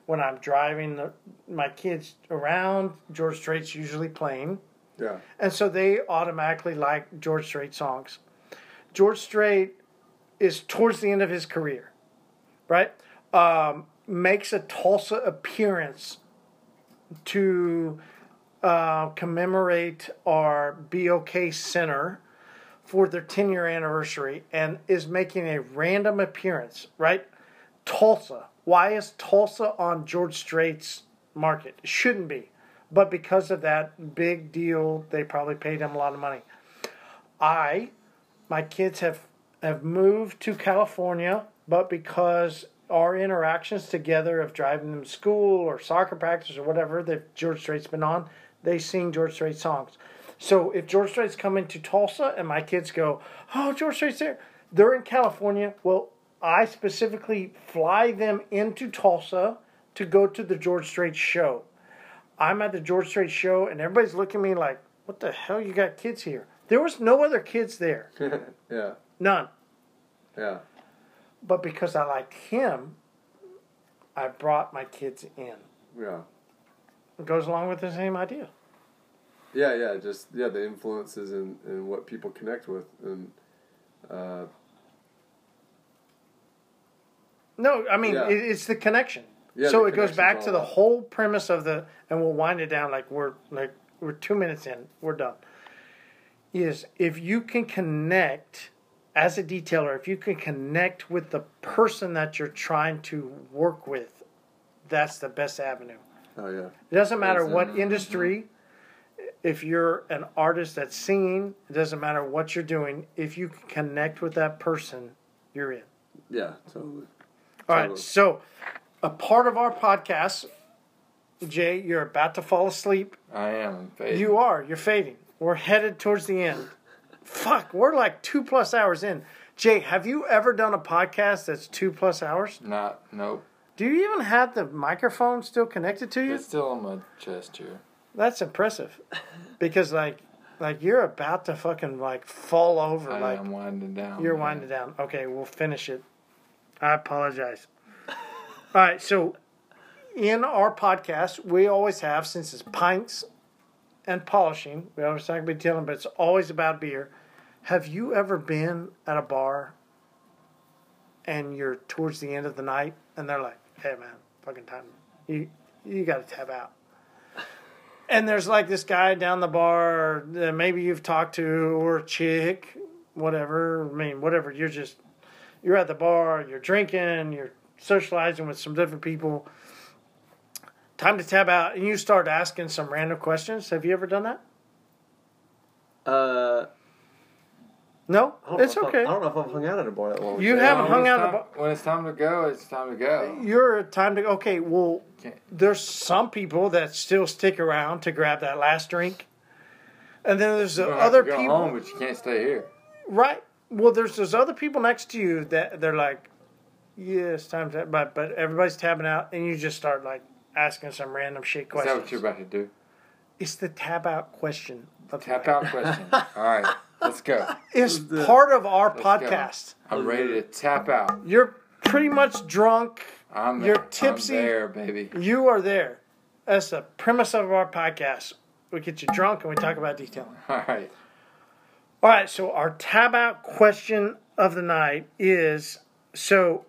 when I'm driving the, my kids around. George Strait's usually playing. Yeah, And so they automatically like George Strait songs. George Strait is towards the end of his career, right? Um, makes a Tulsa appearance to uh, commemorate our BOK Center for their 10 year anniversary and is making a random appearance, right? Tulsa. Why is Tulsa on George Strait's market? It shouldn't be. But because of that big deal, they probably paid him a lot of money. I, my kids have have moved to California, but because our interactions together of driving them to school or soccer practice or whatever that George Strait's been on, they sing George Strait songs. So if George Strait's coming to Tulsa and my kids go, "Oh, George Strait's there," they're in California. Well, I specifically fly them into Tulsa to go to the George Strait show. I'm at the George Strait show, and everybody's looking at me like, "What the hell? You got kids here?" There was no other kids there, yeah, none. yeah, But because I like him, I brought my kids in. yeah, It goes along with the same idea. yeah, yeah. Just yeah, the influences and, and what people connect with, and uh, No, I mean Yeah. it, it's the connection. Yeah, so it goes back to the about- whole premise of the, and we'll wind it down like we're like we're two minutes in, we're done. Is if you can connect as a detailer, if you can connect with the person that you're trying to work with, that's the best avenue. oh yeah, It doesn't matter That's what industry. If you're an artist that's singing, it doesn't matter what you're doing. If you can connect with that person, you're in. yeah, totally. All right. Totally. So, a part of our podcast, Jay, you're about to fall asleep. I am. Fading. You are. You're fading. We're headed towards the end. Fuck, we're like two plus hours in. Jay, have you ever done a podcast that's two plus hours? Not. Nope. Do you even have the microphone still connected to you? It's still on my chest here. That's impressive. Because like, like you're about to fucking like fall over. I like am winding down. You're man. winding down. Okay, we'll finish it. I apologize. All right, so in our podcast, we always have, since it's pints and polishing, we always talk about telling, but it's always about beer. Have you ever been at a bar and you're towards the end of the night and they're like, hey man, fucking time. You, you got to tap out. And there's like this guy down the bar that maybe you've talked to or a chick, whatever. I mean, whatever. You're just you're at the bar, you're drinking, you're socializing with some different people. Time to tab out, and you start asking some random questions. Have you ever done that? Uh, No, it's know if I- okay. I don't know if I've hung out at a bar that long. You Jay. haven't hung it's out at time- the bar- When it's time to go, it's time to go. You're time to go. okay. Well, Can't- there's some people that still stick around to grab that last drink, and then there's the You don't have other to go people. home, but you can't stay here. Right. Well, there's those other people next to you that they're like, "Yeah, it's time to," but but everybody's tabbing out, and you just start like asking some random shit Is questions. that what you're about to do? It's the tab out question. Of the Tap night. out question. All right, let's go. It's the- part of our go. podcast. I'm ready to tap out. You're pretty much drunk. I'm You're I'm tipsy. there, baby. You are there. That's the premise of our podcast. We get you drunk and we talk about detailing. All right. All right, so our tab out question of the night is so,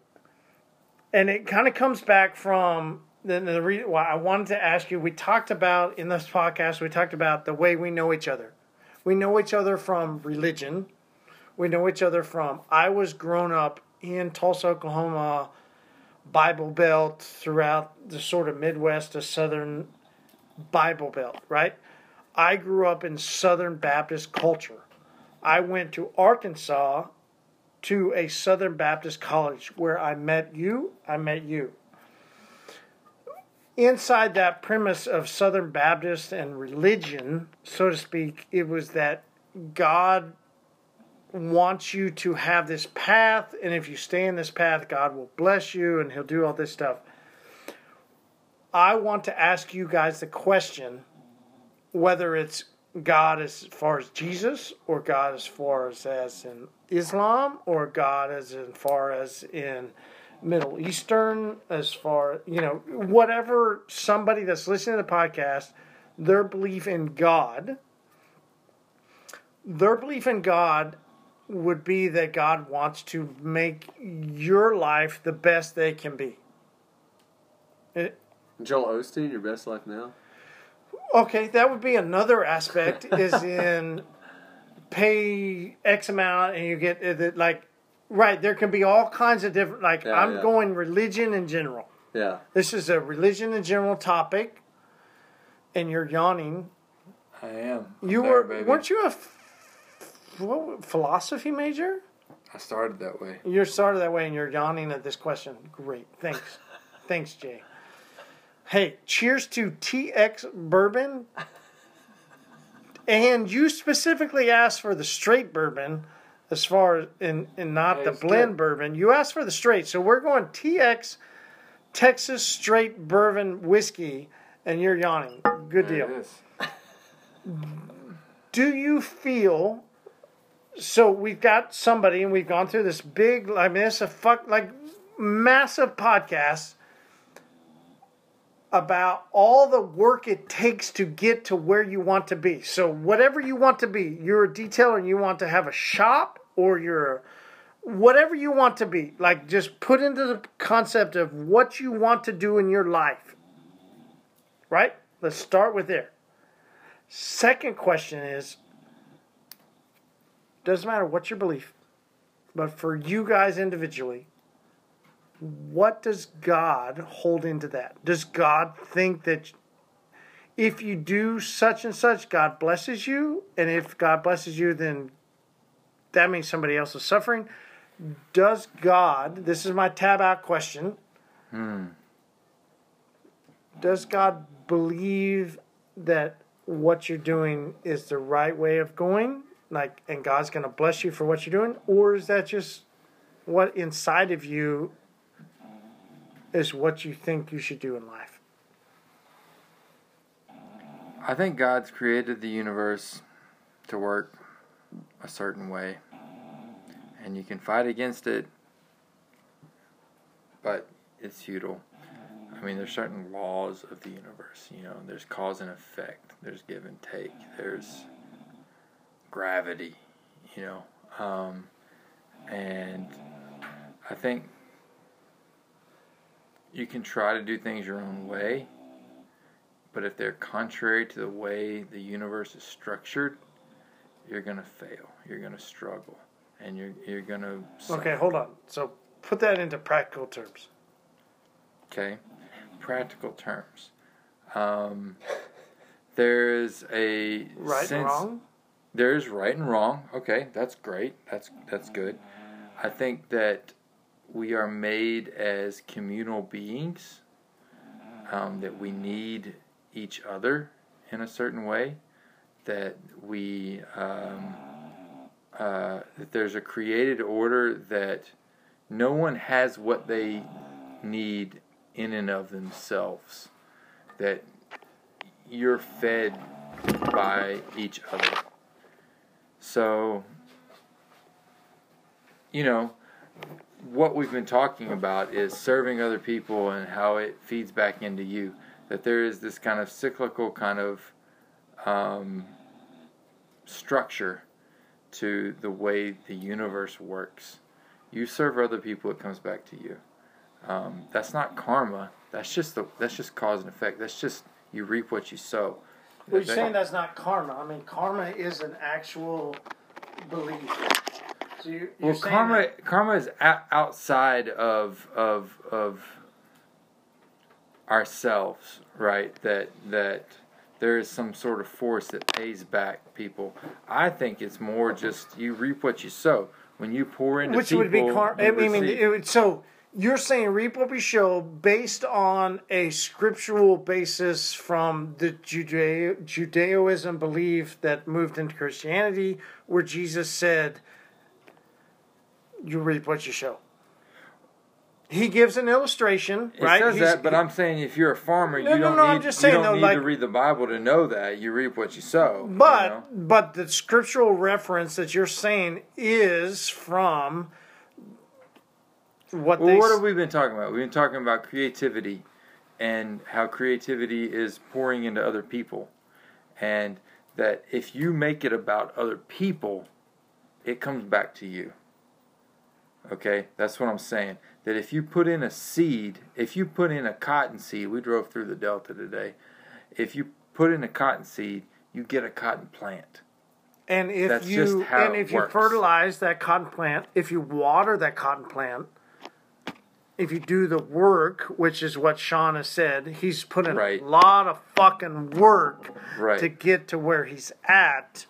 and it kind of comes back from the, the reason why I wanted to ask you. We talked about in this podcast, we talked about the way we know each other. We know each other from religion. We know each other from I was grown up in Tulsa, Oklahoma, Bible Belt throughout the sort of Midwest to Southern Bible Belt, right? I grew up in Southern Baptist culture. I went to Arkansas to a Southern Baptist college where I met you. I met you. Inside that premise of Southern Baptist and religion, so to speak, it was that God wants you to have this path, and if you stay in this path, God will bless you and He'll do all this stuff. I want to ask you guys the question whether it's God as far as Jesus, or God as far as, as in Islam, or God as in far as in Middle Eastern, as far you know, whatever somebody that's listening to the podcast, their belief in God, their belief in God would be that God wants to make your life the best they can be. It, Joel Osteen, your best life now. Okay, that would be another aspect. is in pay X amount and you get the- like right. There can be all kinds of different. Like Yeah, I'm yeah. going religion in general. Yeah. This is a religion in general topic, and you're yawning. I am. I'm You there, were baby. weren't you a f- what, philosophy major? I started that way. You started that way, and you're yawning at this question. Great, thanks, thanks, Jay. Hey, cheers to TX bourbon. And you specifically asked for the straight bourbon, as far as and and not the blend good. bourbon. You asked for the straight, so we're going TX Texas straight bourbon whiskey, and you're yawning. Good There deal do you feel so we've got somebody and we've gone through this big i mean it's a fuck like massive podcast about all the work it takes to get to where you want to be. So whatever you want to be you're a detailer and you want to have a shop or you're whatever you want to be like just put into the concept of what you want to do in your life. Right? Let's start with there. Second question is doesn't matter what your belief, but for you guys individually, what does God hold into that? Does God think that if you do such and such, God blesses you? And if God blesses you, then that means somebody else is suffering? Does God, this is my tab out question, hmm. does God believe that what you're doing is the right way of going like and god's going to bless you for what you're doing or is that just what inside of you is what you think you should do in life I think God's created the universe to work a certain way. And you can fight against it, but it's futile. I mean, there's certain laws of the universe. You know, there's cause and effect, there's give and take, there's gravity, you know. Um, and I think you can try to do things your own way, but if they're contrary to the way the universe is structured, you're going to fail. You're going to struggle. and you're you're gonna. Okay, hold on. So put that into practical terms. Okay, practical terms. Um, there's a Right and wrong. There's right and wrong. Okay, that's great. That's that's good. I think that we are made as communal beings. Um, that we need each other in a certain way. That we um, uh, that there's a created order that no one has what they need in and of themselves. That you're fed by each other. So, you know, what we've been talking about is serving other people and how it feeds back into you. That there is this kind of cyclical kind of um, structure to the way the universe works. You serve other people, it comes back to you. Um, that's not karma. That's just the that's just cause and effect. That's just you reap what you sow. Well, you're saying that's not karma. I mean, karma is an actual belief. So you, you're well, karma that- karma is o- outside of of of ourselves, right? That that there is some sort of force that pays back people. I think it's more just you reap what you sow. When you pour into which people, would be karma. I mean, receive. it would, so you're saying reap what we show based on a scriptural basis from the Judeo Judaism belief that moved into Christianity, where Jesus said, "You reap what you sow. He gives an illustration, It right? says He's- that, but I'm saying if you're a farmer, No, you don't no, need, I'm just saying, you don't though, need like- to read the Bible to know that you reap what you sow. you But know? but the scriptural reference that you're saying is from what Well, they what have we been talking about? We've been talking about creativity and how creativity is pouring into other people. And that if you make it about other people, it comes back to you. Okay? That's what I'm saying. That if you put in a seed, if you put in a cotton seed, we drove through the Delta today. If you put in a cotton seed, you get a cotton plant. And if That's you and if you fertilize that cotton plant, if you water that cotton plant, if you do the work, which is what Sean has said, he's put in Right. a lot of fucking work Right. to get to where he's at.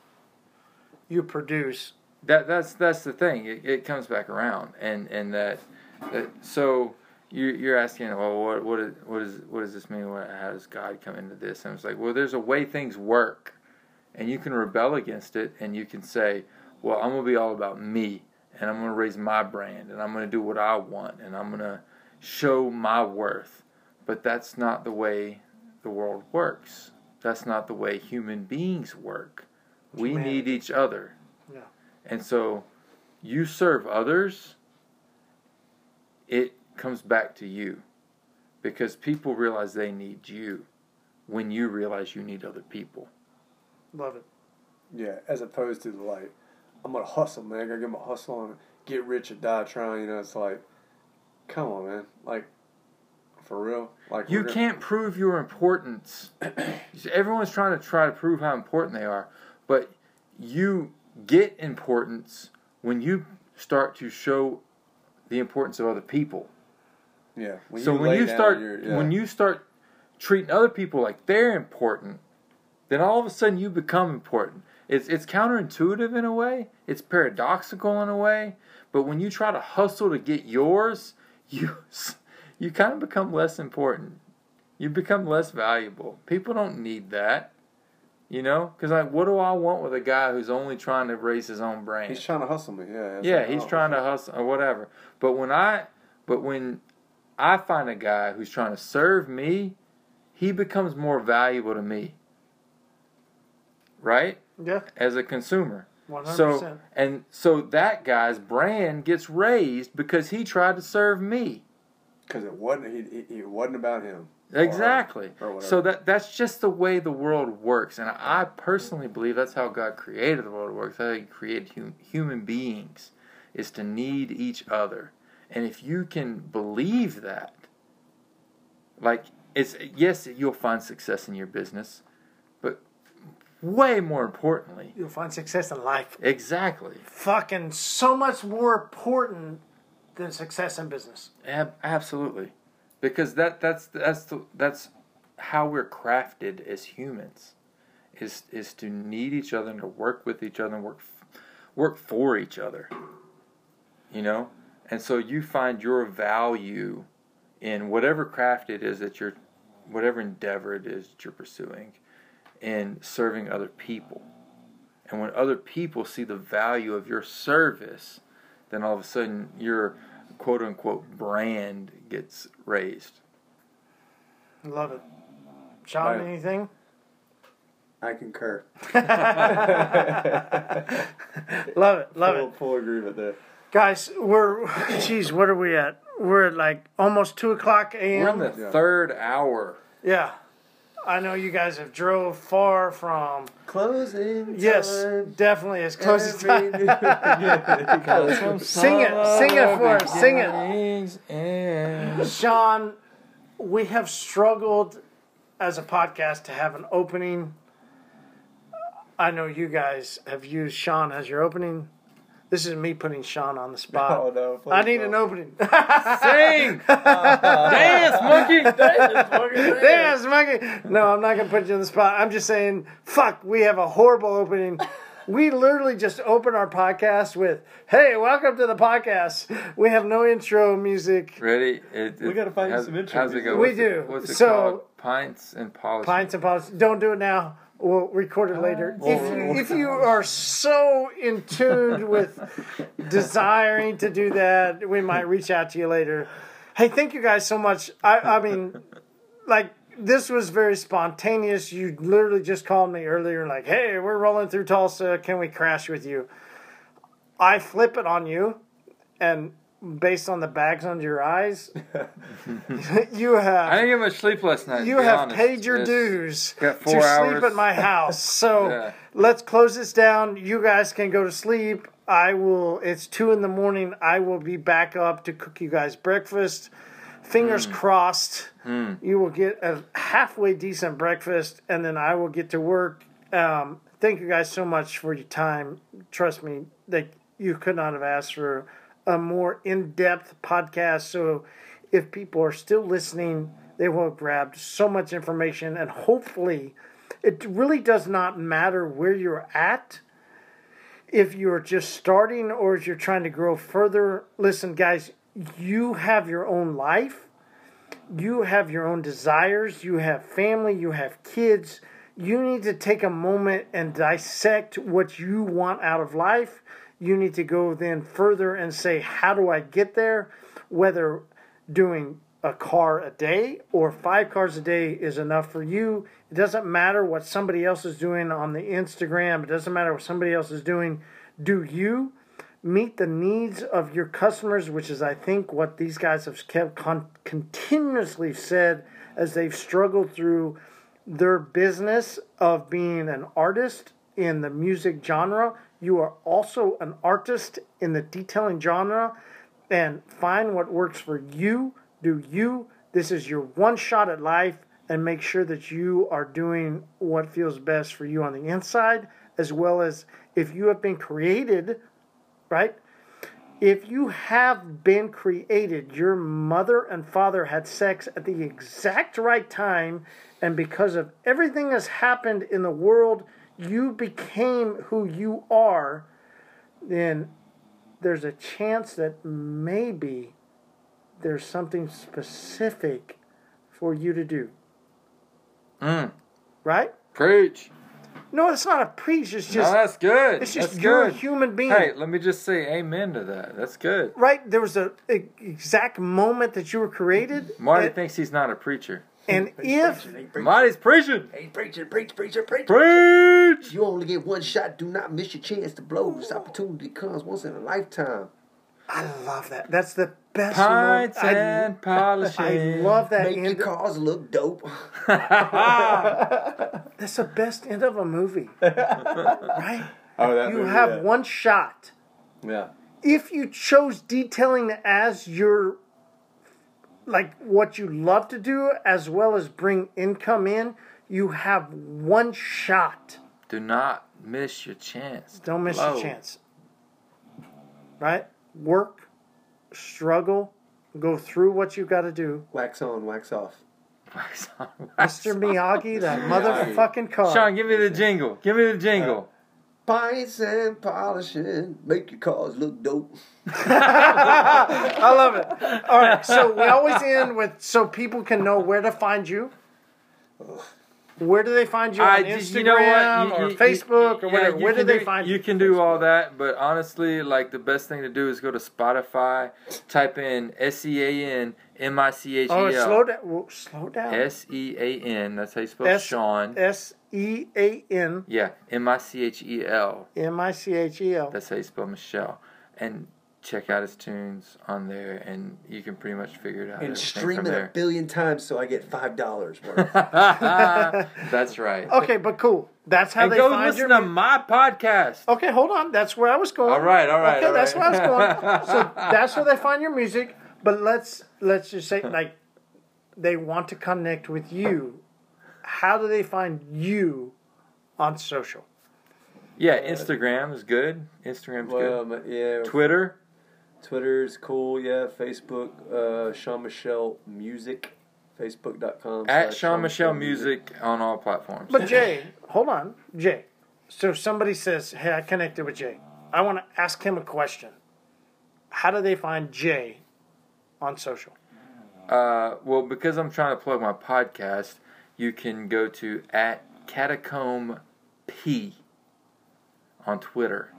You produce. That that's that's the thing. It, it comes back around, and and that, that so you you're asking, well, what what is, what is what does this mean? What, how does God come into this? And it's like, well, there's a way things work, and you can rebel against it, and you can say, well, I'm gonna be all about me, and I'm gonna raise my brand, and I'm gonna do what I want, and I'm gonna show my worth. But that's not the way the world works. That's not the way human beings work. We Humanity. need each other. Yeah. And so you serve others, it comes back to you because people realize they need you when you realize you need other people. Love it. Yeah, as opposed to the like, I'm gonna hustle, man. I gotta get my hustle on, get rich or die trying. You know, it's like, come on, man. Like, for real. Like You we're gonna- can't prove your importance. Everyone's trying to try to prove how important they are, but you get importance when you start to show the importance of other people. Yeah. When so you when you start yeah. when you start treating other people like they're important, then all of a sudden you become important. It's it's counterintuitive in a way. It's paradoxical in a way. But when you try to hustle to get yours, you you kind of become less important. You become less valuable. People don't need that. You know, because like, what do I want with a guy who's only trying to raise his own brand? he's trying to hustle me. Yeah. Yeah, like, he's oh, trying to hustle or whatever. But when I, but when I find a guy who's trying to serve me, he becomes more valuable to me. Right? Yeah, As a consumer. 100%. So and so that guy's brand gets raised because he tried to serve me. Because it wasn't. He, he, it wasn't about him. Or Exactly. Or whatever. So that that's just the way the world works, and I personally believe that's how God created the world works. How He created hum, human beings is to need each other, and if you can believe that, like it's yes, you'll find success in your business, but way more importantly. You'll find success in life. Exactly. Fucking so much more important than success in business. Ab- absolutely. Because that that's that's the, that's how we're crafted as humans. Is is to need each other and to work with each other and work work for each other. You know? And so you find your value in whatever craft it is that you're whatever endeavor it is that you're pursuing in serving other people. And when other people see the value of your service, then all of a sudden your quote unquote brand gets raised. Love it. Sean, Right. anything? I concur. Love it. Love full, it. full agreement there. Guys, we're, geez, what are we at? We're at like almost 2 o'clock a.m. We're in the Yeah. third hour. Yeah. I know you guys have drove far from. Closing. Yes, time. definitely as close as time. Sing it. Sing it for us. Sing it. it. And Sean, we have struggled as a podcast to have an opening. I know you guys have used Sean as your opening. This is me putting Sean on the spot. Oh, no, please I need don't. an opening. sing, dance, monkey. Dance, monkey. No, I'm not going to put you on the spot. I'm just saying, fuck, we have a horrible opening. We literally just open our podcast with, hey, welcome to the podcast. We have no intro music. Ready? It, We gotta find you how's- some intro How's it go? music. We What's it- do. what's it So- called? Pints and polishing. Pints and politics. Don't do it now. We'll record it later. Oh. If you, if you are so in tune with desiring to do that, we might reach out to you later. Hey, thank you guys so much. I, I mean, like this was very spontaneous. You literally just called me earlier, like, "Hey, we're rolling through Tulsa. Can we crash with you?" I flip it on you, and based on the bags under your eyes, you have I didn't get much sleep last night. to you be have honest. paid your It's- dues got to hours. sleep at my house. So Yeah. let's close this down. You guys can go to sleep. I will. It's two in the morning. I will be back up to cook you guys breakfast. Fingers crossed. You will get a halfway decent breakfast, and then I will get to work. Um, thank you guys so much for your time. Trust me, that you could not have asked for a more in-depth podcast. So, if people are still listening, they will have grabbed so much information, and hopefully, it really does not matter where you're at. If you're just starting or if you're trying to grow further, listen, guys, you have your own life you have your own desires, you have family, you have kids. You need to take a moment and dissect what you want out of life. You need to go then further and say, How do I get there? Whether doing a car a day or five cars a day is enough for you. It doesn't matter what somebody else is doing on the Instagram, it doesn't matter what somebody else is doing. Do you? meet the needs of your customers, which is, I think, what these guys have kept con- continuously said as they've struggled through their business of being an artist in the music genre. You are also an artist in the detailing genre, and find what works for you. Do you? This is your one shot at life, and make sure that you are doing what feels best for you on the inside, as well as if you have been created right? If you have been created, your mother and father had sex at the exact right time, and because of everything that's happened in the world, you became who you are, then there's a chance that maybe there's something specific for you to do, Mm, right? preach. No, it's not a preach. It's no, that's good. it's just that's you're a human being. Hey, let me just say amen to that. That's good. right there was a, a exact moment that you were created Marty and, thinks he's not a preacher. And if Hey, preacher, Marty's preaching. hey, preacher, preach, preacher, preach. Preach. You only get one shot. Do not miss your chance to blow. This opportunity comes once in a lifetime. i love that that's the best Pints moment. and I, polishing. I love that Make your end cars look dope. that's the best end of a movie right Oh, that you movie, have yeah. one shot Yeah. if you chose detailing as your like what you love to do as well as bring income in you have one shot Do not miss your chance. Don't miss blow. your chance. Right? Work, struggle, go through what you've got to do. Wax on, wax off. Wax on, wax Mr. off. Miyagi, that motherfucking car. Sean, give me the jingle. Give me the jingle. Pints and polishing make your cars look dope. I love it. All right, so we always end with so people can know where to find you. Where do they find you on I Instagram you know what? You- or you- Facebook you- or whatever? you Where do can they do- find you? You can do all that, but honestly, like the best thing to do is go to Spotify, type in S E A N M I C H E Oh, slow down. Whoa, Slow down. S E A N. That's how you spell S- Sean. S E A N Yeah, M I C H E L. M I C H E L. That's how you spell Michel. And check out his tunes on there, and you can pretty much figure it out. And stream from it a there. billion times so I get five dollars worth. That's right. Okay, but cool. That's how and they go find listen your to my podcast. Okay, hold on. That's where I was going. All right, all right, Okay, all that's where I was going. So that's where they find your music. But let's let's just say like they want to connect with you. How do they find you on social? Yeah, Instagram is good. Instagram's Well, good. um, yeah. Twitter. Twitter's cool. Yeah. Facebook. Uh, Sean Michel Music. Facebook.com. At Sean Michel Music on all platforms. But Jay, hold on, Jay. So somebody says, "Hey, I connected with Jay. I want to ask him a question. How do they find Jay on social?" Uh, well, because I'm trying to plug my podcast, you can go to at Catacomb P on Twitter,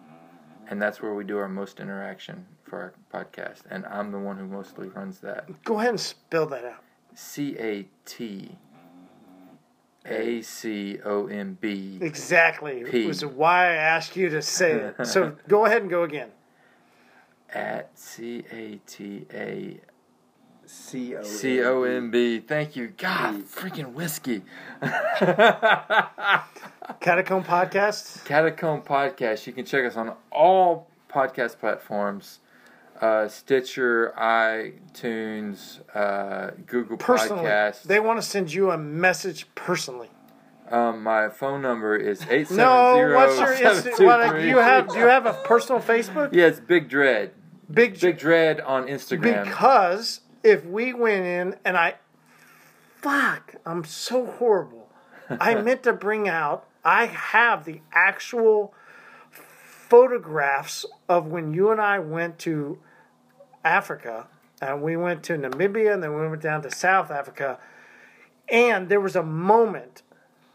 and that's where we do our most interaction for our podcast. And I'm the one who mostly runs that. Go ahead and spell that out. C A T A C O M B. Exactly. P. It was why I asked you to say it. So go ahead and go again. At C A T A C O C O M B. Thank you. God, freaking whiskey. Catacomb Podcast. Catacomb Podcast. You can check us on all podcast platforms uh, Stitcher, iTunes, uh, Google Personally, Podcasts. they want to send you a message personally. um, my phone number is 870 No, what's your Insta- what, do you have? Do you have a personal Facebook? Yeah, it's Big Dread. Big, Big Dread on Instagram. because if we went in and I, fuck, I'm so horrible. I meant to bring out. I have the actual photographs of when you and I went to Africa, and we went to Namibia, and then we went down to South Africa, and there was a moment.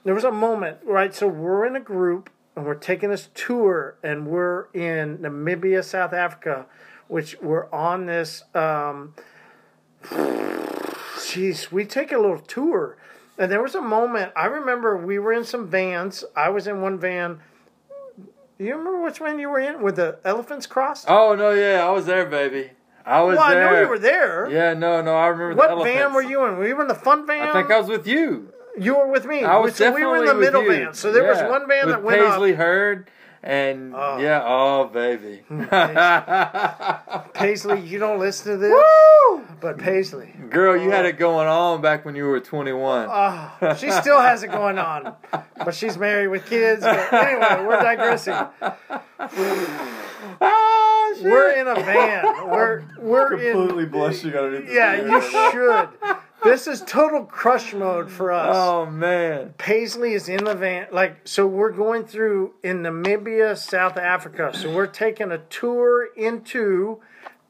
There was a moment, right? So we're in a group, and we're taking this tour, and we're in Namibia, South Africa, which we're on this. Um, Jeez, we take a little tour. And there was a moment, I remember we were in some vans. I was in one van. Do you remember which van you were in? With the elephants crossed? Oh, no, yeah, I was there, baby. I was well, there. I know you were there. Yeah, no, no, I remember what the elephants. van were you in? Were you in the fun van? I think I was with you. You were with me. I was so we definitely were in the middle you. van. So there Yeah, was one van with that went Paisley up. Heard, and Oh. yeah, oh baby. Paisley, you don't listen to this, Woo! but Paisley. Girl, you had it going on back when you were 21. Oh, she still has it going on, but she's married with kids. But anyway, we're digressing. Ah. We're in a van. We're we're in. Completely blushing underneath Yeah, you should. This is total crush mode for us. Oh man. Paisley is in the van. Like, so we're going through in Namibia, South Africa. So we're taking a tour into.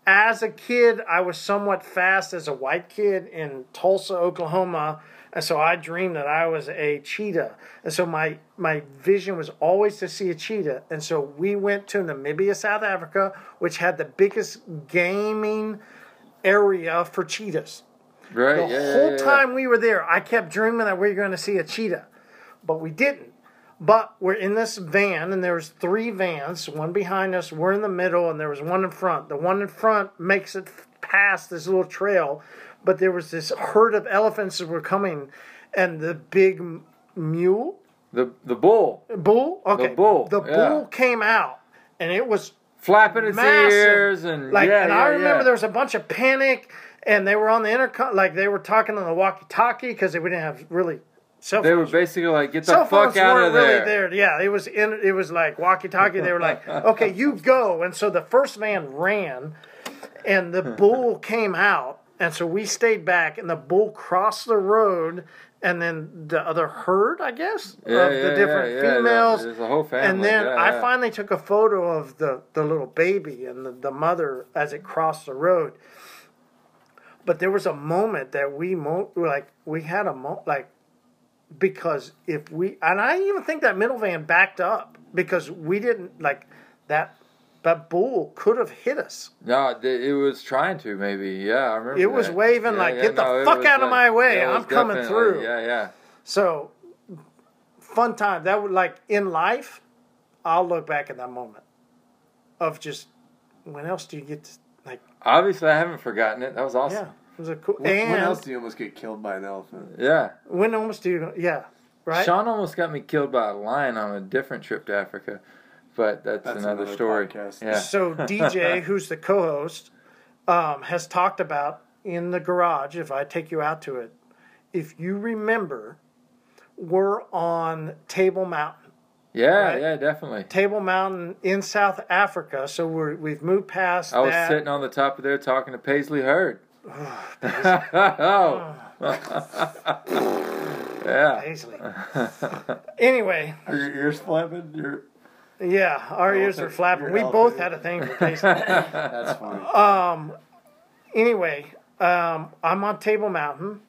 As a kid, I was somewhat fast as a white kid in Tulsa, Oklahoma. And so I dreamed that I was a cheetah. And so my, my vision was always to see a cheetah. And so we went to Namibia, South Africa, which had the biggest gaming area for cheetahs. Right. The yeah, yeah, whole yeah. time we were there, I kept dreaming that we were going to see a cheetah, but we didn't. But we're in this van, and there was three vans, one behind us, we're in the middle, and there was one in front. The one in front makes it past this little trail, but there was this herd of elephants that were coming, and the big mule, The the bull bull, okay, bull, the yeah. bull came out, and it was flapping its massive. ears and like, yeah, and yeah, I remember yeah. there was a bunch of panic, and they were on the intercom, like they were talking on the walkie-talkie because we didn't have really Cell They were basically like, "Get the cell fuck out weren't of there!" really there. Yeah, it was in. It was like walkie-talkie. They were like, "Okay, you go." And so the first man ran, and the bull came out, and so we stayed back, and the bull crossed the road, and then the other herd, I guess, Yeah, of yeah, the different yeah, females. There's a whole family. and then I finally took a photo of the, the little baby and the, the mother as it crossed the road. But there was a moment that we mo- like we had a mo- like because if we and I even think that middle van backed up because we didn't like that that bull could have hit us. No, it was trying to maybe. Yeah, I remember. It was that. waving Yeah, like, yeah, "Get the no, it fuck out of my way, yeah, I'm coming through." Yeah, yeah. So fun time. That would like in life, I'll look back at that moment of just when else do you get to Obviously, I haven't forgotten it. That was yeah. awesome. It was a cool When, and when else do you almost get killed by an elephant? Yeah. when almost do you yeah right Sean almost got me killed by a lion on a different trip to Africa, but that's, That's another, another story. podcast. Yeah. So DJ, who's the co-host, um, has talked about in the garage. If I take you out to it, if you remember, we're on Table Mountain. Yeah, Right. yeah, definitely. Table Mountain in South Africa. So we're we've moved past I was that. sitting on the top of there talking to Paisley Hurd. oh. yeah. Paisley. anyway, Are your ears flapping? You're, yeah, our ears are flapping. We both had a thing for Paisley. that's funny. Um, anyway, um, I'm on Table Mountain.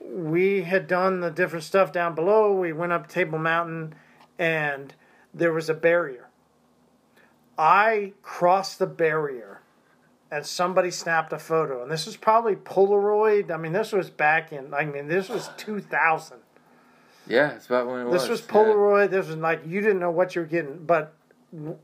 We had done the different stuff down below. We went up Table Mountain, and there was a barrier. I crossed the barrier, and somebody snapped a photo. And this was probably Polaroid. I mean, this was back in. I mean, this was 2000. Yeah, it's about when it was. This was yeah. Polaroid. This was like you didn't know what you were getting, but w-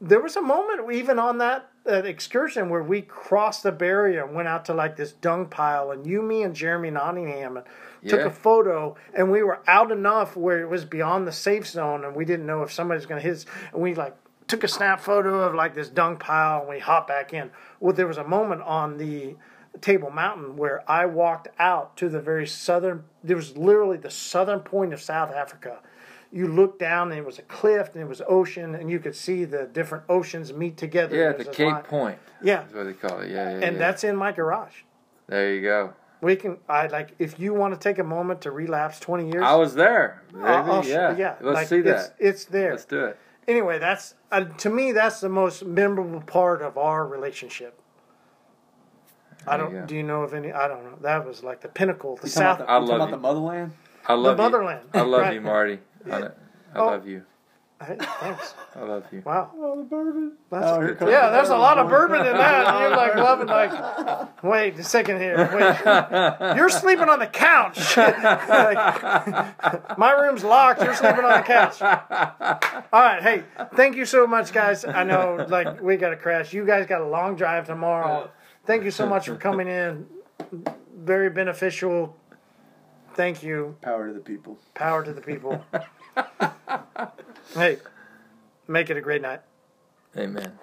there was a moment even on that, that excursion where we crossed the barrier and went out to like this dung pile, and you, me, and Jeremy Nottingham and took Yeah. a photo, and we were out enough where it was beyond the safe zone, and we didn't know if somebody was going to hit us, and we like took a snap photo of like this dung pile, and we hopped back in. Well, there was a moment on the Table Mountain where I walked out to the very southern. There was literally the southern point of South Africa. You looked down and it was a cliff and it was ocean and you could see the different oceans meet together. Yeah, the Cape line- Point. Yeah, That's what they call it. Yeah, yeah. and yeah. that's in my garage. There you go. We can. I like if you want to take a moment to relapse twenty years. I was there. Baby. I'll- I'll yeah. yeah. Let's like, see it's, that. It's there. Let's do it. Anyway, that's uh, to me that's the most memorable part of our relationship. I There you don't. go. Do you know of any? I don't know. That was like the pinnacle. The You talking South. about the, I you love about you. the motherland? I love you. motherland. I love Right. you, Marty. On it. I Oh. love you. Hey, thanks. I love you. Wow. Oh, the bourbon. That's Oh, here good. comes Yeah, there's a lot of bourbon in that. You're like loving like. Wait a second here. Wait, you're sleeping on the couch. Like, my room's locked. You're sleeping on the couch. All right. Hey, thank you so much, guys. I know like we got to crash. You guys got a long drive tomorrow. Oh. Thank you so much for coming in. Very beneficial. Thank you. Power to the people. Power to the people. hey, make it a great night. Amen.